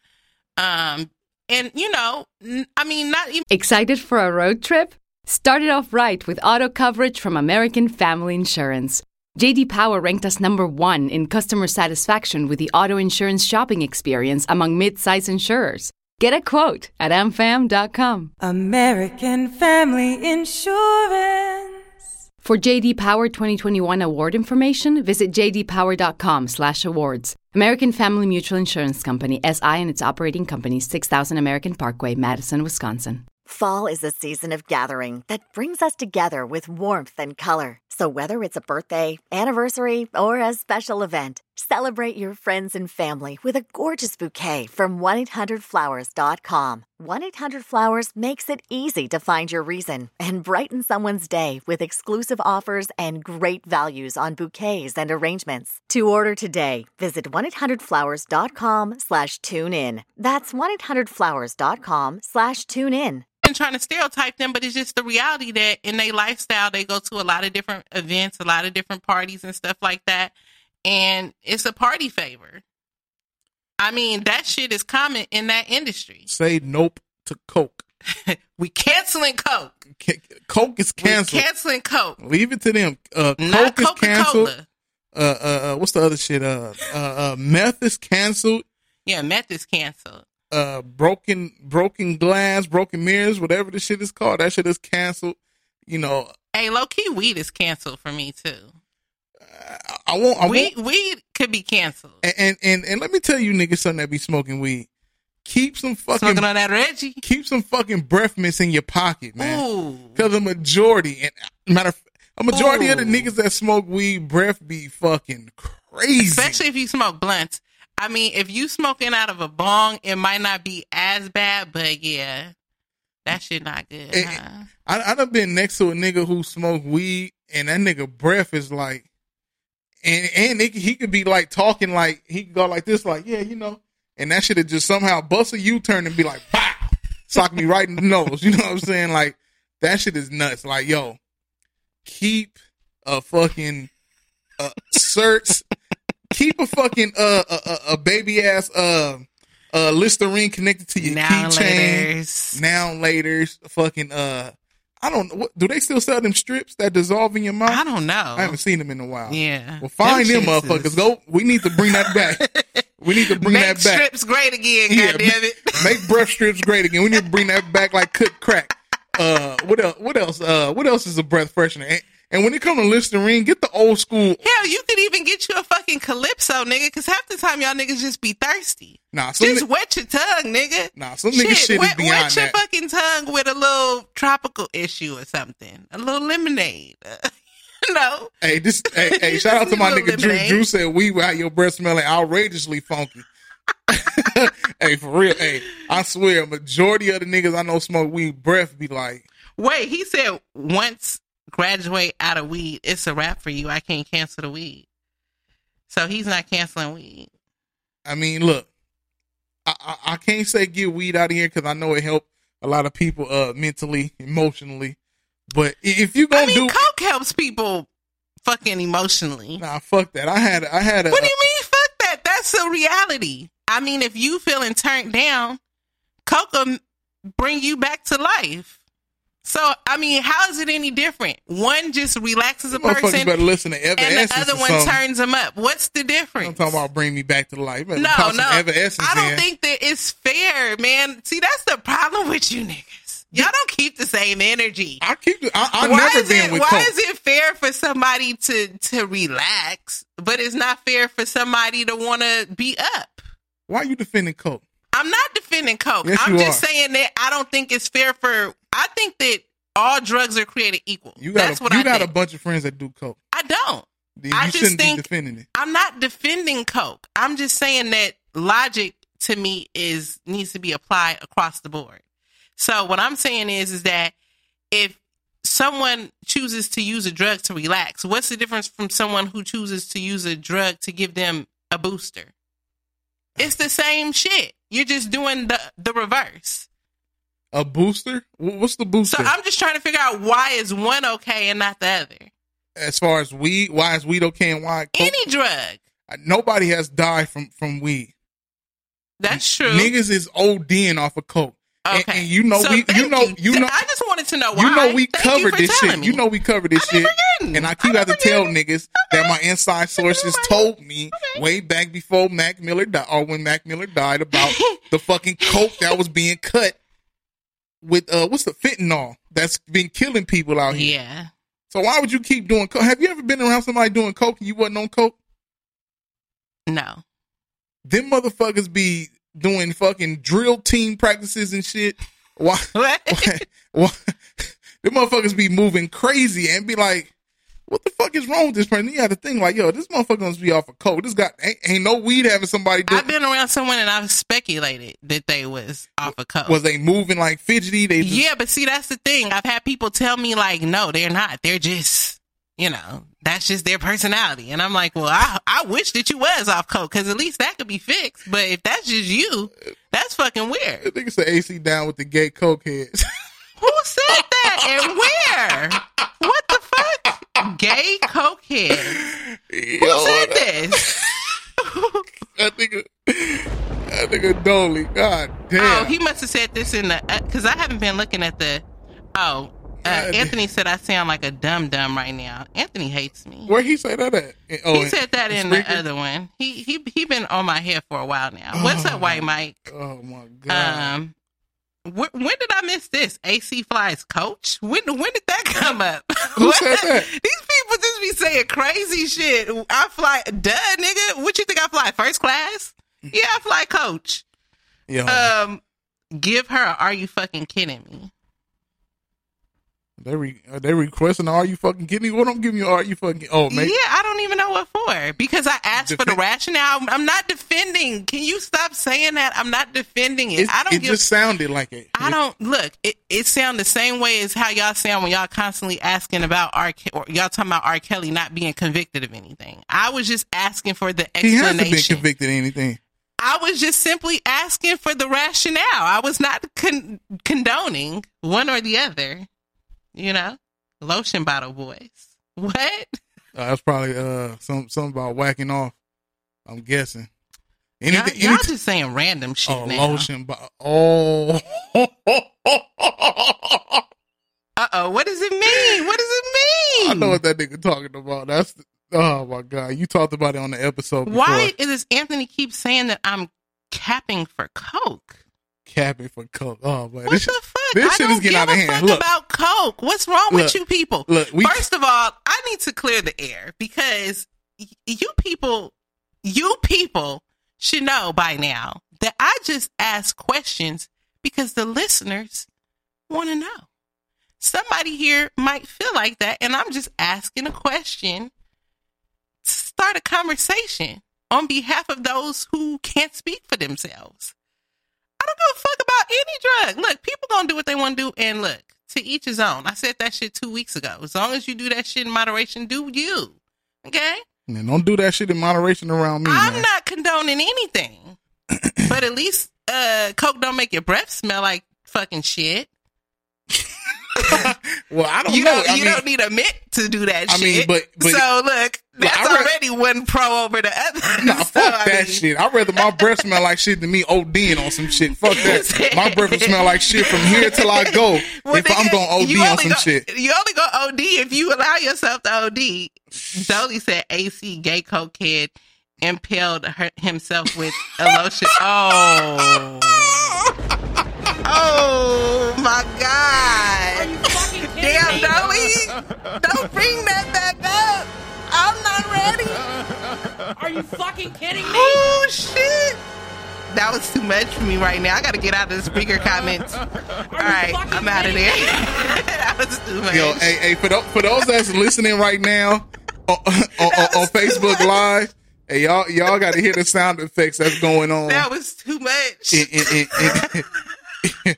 Um and you know, n- I mean not even Excited for a road trip? Start it off right with auto coverage from American Family Insurance. JD Power ranked us number one in customer satisfaction with the auto insurance shopping experience among mid-size insurers. Get a quote at amfam.com. American Family Insurance. For JD Power 2021 award information, visit jdpower.com/awards. American Family Mutual Insurance Company SI and its operating companies 6000 American Parkway, Madison, Wisconsin. Fall is a season of gathering that brings us together with warmth and color. So, whether it's a birthday, anniversary, or a special event, celebrate your friends and family with a gorgeous bouquet from 1-800-Flowers.com. 1-800-Flowers makes it easy to find your reason and brighten someone's day with exclusive offers and great values on bouquets and arrangements. To order today, visit 1-800-Flowers.com slash tune in. That's 1-800-Flowers.com slash tune in. been trying to stereotype them, but it's just the reality that in their lifestyle they go to a lot of different events, a lot of different parties and stuff like that. And it's a party favor. I mean, that shit is common in that industry. Say nope to Coke. We canceling Coke. Coke is canceled. We canceling Coke. Leave it to them. Uh, Not Coke is canceled. Coca-Cola. Uh, uh, uh, what's the other shit? Uh, uh, uh, meth is canceled. Yeah, meth is canceled. Uh, broken, broken glass, broken mirrors, whatever the shit is called, that shit is canceled. You know, Hey, low key weed is canceled for me too. I won't. I weed, won't. weed could be canceled. And, and and and let me tell you, niggas, something that be smoking weed. Keep some fucking Smoking on that Reggie. Keep some fucking breath mints in your pocket, man. Because the majority, and matter of, a majority of the niggas that smoke weed, breath be fucking crazy. Especially if you smoke blunts. I mean, if you smoking out of a bong, it might not be as bad, but yeah, that shit not good. Huh? I I done been next to a nigga who smoked weed, and that nigga breath is like, and and it, he could be like talking like he could go like this, like yeah, you know, and that should have just somehow bust a U turn and be like, pow, sock me right in the nose. You know what I'm saying? Like that shit is nuts. Like yo, keep a fucking uh, certs, keep a fucking uh a, a, baby ass uh uh Listerine connected to your Now keychain. laters. Now laters, fucking uh. I don't know. What, do they still sell them strips that dissolve in your mouth? I don't know. I haven't seen them in a while. Yeah. Well, find them, Them motherfuckers. Go. We need to bring that back. we need to bring Make that back. Make strips great again, Yeah, goddammit. make, make breath strips great again. We need to bring that back like cook crack. Uh, what else? What else? Uh, what else is a breath freshener? And, when it comes to Listerine, get the old school. Hell, you could even get you a fucking calypso, nigga, because half the time y'all niggas just be thirsty. Nah, some Just ni- wet your tongue, nigga. Nah, some nigga shit is wet, beyond wet your that. fucking tongue with a little tropical issue or something. A little lemonade. no. Hey, this. Hey, hey shout out to my nigga Drew. Drew said we without your breath smelling outrageously funky. hey, for real. Hey, I swear, majority of the niggas I know smoke weed, breath be like, Wait, he said once graduate out of weed, it's a wrap for you. I can't cancel the weed. So he's not canceling weed. I mean, look, I, I, I can't say get weed out of here because I know it helped a lot of people uh mentally, emotionally. But if you gonna I mean, do, coke helps people fucking emotionally. nah, fuck that. I had, I had a, What do you mean? Fuck that. That's a reality. I mean, if you feeling turned down, coke will bring you back to life. So I mean, how is it any different? One just relaxes a person, better listen to and the other one something. turns them up. What's the difference? I'm talking about bring me back to life. No, no, I don't in. think that it's fair, man. See, that's the problem with you niggas. Y'all don't keep the same energy. I keep. I, I've why never is been it, with Why Coke. is it fair for somebody to to relax, but it's not fair for somebody to want to be up? Why are you defending Coke? I'm not defending coke. Yes, I'm just are. saying that I don't think it's fair for. I think that all drugs are created equal. You got That's a, what you I got think. a bunch of friends that do Coke. I don't. Then I just shouldn't think- be defending it. I'm not defending coke. I'm just saying that logic to me is needs to be applied across the board. So what I'm saying is is that if someone chooses to use a drug to relax, what's the difference from someone who chooses to use a drug to give them a booster? It's the same shit. You're just doing the the reverse. A booster? What's the booster? So I'm just trying to figure out why is one okay and not the other. as far as weed, why is weed okay and why Coke? Any drug. Nobody has died from from weed. That's true. Niggas is ODing off of Coke. Okay. and you know So we you know you. know I just wanted to know why. you know we Thank covered this shit. me. You know we covered this shit. And I keep having to tell niggas that my inside sources told me way back before Mac Miller died or when Mac Miller died about the fucking coke that was being cut with uh what's the fentanyl that's been killing people out here. Yeah. So why would you keep doing coke? Have you ever been around somebody doing coke and you wasn't on coke? No. Them motherfuckers be doing fucking drill team practices and shit. Why? Why? why them motherfuckers be moving crazy and be like, "What the fuck is wrong with this person?" You had to think like, "Yo, this motherfucker must be off of coke. This guy ain't, ain't no weed having somebody do." I've been around someone and I've speculated that they was off a coke. Was they moving like fidgety? They just, yeah, but see, that's the thing. I've had people tell me like, no, they're not. They're just, you know, that's just their personality. And I'm like, well, I I wish that you was off coke because at least that could be fixed. But if that's just you, that's fucking weird. I think it's the AC down with the gay coke heads. Who said that and where? What? Gay cokehead. Who said this? I think I think a Dolly. God damn. Oh, he must have said this in the because I haven't been looking at the. Oh, uh, Anthony said I sound like a dumb dumb right now. Anthony hates me. Where he say that at? Oh, he said that in the other one. He he he been on my head for a while now. What's up, White Mike? Oh my god. Um, when did I miss this? AC Fly's coach. When when did that come up? Who said that? These people just be saying crazy shit. I fly, duh, nigga. What you think I fly? First class? Yeah, I fly coach. Yeah. Um, give her. Are you fucking kidding me? They re, are they requesting? Are you fucking kidding me? What I'm giving you? Are you fucking? Oh man. Yeah, I don't even know what for because I asked for the rationale. I'm not defending. Can you stop saying that? I'm not defending it. It, I don't it give. just sounded like it. I don't look. It it sound the same way as how y'all sound when y'all constantly asking about R. Ke- or y'all talking about R. Kelly not being convicted of anything. I was just asking for the explanation. He hasn't been convicted of anything. I was just simply asking for the rationale. I was not con- condoning one or the other. You know, lotion bottle boys. What? Uh, that's probably uh some something about whacking off. I'm guessing. Y'all, Anything? y'all anything just saying random shit oh, now. lotion. Bo- oh. Uh oh. What does it mean? What does it mean? I know what that nigga talking about. That's the, oh my god. You talked about it on the episode. Before. Why does Anthony keep saying that I'm capping for coke? capping for coke? Oh man, What this, the shit-? This I shit is getting out of hand. fuck Look, about coke. What's wrong Look, with you people? look, we- First of all, I need to clear the air because you people, you people should know by now that I just ask questions because the listeners want to know. Somebody here might feel like that, and I'm just asking a question to start a conversation on behalf of those who can't speak for themselves. I don't give a fuck about any drug. Look, people gonna do what they want to do, and look, to each his own. I said that shit two weeks ago. As long as you do that shit in moderation, do you. Okay? man, don't do that shit in moderation around me, I'm man. not condoning anything. but at least uh Coke don't make your breath smell like fucking shit. well, I don't you know. Don't, I you mean- don't need a mint to do that I shit. mean, but- but- so look, Look, that's I read- already one pro over the other. Nah, So, fuck I that mean, shit. I'd rather my breath smell like shit than me ODing on some shit. Fuck that. My breath will smell like shit from here till I go. Well, if I'm nigga, going OD on some go- shit. You only go OD if you allow yourself to OD. Dolly said AC gay cokehead impaled her, himself with a lotion. Oh. Oh my god. Damn, Dolly. Don't bring that back up. I'm not ready. Are you fucking kidding me? Oh shit. That was too much for me right now. I gotta get out of the speaker comments. All right, I'm out of there. that was too much. Yo, hey, hey, for, those, for those that's listening right now on, on, on, on Facebook Live, hey, y'all, y'all got to hear the sound effects that's going on. That was too much. In- in- in- in-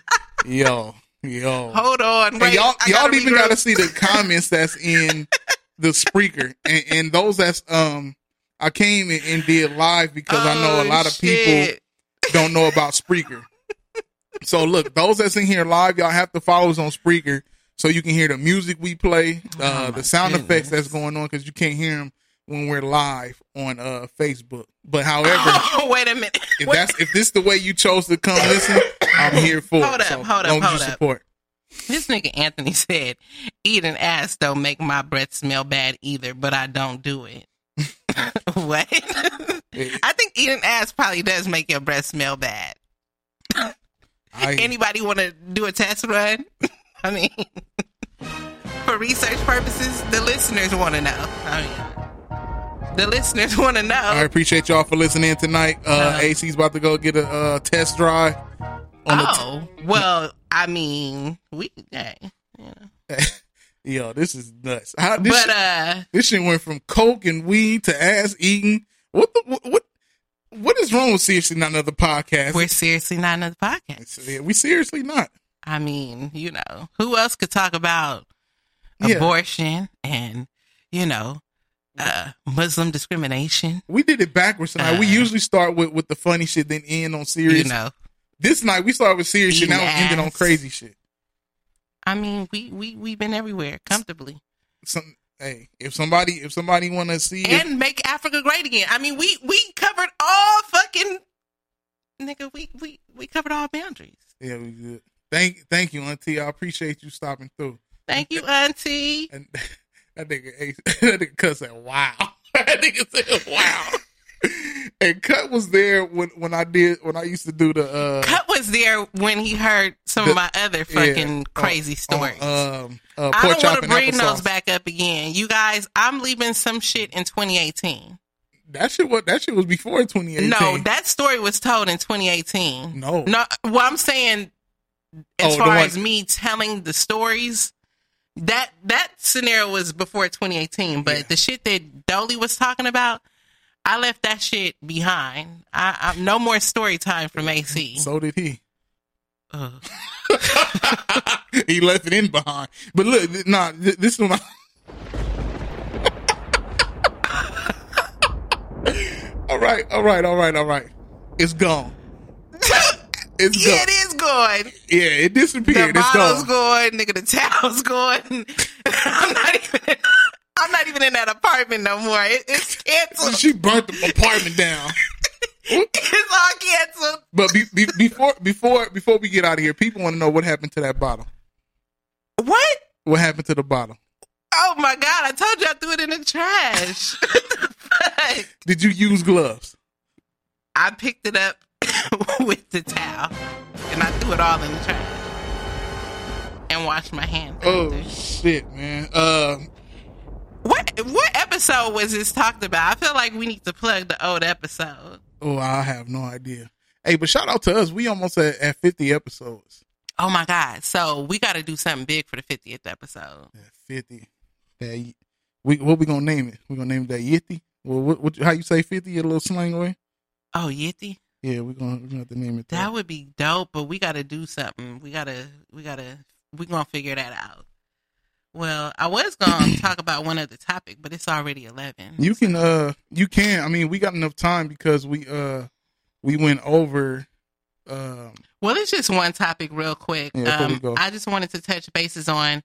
yo, yo. Hold on, wait. y'all, I y'all even got to see the comments that's in the Spreaker, and, and those that's um, I came and, and did live because I know a Oh, lot of people don't know about Spreaker. so look, those that's in here live, y'all have to follow us on Spreaker so you can hear the music we play, uh, the sound effects that's going on because you can't hear them when we're live on uh Facebook. But however, Oh, wait a minute. if that's if this the way you chose to come listen, I'm here for Hold it. up, So hold up, hold you up. support. This nigga Anthony said, "Eating ass don't make my breath smell bad either, but I don't do it." what? I think eating ass probably does make your breath smell bad. Anybody want to do a test run? I mean, for research purposes, the listeners want to know. I mean, the listeners want to know. I appreciate y'all for listening tonight. Uh, Uh-huh. AC's about to go get a uh, test drive. On oh, well, I mean, we, hey, you know. Yo, this is nuts. How, this But, shit, uh, this shit went from coke and weed to ass eating. What the what? what what is wrong with seriously not another podcast? We're seriously not another podcast. Yeah, we seriously not. I mean, you know, who else could talk about Yeah. abortion and, you know, uh, Muslim discrimination? We did it backwards tonight. we Uh, usually start with, with the funny shit, then end on serious. You know. This night we started with serious shit. Now we ended on crazy shit. I mean, we we we've been everywhere comfortably Some, hey, if somebody if somebody want to see and make Africa great again. I mean, we we covered all fucking nigga. We we we covered all boundaries. yeah, we good. Thank thank you, Auntie. I appreciate you stopping through. Thank you, Auntie. And that nigga, that nigga cut said, "Wow." that nigga said, "Wow." and Cut was there when when I did when I used to do the uh Cut was there when he heard some the- of my other fucking yeah, crazy on- stories. on, um, uh, I don't want to bring those back up again. You guys, I'm leaving some shit in 2018. That shit was that shit was before 2018. No, that story was told in 2018. No. No, well, I'm saying as Oh, far as me telling the stories, that that scenario was before 2018. But the shit that Dolly was talking about, I left that shit behind. I, I no more story time from AC. So did he. Ugh. he left it in behind. But look, nah, th- this one. all right, all right, all right, all right. It's gone. It's yeah, gone. it is going. Yeah, it disappeared. The it's bottle's gone. going, nigga. The towel's going. I'm not even. I'm not even in that apartment no more. It, it's canceled. She burnt the apartment down. it's all canceled. But be, be, before before before we get out of here, people want to know what happened to that bottle. What? What happened to the bottle? Oh my god! I told you I threw it in the trash. Did you use gloves? I picked it up with the towel and I threw it all in the trash and washed my hands. Oh shit, man. Uh, What what episode was this talked about? I feel like we need to plug the old episode. oh, I have no idea. Hey, but shout out to us. We almost at, at 50 episodes. Oh my god! So we got to do something big for the 50th episode. 50. That, we what we gonna name it? We gonna name it that Yitty? Well, what, what how you say 50? A little slang way? Oh, Yitty. Yeah, we're gonna we're gonna have to name it that. That would be dope, but we got to do something. We gotta, we gotta, we gonna figure that out. Well, I was gonna talk about one other topic, but it's already eleven. You can uh you can. I mean, we got enough time because we uh we went over Um, Well, it's just one topic, real quick. Yeah, um, go. I just wanted to touch bases on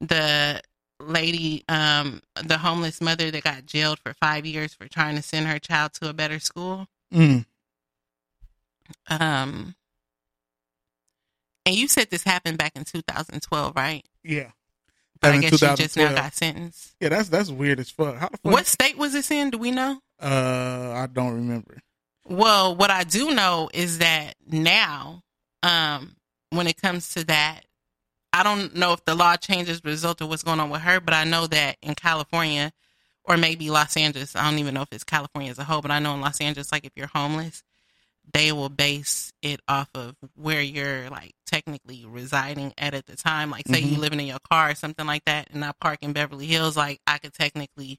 the lady, um, the homeless mother that got jailed for five years for trying to send her child to a better school. mm, Um, and you said this happened back in 2012, right? yeah. But I guess you just now got sentenced. Yeah, that's that's weird as fuck. How the fuck? What state was this in? Do we know? Uh, I don't remember. Well, what I do know is that now, um, when it comes to that, I don't know if the law changes as a result of what's going on with her, but I know that in California or maybe Los Angeles, I don't even know if it's California as a whole, but I know in Los Angeles, like if you're homeless, they will base it off of where you're like technically residing at at the time. Like say you Mhm. living in your car or something like that and I park in Beverly Hills, like I could technically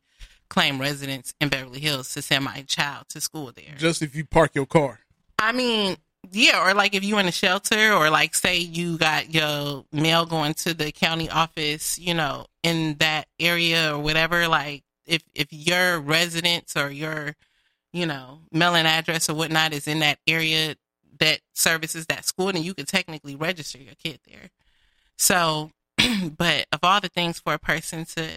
claim residence in Beverly Hills to send my child to school there. Just if you park your car. I mean, yeah, or like if you in a shelter, or like say you got your mail going to the county office, you know, in that area or whatever. Like if if your residence or your, you know, mailing address or whatnot is in that area that services that school, then you could technically register your kid there. So, but of all the things for a person to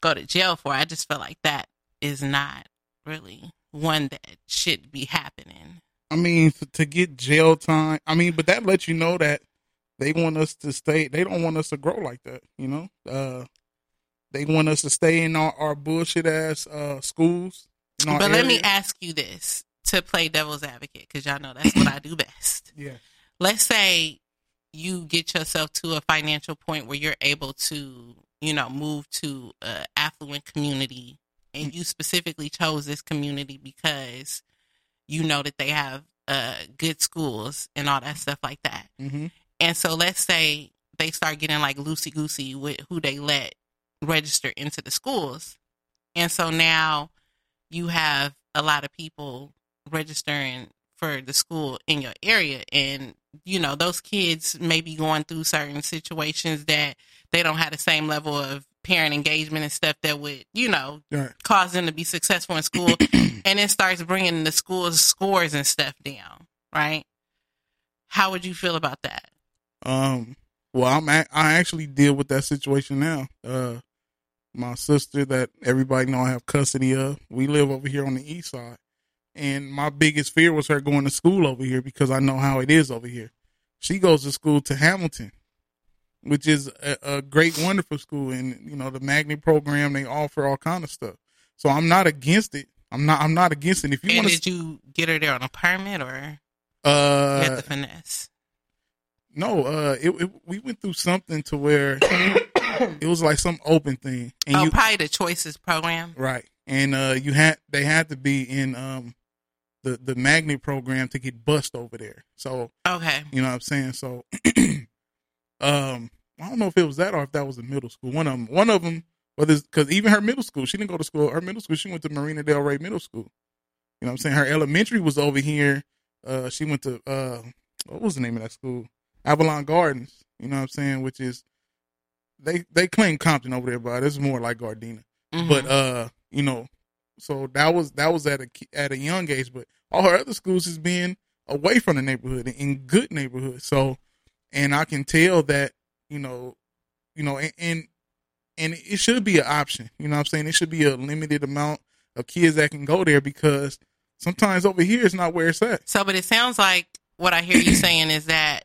go to jail for, I just feel like that is not really one that should be happening. I mean, to get jail time. I mean, but that lets you know that they want us to stay. They don't want us to grow like that. You know, uh, they want us to stay in our, our bullshit ass uh, schools. But let me ask you this to play devil's advocate, because y'all know that's what I do best. Yeah. Let's say you get yourself to a financial point where you're able to, you know, move to a affluent community, and you specifically chose this community because you know that they have uh, good schools and all that stuff like that. Mm-hmm. And so let's say they start getting like loosey goosey with who they let register into the schools. And so now you have a lot of people registering for the school in your area. And, you know, those kids may be going through certain situations that they don't have the same level of parent engagement and stuff that would, you know, Right. cause them to be successful in school. and it starts bringing the school's scores and stuff down, right? How would you feel about that? Um. Well, I'm a- I actually deal with that situation now. Uh, my sister that everybody know I have custody of. We live over here on the east side, and my biggest fear was her going to school over here because I know how it is over here. She goes to school to Hamilton, which is a, a great, wonderful school, and you know the magnet program they offer all kind of stuff. So I'm not against it. I'm not. I'm not against it. If you and want did to, you get her there on a permit or you uh, had the finesse? No, uh, it, it, we went through something to where it was like some open thing, and oh, you probably the choices program. right, and uh, you had they had to be in um the the magnet program to get bust over there. So Okay. you know what I'm saying. So um, I don't know if it was that or if that was in middle school. One of them, one of them, whether because even her middle school, she didn't go to school. Her middle school, she went to Marina Del Rey Middle School. You know what I'm saying? Her elementary was over here. Uh, she went to uh, what was the name of that school? Avalon Gardens. You know what I'm saying? Which is they they claim Compton over there, but it's more like Gardena. Mhm. But uh, you know, so that was that was at a at a young age. But all her other schools is being away from the neighborhood in good neighborhood. So, and I can tell that you know, you know, and and, and it should be an option. You know what I'm saying? It should be a limited amount of kids that can go there because sometimes over here it's not where it's at. So, but it sounds like what I hear you saying is that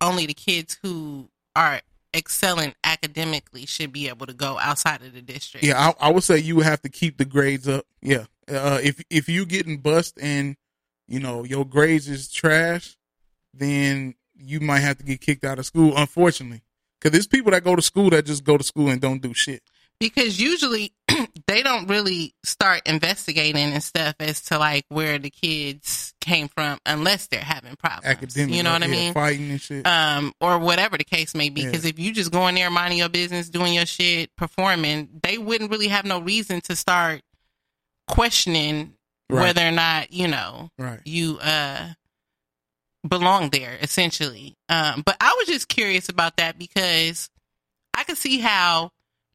only the kids who are excelling academically should be able to go outside of the district. Yeah, I, I would say you would have to keep the grades up. Yeah, uh, if if you getting bust and you know your grades is trash, then you might have to get kicked out of school. Unfortunately, because there's people that go to school that just go to school and don't do shit. Because usually they don't really start investigating and stuff as to like where the kids came from unless they're having problems. Academic, you know what I mean? fighting and shit. Um, or whatever the case may be. Yeah. Because if you just go in there minding your business, doing your shit, performing, they wouldn't really have no reason to start questioning Right. whether or not you know Right. you uh belong there essentially. Um, but I was just curious about that because I could see how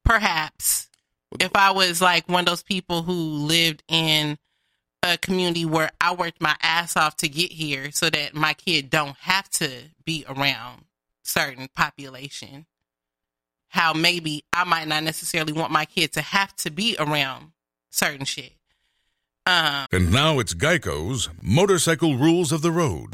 perhaps if I was like one of those people who lived in a community where I worked my ass off to get here so that my kid don't have to be around certain population. How maybe I might not necessarily want my kid to have to be around certain shit. Um, And now it's Geico's Motorcycle Rules of the Road.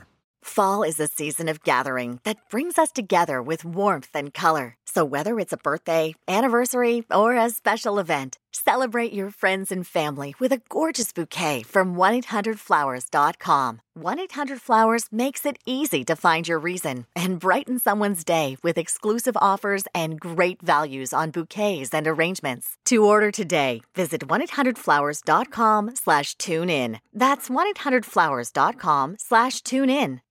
Fall is a season of gathering that brings us together with warmth and color. So whether it's a birthday, anniversary, or a special event, celebrate your friends and family with a gorgeous bouquet from 1-800-Flowers.com. 1-800-Flowers makes it easy to find your reason and brighten someone's day with exclusive offers and great values on bouquets and arrangements. To order today, visit 1-800-Flowers.com slash tune in. That's 1-800-Flowers.com slash tune in.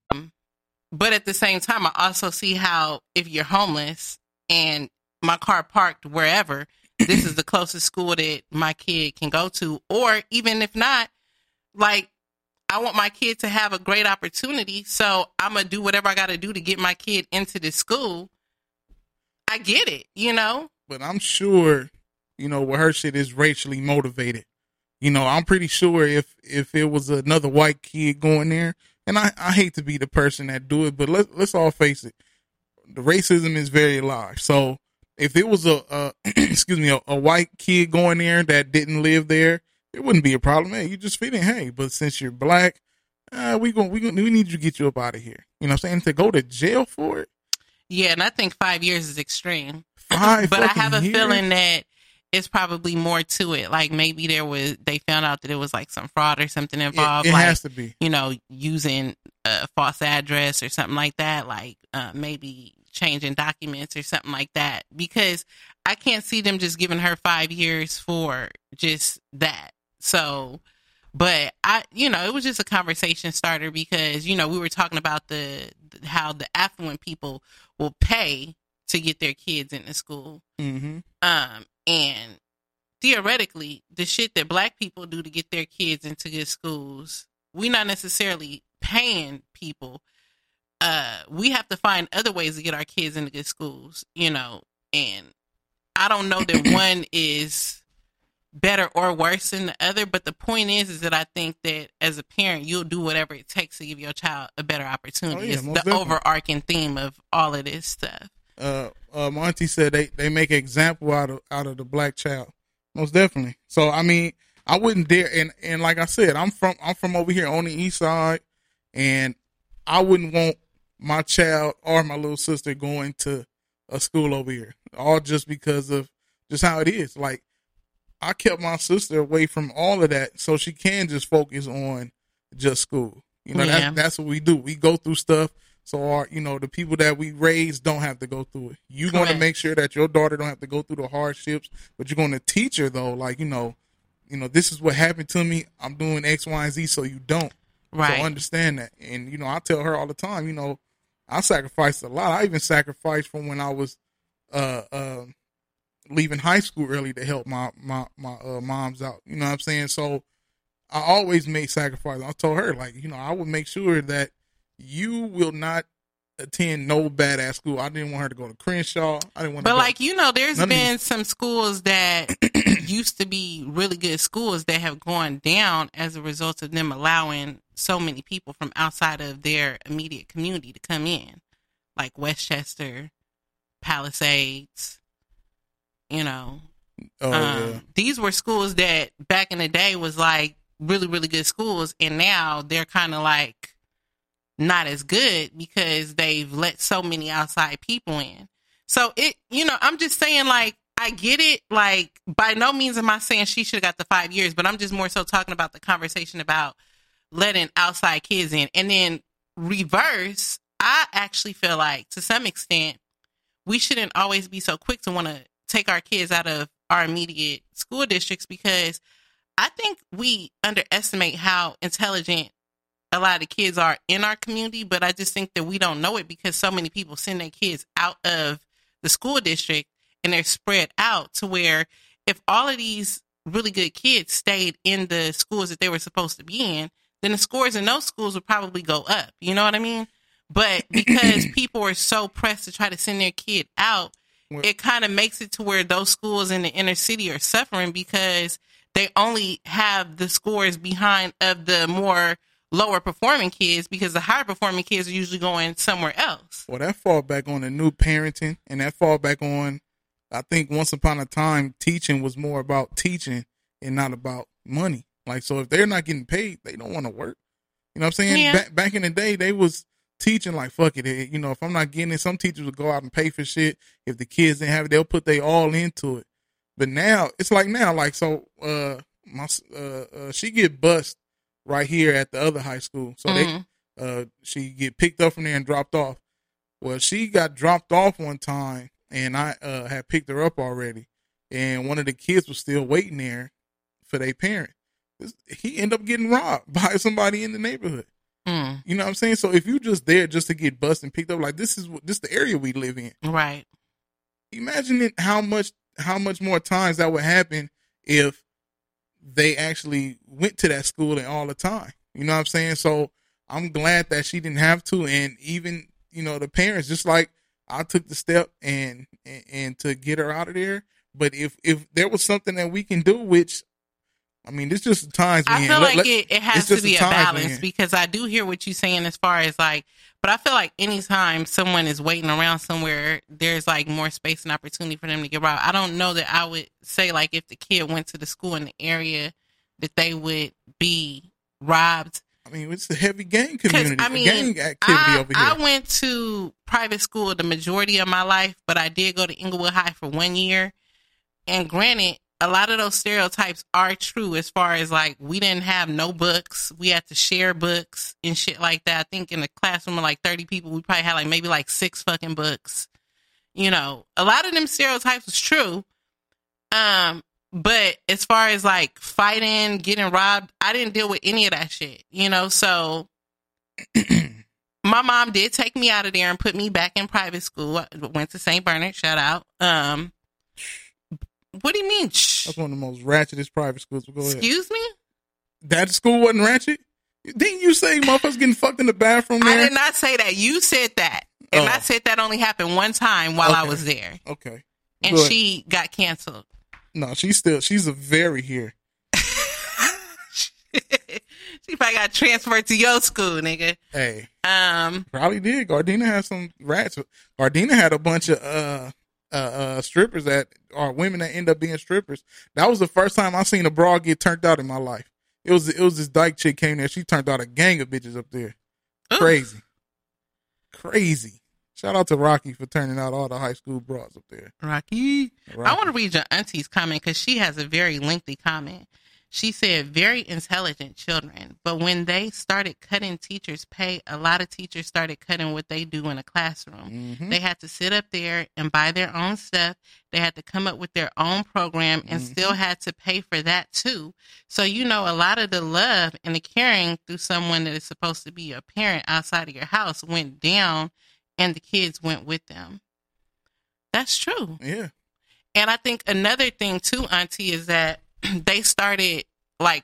but at the same time, I also see how if you're homeless and my car parked wherever, this is the closest school that my kid can go to. Or even if not, like I want my kid to have a great opportunity. So I'm to do whatever I got to do to get my kid into this school. I get it, you know? But I'm sure, you know, what her shit is racially motivated. You know, I'm pretty sure if if it was another white kid going there, and I, I hate to be the person that do it, but let let's all face it, the racism is very large. So if it was a, a excuse me a, a white kid going there that didn't live there, it wouldn't be a problem. Hey, you just in. Hey, but since you're black, uh, we going we gonna, we need you to get you up out of here. You know what I'm saying? To go to jail for it. Yeah, and I think five years is extreme. Five but I have a years? feeling that it's probably more to it. Like maybe there was they found out that it was like some fraud or something involved. it like, has to be. You know, using a false address or something like that. Like uh, maybe changing documents or something like that. Because I can't see them just giving her five years for just that. So. But I, you know, it was just a conversation starter because you know we were talking about the how the affluent people will pay to get their kids into school. Mm-hmm. Um, and theoretically, the shit that black people do to get their kids into good schools, we're not necessarily paying people. Uh, we have to find other ways to get our kids into good schools, you know, and I don't know that one is better or worse than the other, but the point is, is that I think that as a parent, you'll do whatever it takes to give your child a better opportunity. Oh, yeah, it's the definitely. overarching theme of all of this stuff. uh, uh, my auntie said they, they make an example out of out of the black child. Most definitely. So I mean, I wouldn't dare. And and like I said, I'm from I'm from over here on the east side, and I wouldn't want my child or my little sister going to a school over here, all just because of just how it is. Like I kept my sister away from all of that, so she can just focus on just school. You know, Yeah. that's that's what we do. We go through stuff. So our, you know, the people that we raise don't have to go through it. You want to make sure that your daughter don't have to go through the hardships, but you're going to teach her though, like you know, you know, this is what happened to me. I'm doing X, Y, and Z, so you don't. Right. So understand that, and you know, I tell her all the time, you know, I sacrificed a lot. I even sacrificed from when I was uh, uh, leaving high school early to help my my my uh, moms out. You know what I'm saying? So I always made sacrifices. I told her like, you know, I would make sure that you will not attend no badass school. I didn't want her to go to Crenshaw. I didn't want. But to like you know, there's been some schools that used to be really good schools that have gone down as a result of them allowing so many people from outside of their immediate community to come in, like Westchester, Palisades. You know, Oh, um, yeah. these were schools that back in the day was like really really good schools, and now they're kind of like not as good because they've let so many outside people in. So it, you know, I'm just saying like I get it. Like by no means am I saying she should have got the five years, but I'm just more so talking about the conversation about letting outside kids in, and then reverse. I actually feel like to some extent we shouldn't always be so quick to want to take our kids out of our immediate school districts because I think we underestimate how intelligent a lot of kids are in our community, but I just think that we don't know it because so many people send their kids out of the school district and they're spread out to where if all of these really good kids stayed in the schools that they were supposed to be in, then the scores in those schools would probably go up. You know what I mean? But because people are so pressed to try to send their kid out, it kind of makes it to where those schools in the inner city are suffering because they only have the scores behind of the more lower performing kids because the higher performing kids are usually going somewhere else. Well, that fall back on the new parenting, and that fall back on. I think once upon a time, teaching was more about teaching and not about money. Like, so if they're not getting paid, they don't want to work. You know what I'm saying? Yeah. Back back in the day, they was teaching like fuck it. eh, You know, if I'm not getting it, some teachers would go out and pay for shit. If the kids didn't have it, they'll put they all into it. But now it's like now, like so. Uh, my uh, uh she get bust right here at the other high school. So Mhm. they uh she get picked up from there and dropped off. Well, she got dropped off one time, and I uh had picked her up already, and one of the kids was still waiting there for their parent. He ended up getting robbed by somebody in the neighborhood. Mm. You know what I'm saying? So if you just there just to get busted and picked up, like this is what this the area we live in. Right. Imagine it, how much how much more times that would happen if they actually went to that school and all the time. You know what I'm saying? So I'm glad that she didn't have to, and even you know the parents, just like I took the step and and, and to get her out of there. But if if there was something that we can do, which I mean, it's just times. we I feel Let- like let- it, it has to be a balance in. because I do hear what you're saying as far as like, but I feel like anytime someone is waiting around somewhere, there's like more space and opportunity for them to get robbed. I don't know that I would say like if the kid went to the school in the area that they would be robbed. I mean, it's a heavy gang community, I mean, gang activity I, over here. I went to private school the majority of my life, but I did go to Inglewood High for one year. And granted, a lot of those stereotypes are true as far as like we didn't have no books. We had to share books and shit like that. I think in a classroom of like 30 people, we probably had like maybe like six fucking books. You know, a lot of them stereotypes was true. Um, but as far as like fighting, getting robbed, I didn't deal with any of that shit. You know, so my mom did take me out of there and put me back in private school. I went to St. Bernard, shout out. Um, what do you mean? Shh. That's one of the most ratchetest private schools. Go ahead. Excuse me? That school wasn't ratchet. Didn't you say motherfuckers getting fucked in the bathroom I there? did not say that. You said that. And Oh. I said that only happened one time while I was there. Okay. And Good. she got canceled. No, she's still she's a very here. She probably got transferred to your school, nigga. Hey, Um, probably did. Gardena had some rats. Gardena had a bunch of uh uh, uh strippers that are women that end up being strippers. That was the first time I seen a broad get turned out in my life. It was it was this dyke chick came there. She turned out a gang of bitches up there. Crazy, crazy. Shout out to Rocky for turning out all the high school broads up there. Rocky. I want to read your auntie's comment because she has a very lengthy comment. She said, very intelligent children, but when they started cutting teachers' pay, a lot of teachers started cutting what they do in a classroom. Mhm. They had to sit up there and buy their own stuff. They had to come up with their own program and still had to pay for that too. So, you know, a lot of the love and the caring through someone that is supposed to be your parent outside of your house went down and the kids went with them. That's true. Yeah. And I think another thing too, Auntie, is that they started like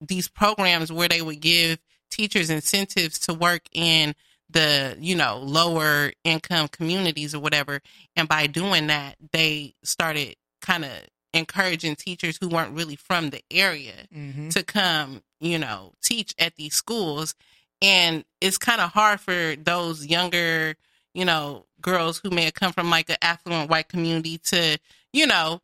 these programs where they would give teachers incentives to work in the, you know, lower income communities or whatever. And by doing that, they started kind of encouraging teachers who weren't really from the area Mhm. to come, you know, teach at these schools. And it's kind of hard for those younger, you know, girls who may have come from like an affluent white community to, you know,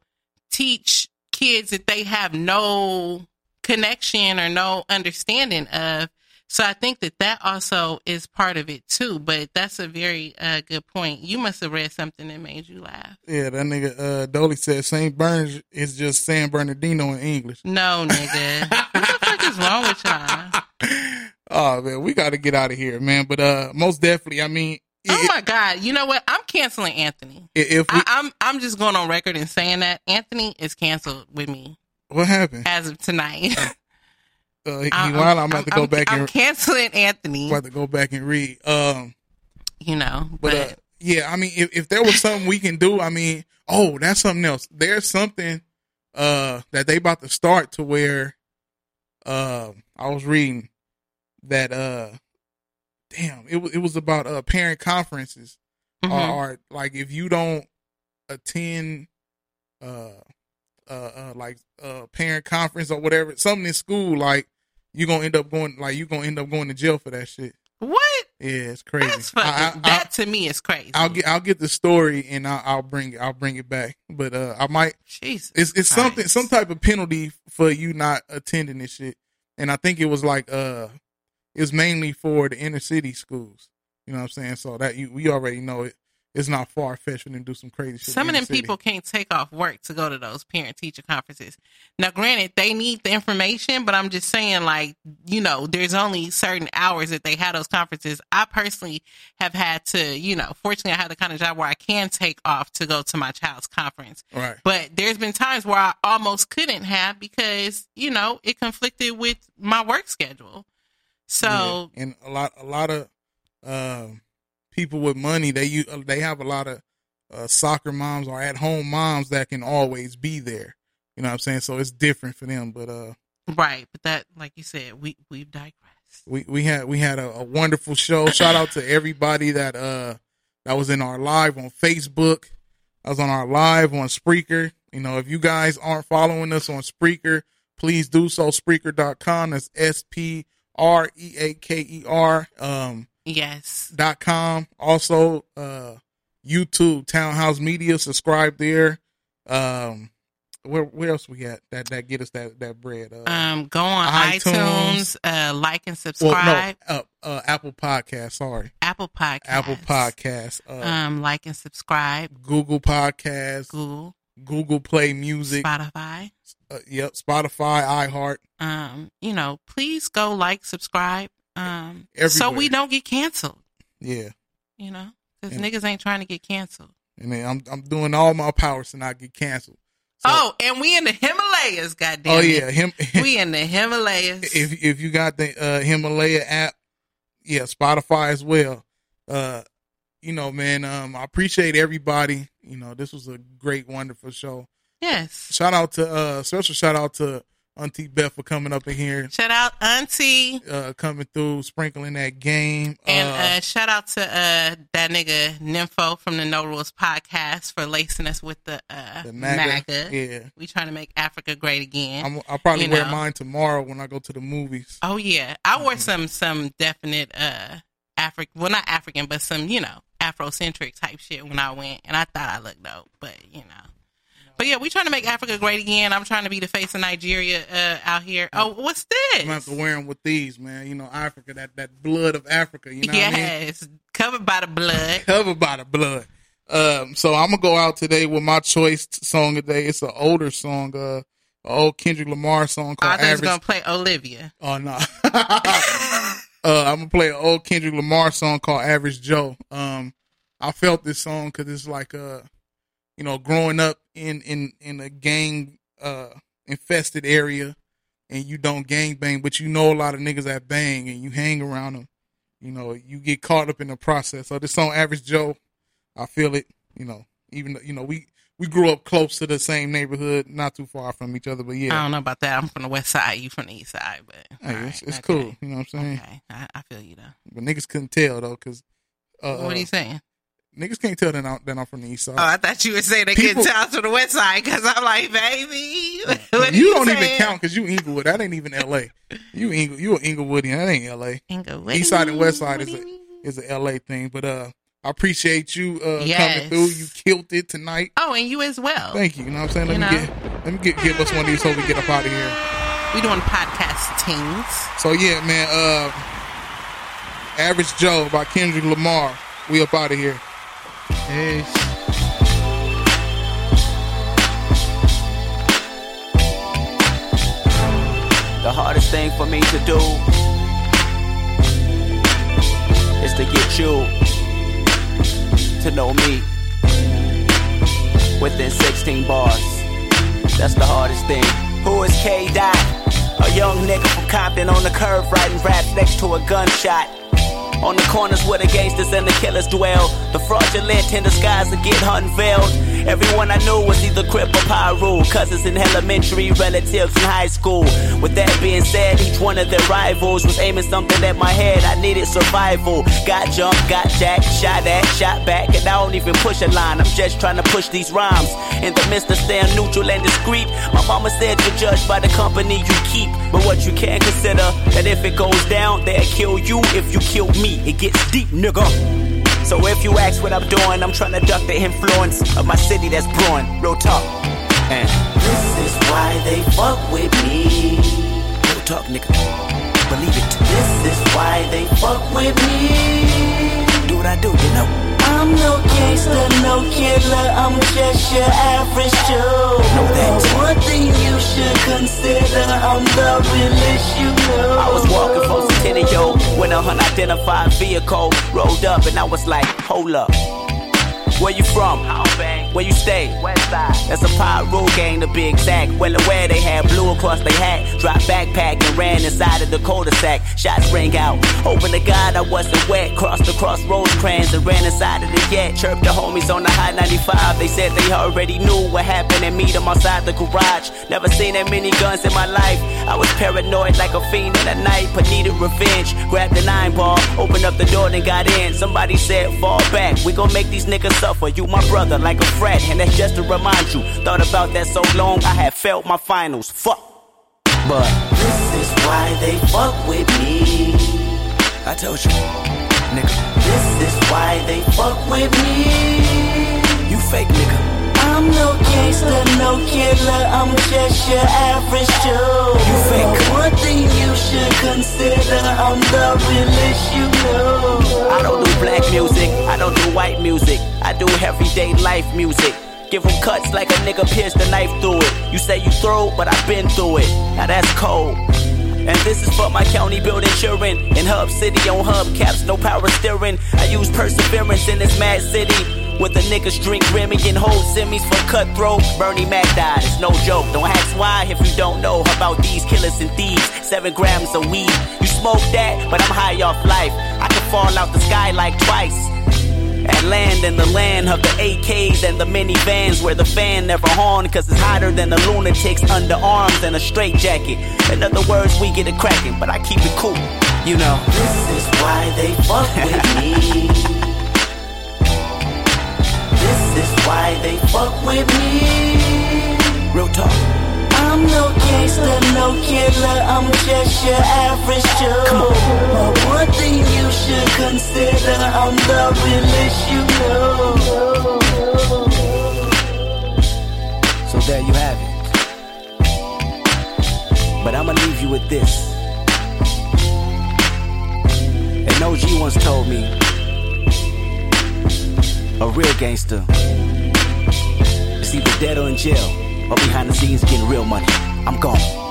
teach kids that they have no connection or no understanding of. So I think that that also is part of it too. But that's a very uh, good point. You must have read something that made you laugh. Yeah, that nigga uh Dolly said St. Bernard is just San Bernardino in English. No, nigga. what the fuck is wrong with y'all? Oh man, we got to get out of here, man. But uh most definitely, I mean, Oh my god! You know what? I'm canceling Anthony. if we, I, I'm I'm just going on record and saying that Anthony is canceled with me what happened? as of tonight. uh, he I- lied. I'm about to go I'm- back I'm and canceling Anthony. I'm about to go back and read. Um, you know, but, uh, yeah, I mean, if, if there was something we can do, I mean, oh, that's something else. There's something uh that they about to start to where, uh, I was reading that uh, damn, it was it was about uh parent conferences Mhm. or, or like if you don't attend uh uh, uh like uh parent conference or whatever something in school like you gonna end up going like you gonna end up going to jail for that shit What? yeah it's crazy I- I- that to me is crazy. I'll get I'll get the story and I'll, I'll bring it I'll bring it back. But uh, I might Jesus it's it's something some type of penalty for you not attending this shit. And I think it was like uh was mainly for the inner city schools. You know what I'm saying? So that you we already know it. It's not far fetched for them do some crazy shit. Some of them the people can't take off work to go to those parent teacher conferences. Now, granted, they need the information, but I'm just saying, like, you know, there's only certain hours that they have those conferences. I personally have had to, you know, fortunately, I have the kind of job where I can take off to go to my child's conference. Right. But there's been times where I almost couldn't have because, you know, it conflicted with my work schedule. So, Yeah. and a lot a lot of um people with money they u- they have a lot of uh, soccer moms or at home moms that can always be there. You know what I'm saying? So it's different for them. But uh right. But that, like you said, we, we've digressed. we we had we had a, a wonderful show. Shout out to everybody that uh that was in our live on Facebook. I was on our live on Spreaker. You know, if you guys aren't following us on Spreaker, please do so. Spreaker.com. That's S P R E A K E R. Um Yes. dot com. Also, uh, YouTube, Townhouse Media. Subscribe there. Um, where where else we got that that get us that that bread? Uh, Um, go on iTunes. iTunes, uh, like and well, subscribe. no, uh, uh, Apple Podcast. Sorry, Apple Podcast. Apple Podcast. Uh, Um, like and subscribe. Google Podcast. Google. Google Play Music. Spotify. Uh, yep, Spotify, iHeart. Um, you know, please go like, subscribe. Um, so we don't get canceled. Yeah, You know, because niggas ain't trying to get canceled. and then I'm I'm doing all my powers to not get canceled. oh, and we in the Himalayas, goddamn. Oh yeah, him. we in the Himalayas. if if you got the uh, Himalaya app, yeah, Spotify as well. Uh, you know, man, um, I appreciate everybody. You know, this was a great, wonderful show. Yes. Shout out to uh, special shout out to Auntie Beth for coming up in here, Shout out Auntie. uh, coming through, sprinkling that game. And uh, uh, shout out to uh, that nigga Nimpho from the No Rules podcast for lacing us with the, uh, The MAGA, MAGA. yeah. We trying to make Africa great again. I'm, I'll probably you wear know. mine tomorrow when I go to the movies. Oh yeah, I Mm-hmm. wore some some definite uh African, well not African, but some you know Afrocentric type shit when I went, and I thought I looked dope. But you know, but yeah, we trying to make Africa great again. I'm trying to be the face of Nigeria uh out here. Oh, what's this? I'm gonna have to wear them with these, man. You know, Africa, that that blood of Africa. You know what I mean? yes, covered by the blood. covered by the blood. Um, so I'm gonna go out today with my choice song today. It's an older song, uh, an old Kendrick Lamar song called. I thought Average. gonna play Olivia. Oh no. uh, I'm gonna play an old Kendrick Lamar song called Average Joe. Um, I felt this song because it's like uh, you know, growing up in in in a gang uh infested area, and you don't gang bang, but you know a lot of niggas that bang, and you hang around them. You know, you get caught up in the process. So this song, Average Joe, I feel it. You know, even though, you know we we grew up close to the same neighborhood, not too far from each other, but yeah. I don't know about that. I'm from the west side. You from the east side, but Hey, all it's, right, it's okay. cool. You know what I'm saying? Okay, I, I feel you though. But niggas couldn't tell though, cause uh, what are you saying? Niggas can't tell that I'm, that I'm from the east side. Oh, I thought you were saying they People- couldn't tell us from the west side because I'm like, baby, are you don't even count because you Inglewood. That ain't even L.A. You Ingle, you an Inglewoodian. That ain't L.A. Inglewood. East side and west side is a is a L.A. thing. But uh, I appreciate you uh Yes. coming through. You killed it tonight. Oh, and you as well. Thank you. You know what I'm saying? Let You me know? get let me get give us one of these so we get up out of here. We doing podcast teams. So yeah, man. Uh, Average Joe by Kendrick Lamar. We up out of here. Peace. The hardest thing for me to do is to get you to know me within 16 bars. That's the hardest thing. Who is K Dot? A young nigga from Compton on the curve writing raps next to a gunshot. On the corners where the gangsters and the killers dwell. The fraudulent in disguise to get unveiled. Everyone I knew was either Crip or Piru. Cousins in elementary, relatives in high school. With that being said, each one of their rivals was aiming something at my head. I needed survival. Got jumped, got jacked, shot at, shot back. And I don't even push a line. I'm just trying to push these rhymes. In the midst of staying neutral and discreet. My mama said you're judged by the company you keep. But what you can consider, that if it goes down, they'll kill you if you kill me. It gets deep, nigga. So if you ask what I'm doing, I'm trying to duck the influence of my city that's brewing. Real talk. And this is why they fuck with me. Real talk, nigga. Believe it. This is why they fuck with me. Do what I do, you know. I'm no gangster, no killer, I'm just your average Joe. Know that. One thing you should consider, I'm the realest you know. I was walking from Centennial when a unidentified vehicle rolled up, and I was like, hold up. Where you from? Where you stay? That's a Piru gang to be exact. Well aware they had blue across their hat. Dropped backpack and ran inside of the cul-de-sac. Shots rang out. Hoping to God I wasn't wet. Crossed the crossroads crayons and ran inside of the jet. Chirped the homies on the high 95. They said they already knew what happened and meet them outside the garage. Never seen that many guns in my life. I was paranoid like a fiend in the night, but needed revenge. Grabbed the nine ball, opened up the door, then got in. Somebody said, fall back. We gon' make these niggas suffer. You my brother like a frat, and that's just to remind you. Thought about that so long, I had failed my finals. Fuck. But this is why they fuck with me. I told you, nigga. This is why they fuck with me. You fake nigga. I'm no gangster, no killer, I'm just your average Joe. You think One thing you should consider, I'm the realest you know. I don't do black music, I don't do white music, I do everyday life music. Give them cuts like a nigga pierced a knife through it. You say you throw, but I've been through it. Now that's cold. And this is for my county build insurance. In Hub City on hubcaps, no power steering. I use perseverance in this mad city. With the niggas drink Remy and hold semis for cutthroat. Bernie Mac died, it's no joke. Don't ask why if you don't know about these killers and thieves. Seven grams of weed. You smoke that, but I'm high off life. I can fall out the sky like twice. And land in the land of the AKs and the minivans where the fan never horn cause it's hotter than the lunatics underarms and a straight jacket. In other words, we get it cracking, but I keep it cool, you know. This is why they fuck with me. This why they fuck with me. Real talk. I'm no gangster, no killer, I'm just your average Joe. But one thing you should consider, I'm the realest you know. So there you have it. But I'ma leave you with this. An OG once told me, a real gangster is either dead or in jail or behind the scenes getting real money. I'm gone.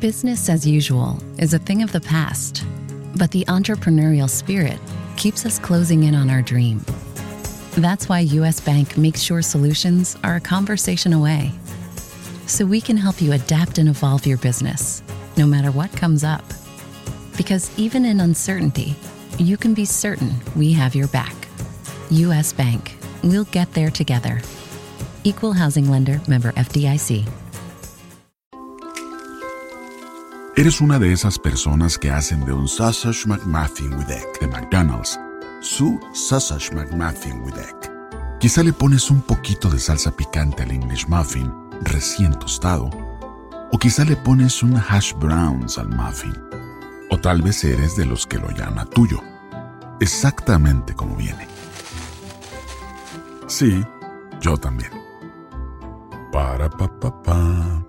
Business as usual is a thing of the past, but the entrepreneurial spirit keeps us closing in on our dream. That's why US Bank makes sure solutions are a conversation away. So we can help you adapt and evolve your business, no matter what comes up. Because even in uncertainty, you can be certain we have your back. US Bank, we'll get there together. Equal Housing Lender, member FDIC. Eres una de esas personas que hacen de un Sausage McMuffin with Egg de McDonald's su Sausage McMuffin with Egg. Quizá le pones un poquito de salsa picante al English Muffin recién tostado. O quizá le pones un hash browns al muffin. O tal vez eres de los que lo llama tuyo. Exactamente como viene. Sí, yo también. Para pa pa pa.